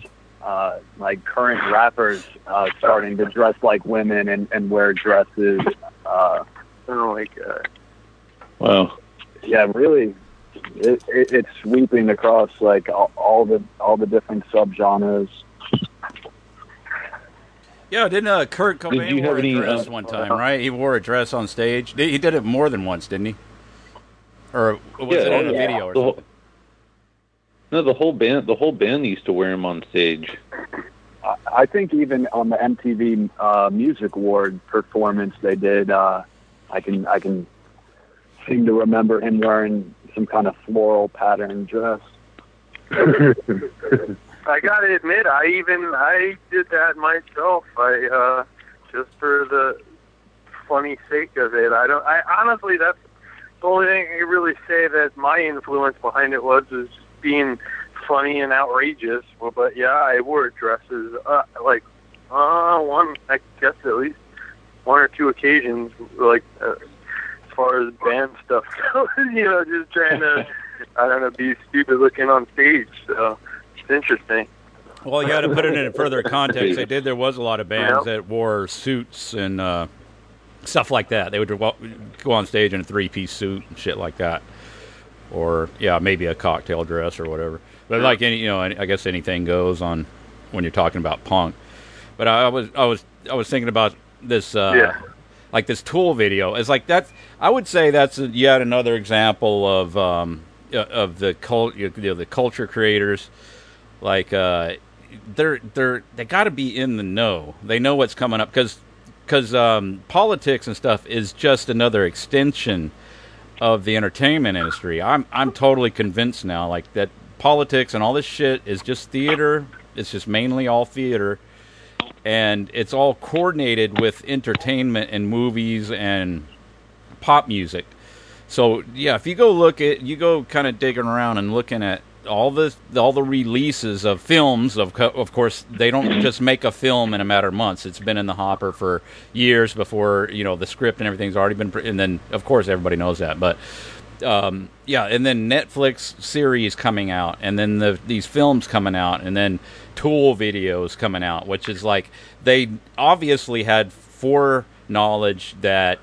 uh, like current rappers, uh, starting to dress like women and, and wear dresses. Uh, Oh my god. Wow. yeah, really, it, it, it's sweeping across like all, all the all the different subgenres. Yeah, didn't uh, Kurt Did Cobain you wore have a any, dress uh, one time, right? He wore a dress on stage. He did it more than once, didn't he? Or was Yeah, it on a yeah. video or The whole- No, the whole band the whole band used to wear him on stage. I, I think even on the MTV uh, Music Award performance they did, uh, I can I can seem to remember him wearing some kind of floral pattern dress. *laughs* I gotta admit, I even I did that myself. I uh, just for the funny sake of it. I don't. I honestly, that's the only thing I can really say that my influence behind it was is being funny and outrageous. Well, but yeah, I wore dresses uh, like uh, one, I guess at least one or two occasions, like uh, as far as band stuff *laughs* goes. you know, just trying to. I don't know, be stupid looking on stage. So interesting. Well, you got to put it in *laughs* further context. They did. There was a lot of bands that wore suits and uh, stuff like that. They would go on stage in a three-piece suit and shit like that, or yeah, maybe a cocktail dress or whatever. But like any, you know, I guess anything goes on when you're talking about punk. But I was, I was, I was thinking about this, uh, Yeah. like this Tool video. It's like that. I would say that's yet another example of um, uh, of the cult, you know, the culture creators like uh they're they're they got to be in the know. They know what's coming up because because um politics and stuff is just another extension of the entertainment industry. I'm i'm totally convinced now like that politics and all this shit is just theater. It's just mainly all theater. And it's all coordinated with entertainment and movies and pop music. So yeah, if you go look at you go kind of digging around and looking at all the all the releases of films of co- of course they don't *clears throat* just make a film in a matter of months. It's been in the hopper for years before you know the script and everything's already been pre- and then of course everybody knows that. But um, yeah, and then Netflix series coming out, and then the these films coming out, and then Tool videos coming out, which is like they obviously had foreknowledge that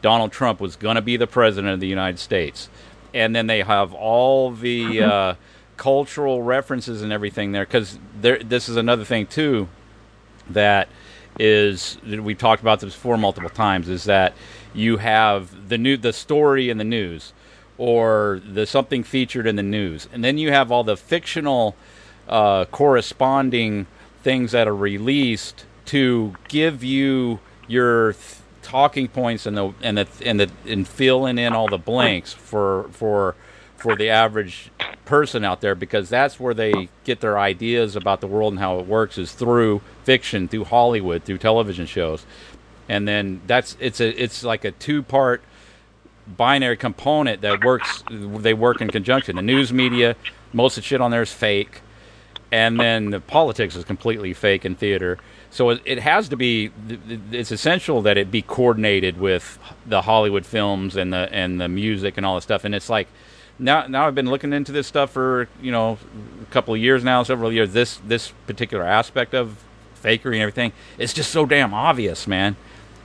Donald Trump was going to be the president of the United States, and then they have all the uh, cultural references and everything there because this is another thing too that is we've talked about this before multiple times is that you have the new the story in the news or the something featured in the news. And then you have all the fictional uh, corresponding things that are released to give you your th- talking points and the and the and the and filling in all the blanks for for for the average person out there because that's where they get their ideas about the world and how it works is through fiction, through Hollywood, through television shows. And then that's it's a it's like a two part binary component that works they work in conjunction. The news media, most of the shit on there is fake. And then the politics is completely fake in theater. So it, it has to be. It's essential that it be coordinated with the Hollywood films and the and the music and all this stuff. And it's like now now I've been looking into this stuff for you know a couple of years now, several years. This this particular aspect of fakery and everything, it's just so damn obvious, man.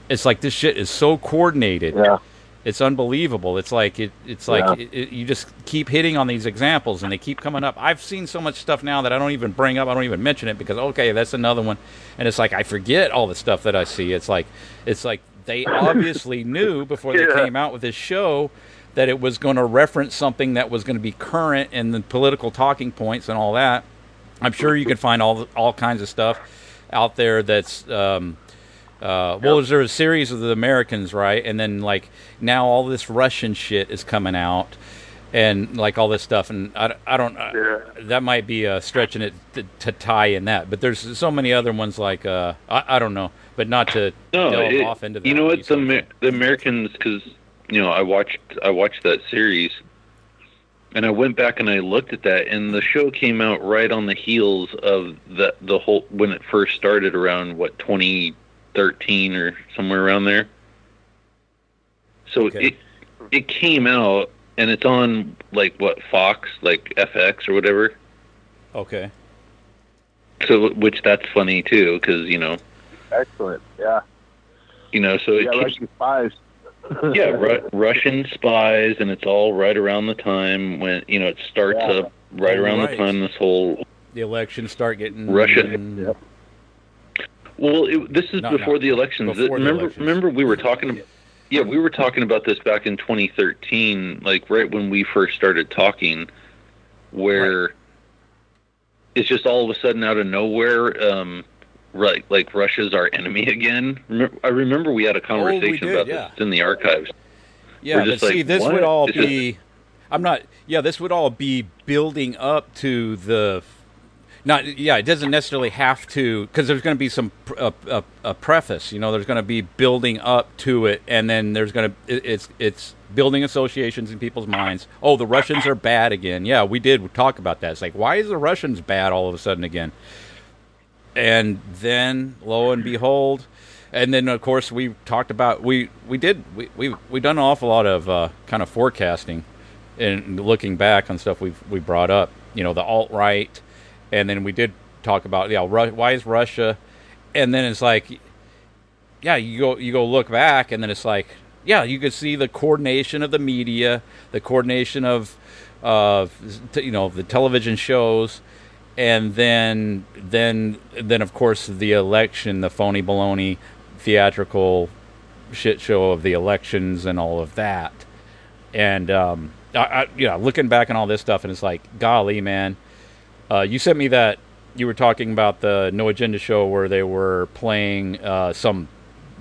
It's like this shit is so coordinated. Yeah. It's unbelievable. It's like it. It's like it, it, you just keep hitting on these examples, and they keep coming up. I've seen so much stuff now that I don't even bring up. I don't even mention it because okay, that's another one, and it's like I forget all the stuff that I see. It's like it's like they obviously knew before they *laughs* Yeah. came out with this show that it was going to reference something that was going to be current in the political talking points and all that. I'm sure you can find all all kinds of stuff out there that's. Um, uh, well, there was a series of the Americans, right? And then like now all this Russian shit is coming out, and like all this stuff. And I, I don't. Yeah. that might be uh, stretching it to, to tie in that, but there's so many other ones like uh, I, I don't know, but not to No, delve it- off into that. you know what the. The Americans because you know I watched I watched that series, and I went back and I looked at that, and the show came out right on the heels of the the whole when it first started around what 2013 or somewhere around there. So Okay. it it came out and it's on like what Fox like FX or whatever. Okay. So which that's funny too because you know Excellent. Yeah. you know so it Yeah, keeps- Russian spies. *laughs* yeah, Ru- Russian spies, and it's all right around the time when you know it starts Yeah. up right Oh, around right. the time this whole The elections start getting Russia- Yep. Well, it, this is No, no. before the elections. Before the remember, elections. remember, we were talking. Yeah, we were talking about this back in 2013, like right when we first started talking, where it's just all of a sudden out of nowhere, um, right? Like Russia's our enemy again. I remember we had a oh, conversation did, about yeah. this It's in the archives. Yeah, but like, see, this what? would all be. I'm not. Yeah, this would all be building up to the. Not. Yeah, it doesn't necessarily have to because there's going to be some a, a, a preface. You know, there's going to be building up to it, and then there's going to it, it's it's building associations in people's minds. Oh, the Russians are bad again. Yeah, we did talk about that. It's like, why is the Russians bad all of a sudden again? And then lo and behold and then of course we talked about we we did we we we done an awful lot of uh, kind of forecasting and looking back on stuff we've we brought up you know the alt right and then we did talk about yeah Ru- why is Russia? And then it's like yeah you go you go look back and then it's like yeah you could see the coordination of the media the coordination of of you know the television shows and then then then of course the election, the phony baloney theatrical shit show of the elections and all of that. And um, I, I, looking back on all this stuff, and it's like, golly, man, uh, you sent me that you were talking about the No Agenda show where they were playing uh, some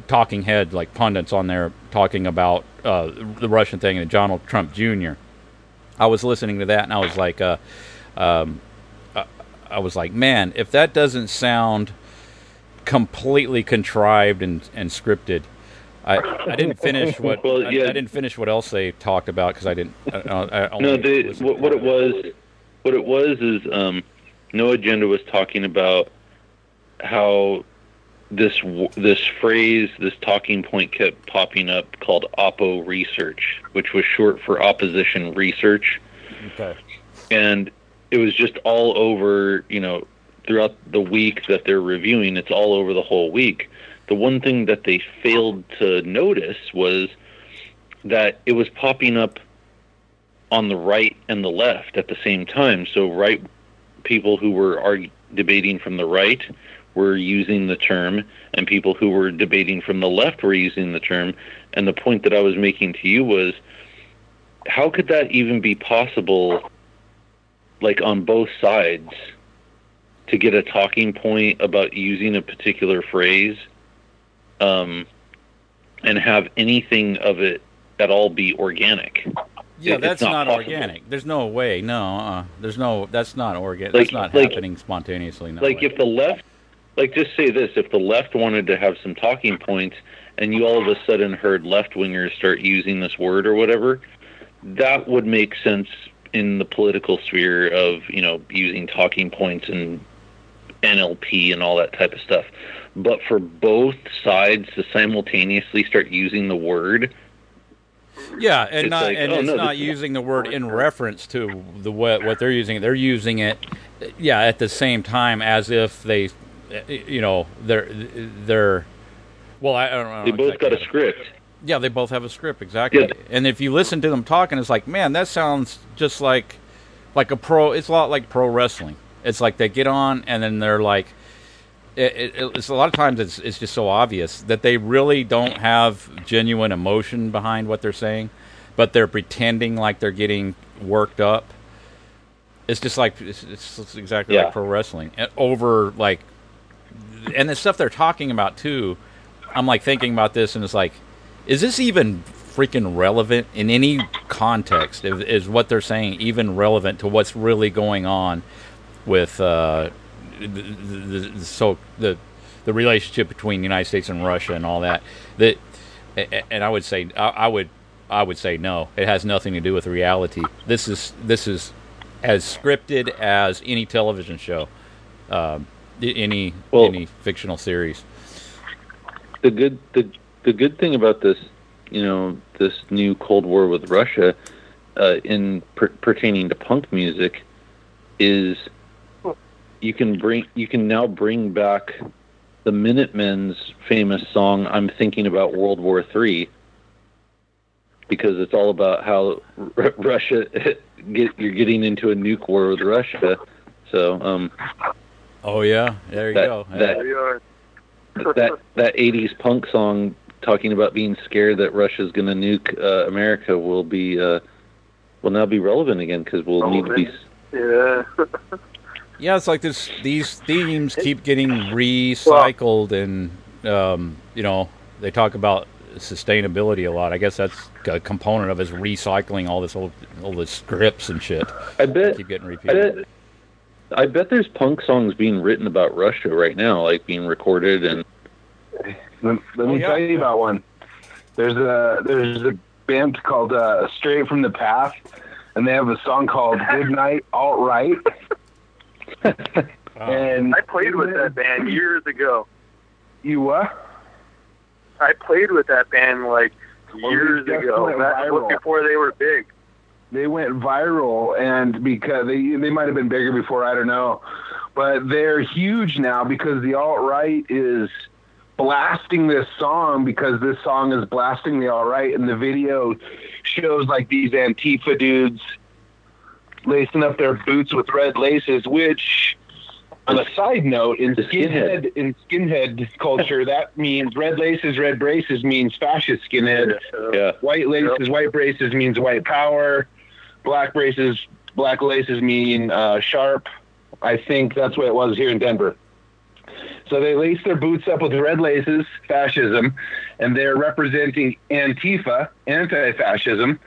talking head like pundits on there talking about uh, the Russian thing and Donald Trump Jr. I was listening to that and I was like, uh, um, I was like, man, if that doesn't sound completely contrived and, and scripted, I, I didn't finish *laughs* what Well, yeah. I didn't finish what else they talked about because I didn't. I, I, I No, only the, listened what, what it was, what it was is, um, no agenda was talking about how this this phrase, this talking point kept popping up called oppo research, which was short for opposition research, Okay. and it was just all over, you know, throughout the week that they're reviewing. It's all over the whole week. The one thing that they failed to notice was that it was popping up on the right and the left at the same time. So right people who were arg- debating from the right were using the term, and people who were debating from the left were using the term. And the point that I was making to you was, how could that even be possible, like on both sides, to get a talking point about using a particular phrase, um, and have anything of it at all be organic? Yeah, It- that's not not, organic. There's no way. No, uh, there's no. That's not organic. Like- that's not like- happening spontaneously. No like way. if the left like just say this if the left wanted to have some talking points and you all of a sudden heard left wingers start using this word or whatever that would make sense in the political sphere of you know using talking points and NLP and all that type of stuff but for both sides to simultaneously start using the word Yeah, and It's not like, and oh, it's no, not using the word in reference to the what what they're using. They're using it, yeah, at the same time as if they, you know, they're they're. Well, I, I don't know. they both exactly got a script Yeah, they both have a script exactly. Yeah. And if you listen to them talking, it's like, man, that sounds just like like a pro. It's a lot like pro wrestling. It's like they get on and then they're like, it, it, it's a lot of times it's it's just so obvious that they really don't have genuine emotion behind what they're saying, but they're pretending like they're getting worked up. It's just like it's, it's, exactly Yeah. like pro wrestling And over like, and the stuff they're talking about too. I'm like thinking about this and it's like, is this even freaking relevant in any context? Is, is what they're saying even relevant to what's really going on with uh, the, the, the, so the the relationship between the United States and Russia and all that? That and I would say I, I would I would say no. It has nothing to do with reality. This is this is as scripted as any television show, um, i- any Well- any fictional series. the good the the good thing about this, you know, this new Cold War with Russia, uh, in per, pertaining to punk music, is you can bring you can now bring back the Minutemen's famous song "I'm Thinking About World War III," because it's all about how *laughs* R- Russia *laughs* get you're getting into a nuke war with Russia. So um, Oh yeah, there you That- go. that- There you are. that that '80s punk song talking about being scared that Russia's going to nuke uh, America will be uh, will now be relevant again because we'll need to be. yeah. *laughs* Yeah, it's like this. These themes keep getting recycled, and um, you know they talk about sustainability a lot. I guess that's a component of is recycling all this old, all the scripts and shit. I bet. Keep getting I repeated. bet, I bet there's punk songs being written about Russia right now, like being recorded and Let, let Oh, me yeah. tell you about one. There's a there's a band called uh, Stray from the Path, and they have a song called *laughs* Good Night Alt Right. and I played with that band years ago. you what? I played with that band like Well, years they ago. went That was viral. before they were big. They went viral, and because they they might have been bigger before, I don't know, but they're huge now because the alt right is blasting this song because this song is blasting the alt right. and the video shows like these Antifa dudes lacing up their boots with red laces, which. On a side note, in skinhead. skinhead in skinhead culture, that *laughs* means red laces, red braces means fascist skinhead. yeah. White laces, white braces means white power. Black braces, black laces mean uh, sharp. I think that's what it was here in Denver. So they lace their boots up with red laces, fascism, and they're representing Antifa, anti-fascism.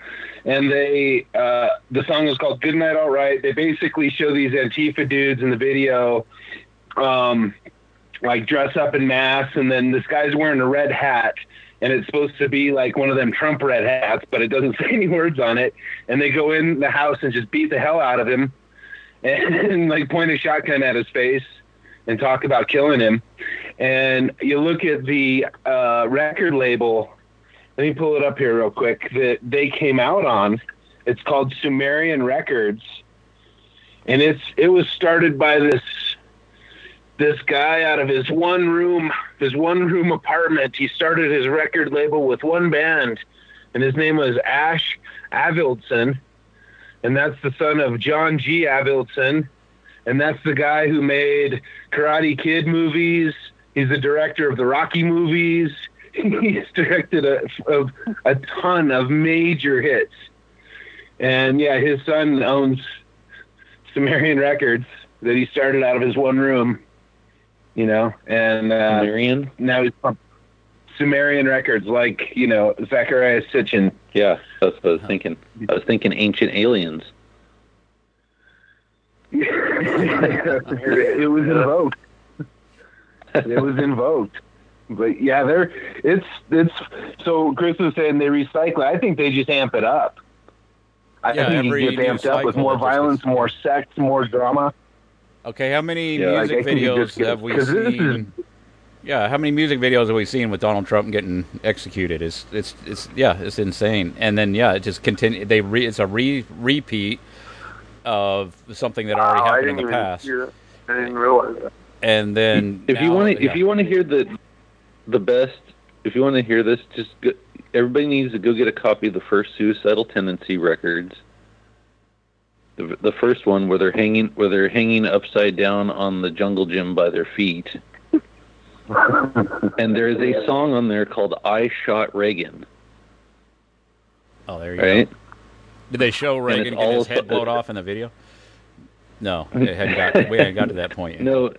And they, uh, the song is called "Good Night, Alt Right." They basically show these Antifa dudes in the video, um, like dress up in masks, and then this guy's wearing a red hat, and it's supposed to be like one of them Trump red hats, but it doesn't *laughs* say any words on it. And they go in the house and just beat the hell out of him, *laughs* and, like point a shotgun at his face and talk about killing him. And you look at the uh, record label. Let me pull it up here real quick. That they came out on. It's called Sumerian Records, and it's it was started by this this guy out of his one room his one room apartment. He started his record label with one band, and his name was Ash Avildsen, and that's the son of John G. Avildsen, and that's the guy who made Karate Kid movies. He's the director of the Rocky movies. *laughs* He's directed a, a, a ton of major hits. And yeah, his son owns Sumerian Records that he started out of his one room, you know, and uh, Marion. now he's from Sumerian Records, like, you know, Zecharia Sitchin. Yeah, that's what I was thinking. I was thinking ancient aliens. It was invoked. It was invoked. But yeah, they're it's it's so Chris was saying they recycle. I think they just amp it up. I Yeah, think every it gets amped up with more it violence, more sex, more drama. Okay, how many Yeah, music you videos get- have we is- seen? Yeah, how many music videos have we seen with Donald Trump getting executed? It's it's it's yeah, it's insane. And then yeah, it just continue. They re, it's a re repeat of something that already Wow, happened in the past. hear. I didn't realize that. And then if you want to, yeah. if you want to hear the the best, if you want to hear this, just go, everybody needs to go get a copy of the first Suicidal Tendency records. The, the first one where they're hanging where they're hanging upside down on the jungle gym by their feet. *laughs* and there is a song on there called "I Shot Reagan." oh there you Right? go. Did they show Reagan it's get his head blown off in the video? No, *laughs* it hadn't got, we hadn't got to that point yet. No,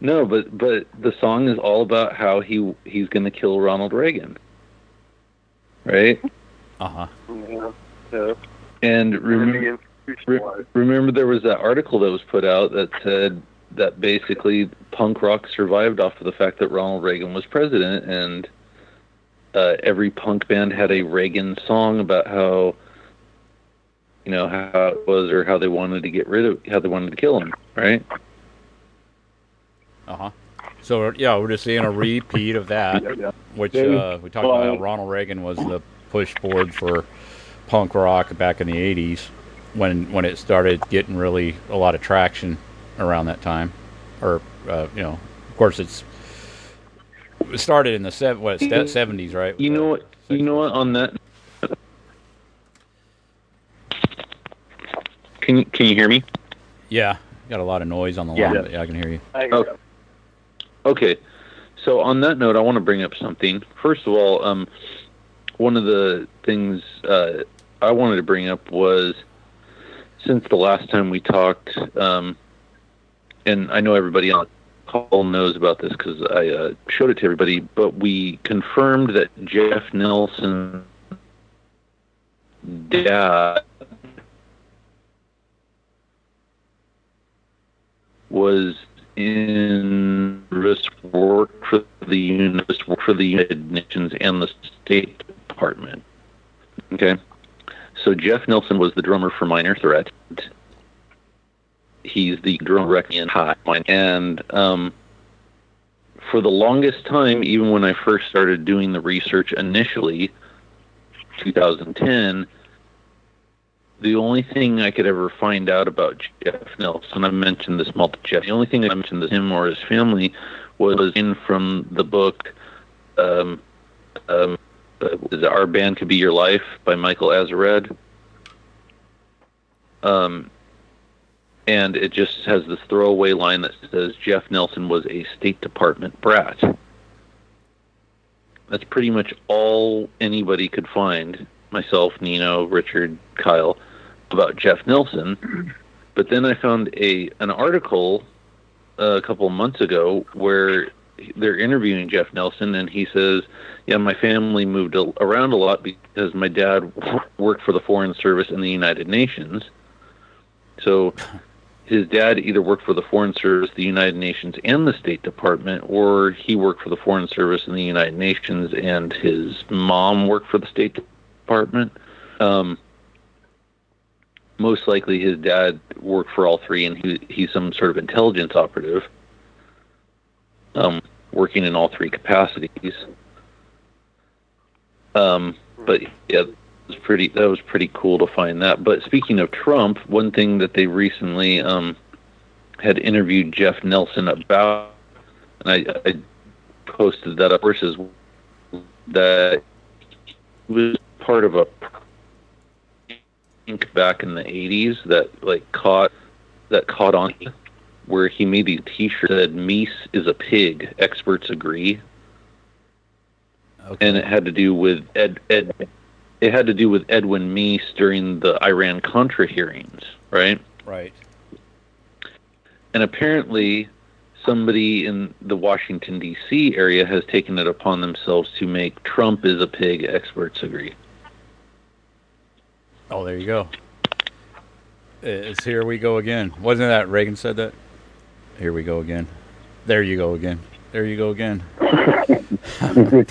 no, but but the song is all about how he he's going to kill Ronald Reagan, right? Uh huh. Yeah. Yeah. And remember, Remember, re- remember there was that article that was put out that said that basically punk rock survived off of the fact that Ronald Reagan was president, and uh, every punk band had a Reagan song about how you know how it was or how they wanted to get rid of how they wanted to kill him, right? Uh huh. So yeah, we're just seeing a repeat of that, *laughs* which uh, we talked about. How Ronald Reagan was the push board for punk rock back in the '80s, when when it started getting really a lot of traction around that time, or uh, you know, of course it's it started in the sev- what '70s, right? You know what? You know what? On that Can you, can you hear me? Yeah, got a lot of noise on the Yeah. line, but yeah, I can hear you. I Okay. Okay. So on that note, I want to bring up something. First of all, um, one of the things uh, I wanted to bring up was since the last time we talked, um, and I know everybody on the call knows about this because I uh, showed it to everybody, but we confirmed that Jeff Nelson dad was in risk work for the United for the United Nations and the State Department. Okay, so Jeff Nelson was the drummer for Minor Threat. He's the drummer in High, and um, for the longest time, even when I first started doing the research initially, 2010 the only thing I could ever find out about Jeff Nelson, I mentioned this multiple Jeff. The only thing I mentioned to him or his family was in from the book, um, um, uh, "Our Band Could Be Your Life" by Michael Azerrad. Um, and it just has this throwaway line that says Jeff Nelson was a State Department brat. That's pretty much all anybody could find. Myself, Nino, Richard, Kyle about Jeff Nelson, but then I found a an article uh, a couple months ago where they're interviewing Jeff Nelson, and he says, "Yeah, my family moved around a lot because my dad *laughs* worked for the Foreign Service in the United Nations. So his dad either worked for the Foreign Service, the United Nations, and the State Department, or he worked for the Foreign Service and the United Nations, and his mom worked for the State Department." Um, most likely his dad worked for all three and he, he's some sort of intelligence operative um, working in all three capacities. Um, but yeah was pretty that was pretty cool to find that. But speaking of trump one thing that they recently um, had interviewed jeff nelson about and i, I posted that up versus that was part of a think back in the 80s that like caught that caught on where he made these t-shirts that said Meese is a pig experts agree Okay. and it had to do with ed ed it had to do with Edwin Meese during the Iran Contra hearings right right. and apparently somebody in the Washington D.C. area has taken it upon themselves to make Trump is a pig experts agree Oh, there you go. It's here we go again. Wasn't that Reagan said that? Here we go again. There you go again. There you go again. *laughs*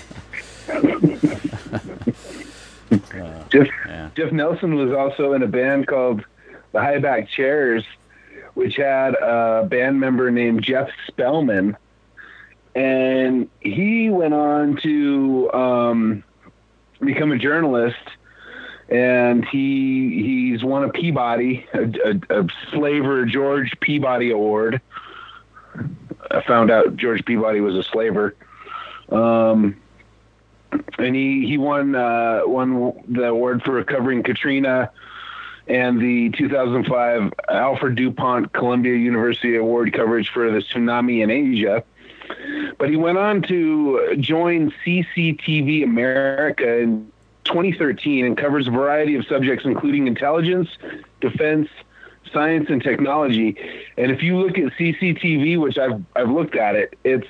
Uh, Jeff, yeah. Jeff Nelson was also in a band called the High Back Chairs, which had a band member named Jeff Spellman. And he went on to um, become a journalist. And he he's won a Peabody, a, a, a slaver George Peabody Award. I found out George Peabody was a slaver. Um, and he he won uh, won the award for recovering Katrina and the 2005 Alfred DuPont Columbia University Award coverage for the tsunami in Asia. But he went on to join CCTV America in 2013 and covers a variety of subjects, including intelligence, defense, science, and technology. And if you look at CCTV, which I've I've looked at it, it's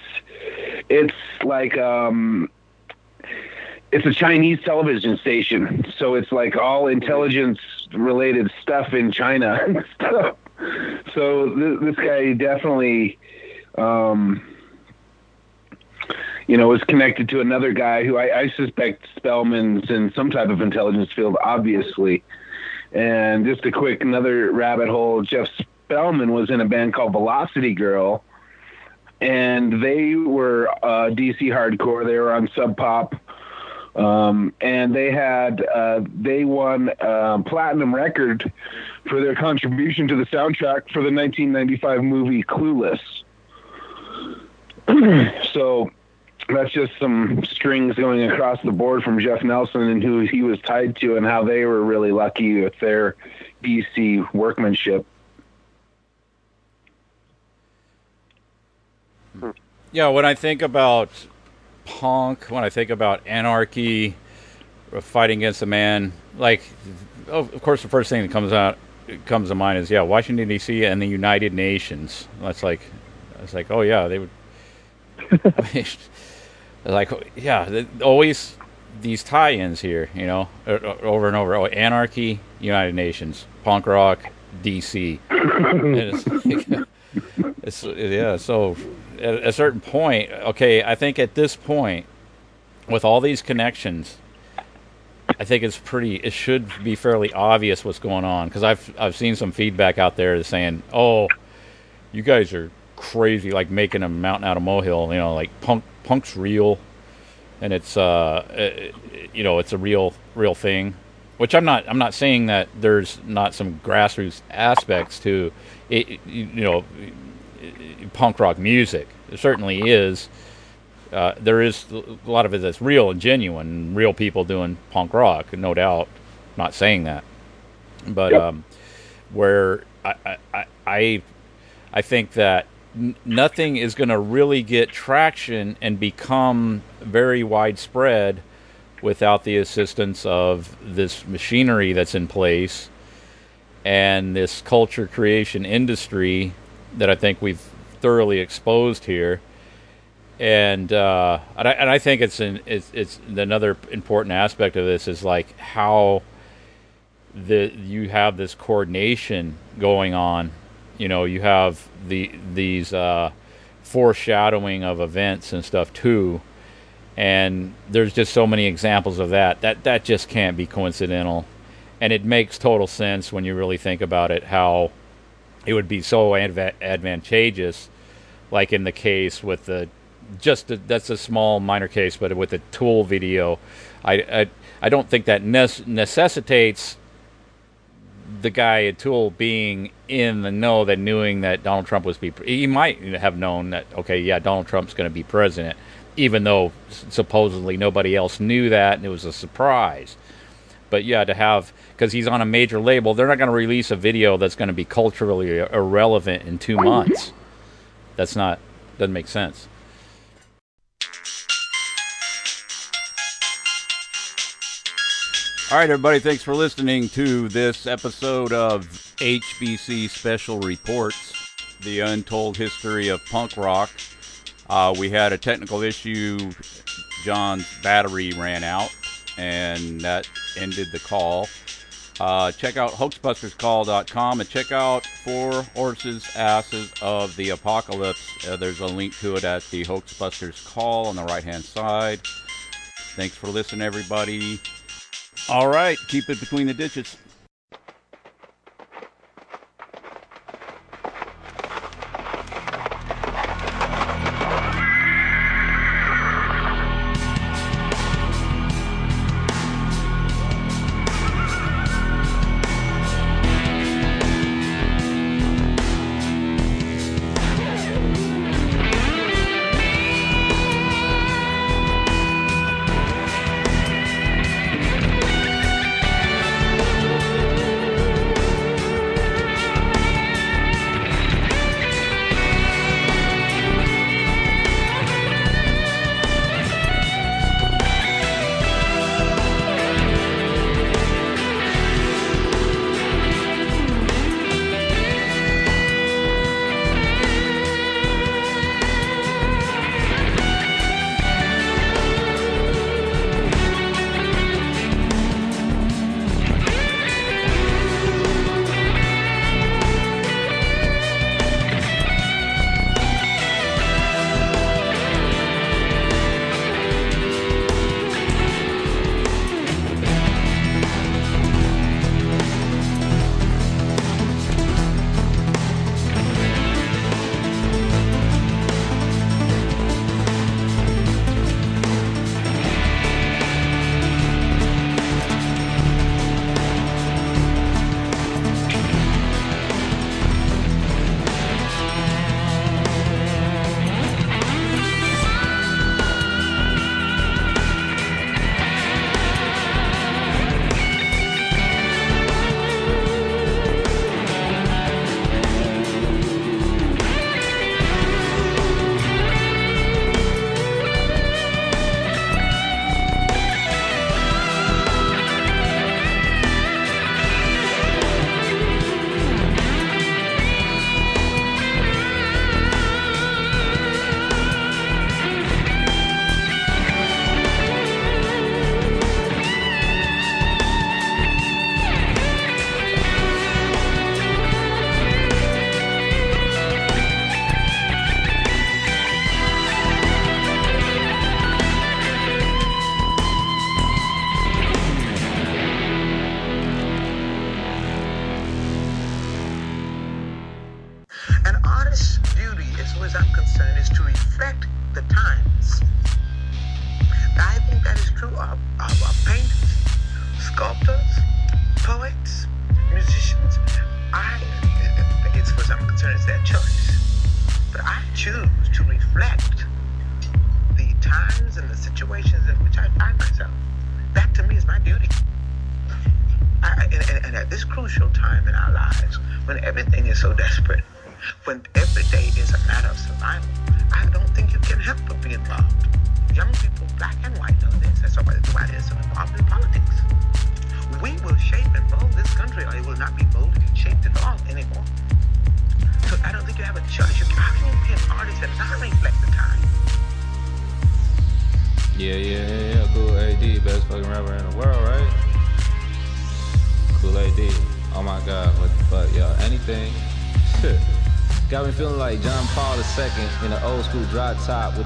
it's like um, it's a Chinese television station, so it's like all intelligence related stuff in China *laughs* stuff. So th- this guy definitely, um, you know, was connected to another guy who I, I suspect Spellman's in some type of intelligence field, obviously. And just a quick another rabbit hole. Jeff Spellman was in a band called Velocity Girl, and they were uh, DC hardcore. They were on Sub Pop. Um, and they had uh, they won uh, platinum record for their contribution to the soundtrack for the 1995 movie Clueless. *clears throat* so that's just some strings going across the board from Jeff Nelson and who he was tied to and how they were really lucky with their HBC workmanship. Yeah, when I think about punk, when I think about anarchy, fighting against a man, like, of course, the first thing that comes out comes to mind is yeah, Washington D.C. and the United Nations. That's like, it's like, oh yeah, they would. *laughs* *laughs* like, yeah, always these tie-ins here, you know, over and over. Oh, anarchy, United Nations, punk rock, D.C. *laughs* *laughs* it's, yeah, so at a certain point, okay, I think at this point, with all these connections, I think it's pretty. It should be fairly obvious what's going on because I've I've seen some feedback out there saying, "Oh, you guys are crazy, like making a mountain out of molehill." You know, like punk punk's real, and it's uh, it, you know, it's a real real thing. Which I'm not. I'm not saying that there's not some grassroots aspects to it. You know, punk rock music. There certainly is. Uh, there is a lot of it that's real and genuine, real people doing punk rock, no doubt. not saying that, but um, where I, I I I think that nothing is going to really get traction and become very widespread without the assistance of this machinery that's in place and this culture creation industry that I think we've thoroughly exposed here. And uh, and, I, and I think it's an it's it's another important aspect of this is like how the you have this coordination going on. You know, you have the these uh, foreshadowing of events and stuff too. And there's just so many examples of that. That that just can't be coincidental. And it makes total sense when you really think about it how it would be so adva- advantageous, like in the case with the just a, that's a small minor case, but with the tool video, I I, I don't think that ne- necessitates the guy at Tool being in the know that knowing that Donald Trump was be he might have known that okay yeah Donald Trump's going to be president even though supposedly nobody else knew that and it was a surprise but yeah to have because he's on a major label. They're not going to release a video that's going to be culturally irrelevant in two months. That's not doesn't make sense. All right, everybody, thanks for listening to this episode of HBC Special Reports, the untold history of punk rock. Uh, we had a technical issue. John's battery ran out, and that ended the call. Uh, check out hoaxbusterscall.com and check out Four Horses Asses of the Apocalypse. Uh, there's a link to it at the Hoaxbusters Call on the right hand side. Thanks for listening, everybody. All right, keep it between the ditches.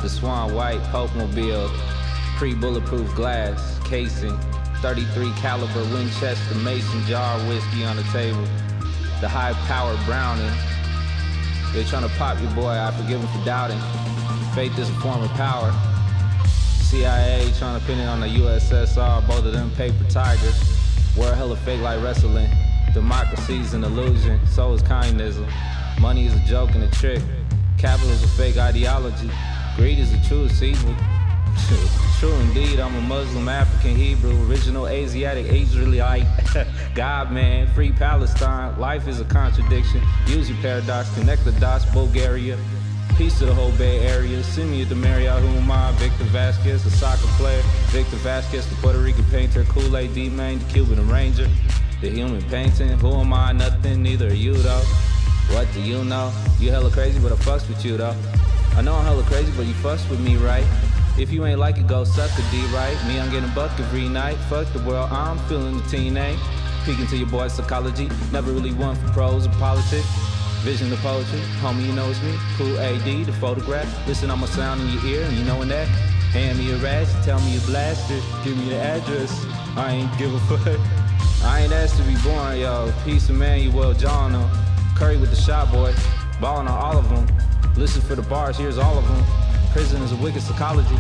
The swan white Pope mobile, pre bulletproof glass casing, 33 caliber Winchester Mason jar whiskey on the table, the high powered Browning. They're trying to pop your boy, I forgive him for doubting. Faith is a form of power. CIA trying to pin it on the USSR, both of them paper tigers. Wear hella fake like wrestling. Democracy's an illusion, so is kindness. Money is a joke and a trick. Capital is a fake ideology. Greed is the truest evil. True indeed, I'm a Muslim, African, Hebrew, original Asiatic, Israelite. *laughs* God, man, free Palestine. Life is a contradiction. Use your paradox, connect the dots, Bulgaria. Peace to the whole Bay Area. Send me to Marriott, who am I? Victor Vasquez, a soccer player. Victor Vasquez, the Puerto Rican painter. Kool-Aid D-Main, the Cuban arranger. The human painting. Who am I? Nothing, neither are you, though. What do you know? You hella crazy, but I fucks with you, though. I know I'm hella crazy, but you fuss with me, right? If you ain't like it, go suck a D, right? Me, I'm getting bucked every night. Fuck the world, I'm feeling the teen eh? ain't. Peeking to your boy's psychology. Never really one for pros or politics. Vision of poetry, homie, you know it's me. Kool A.D., the photograph. Listen, I'm a sound in your ear, and you knowing that. Hand me a rash, tell me you blasted. Give me the address. I ain't give a *laughs* fuck. I ain't asked to be born, yo. Peace Emmanuel John, them. Curry with the shot boy. Balling on all of them. Listen for the bars, here's all of them. Prison is a wicked psychology.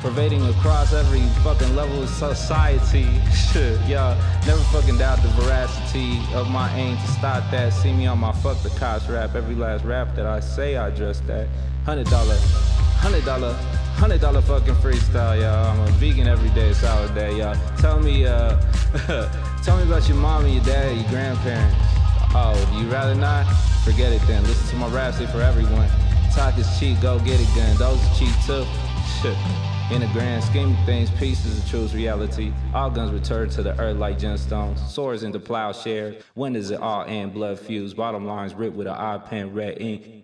Pervading across every fucking level of society. *laughs* Shit, y'all. Never fucking doubt the veracity of my aim to stop that. See me on my fuck the cops rap. Every last rap that I say, I just that. Hundred dollar, hundred dollar, hundred dollar fucking freestyle, y'all. I'm a vegan every day, solid day, y'all. Tell me, uh, *laughs* tell me about your mom and your dad, your grandparents. Oh, you rather not? Forget it then. Listen to my rap, say for everyone. Talk is cheap, go get it, gun. Those are cheap too. In the grand scheme of things, peace is the truest reality. All guns return to the earth like gemstones. Swords into plowshare. When does it all end? Blood fused. Bottom lines ripped with an eye pen, red ink.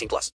18 plus.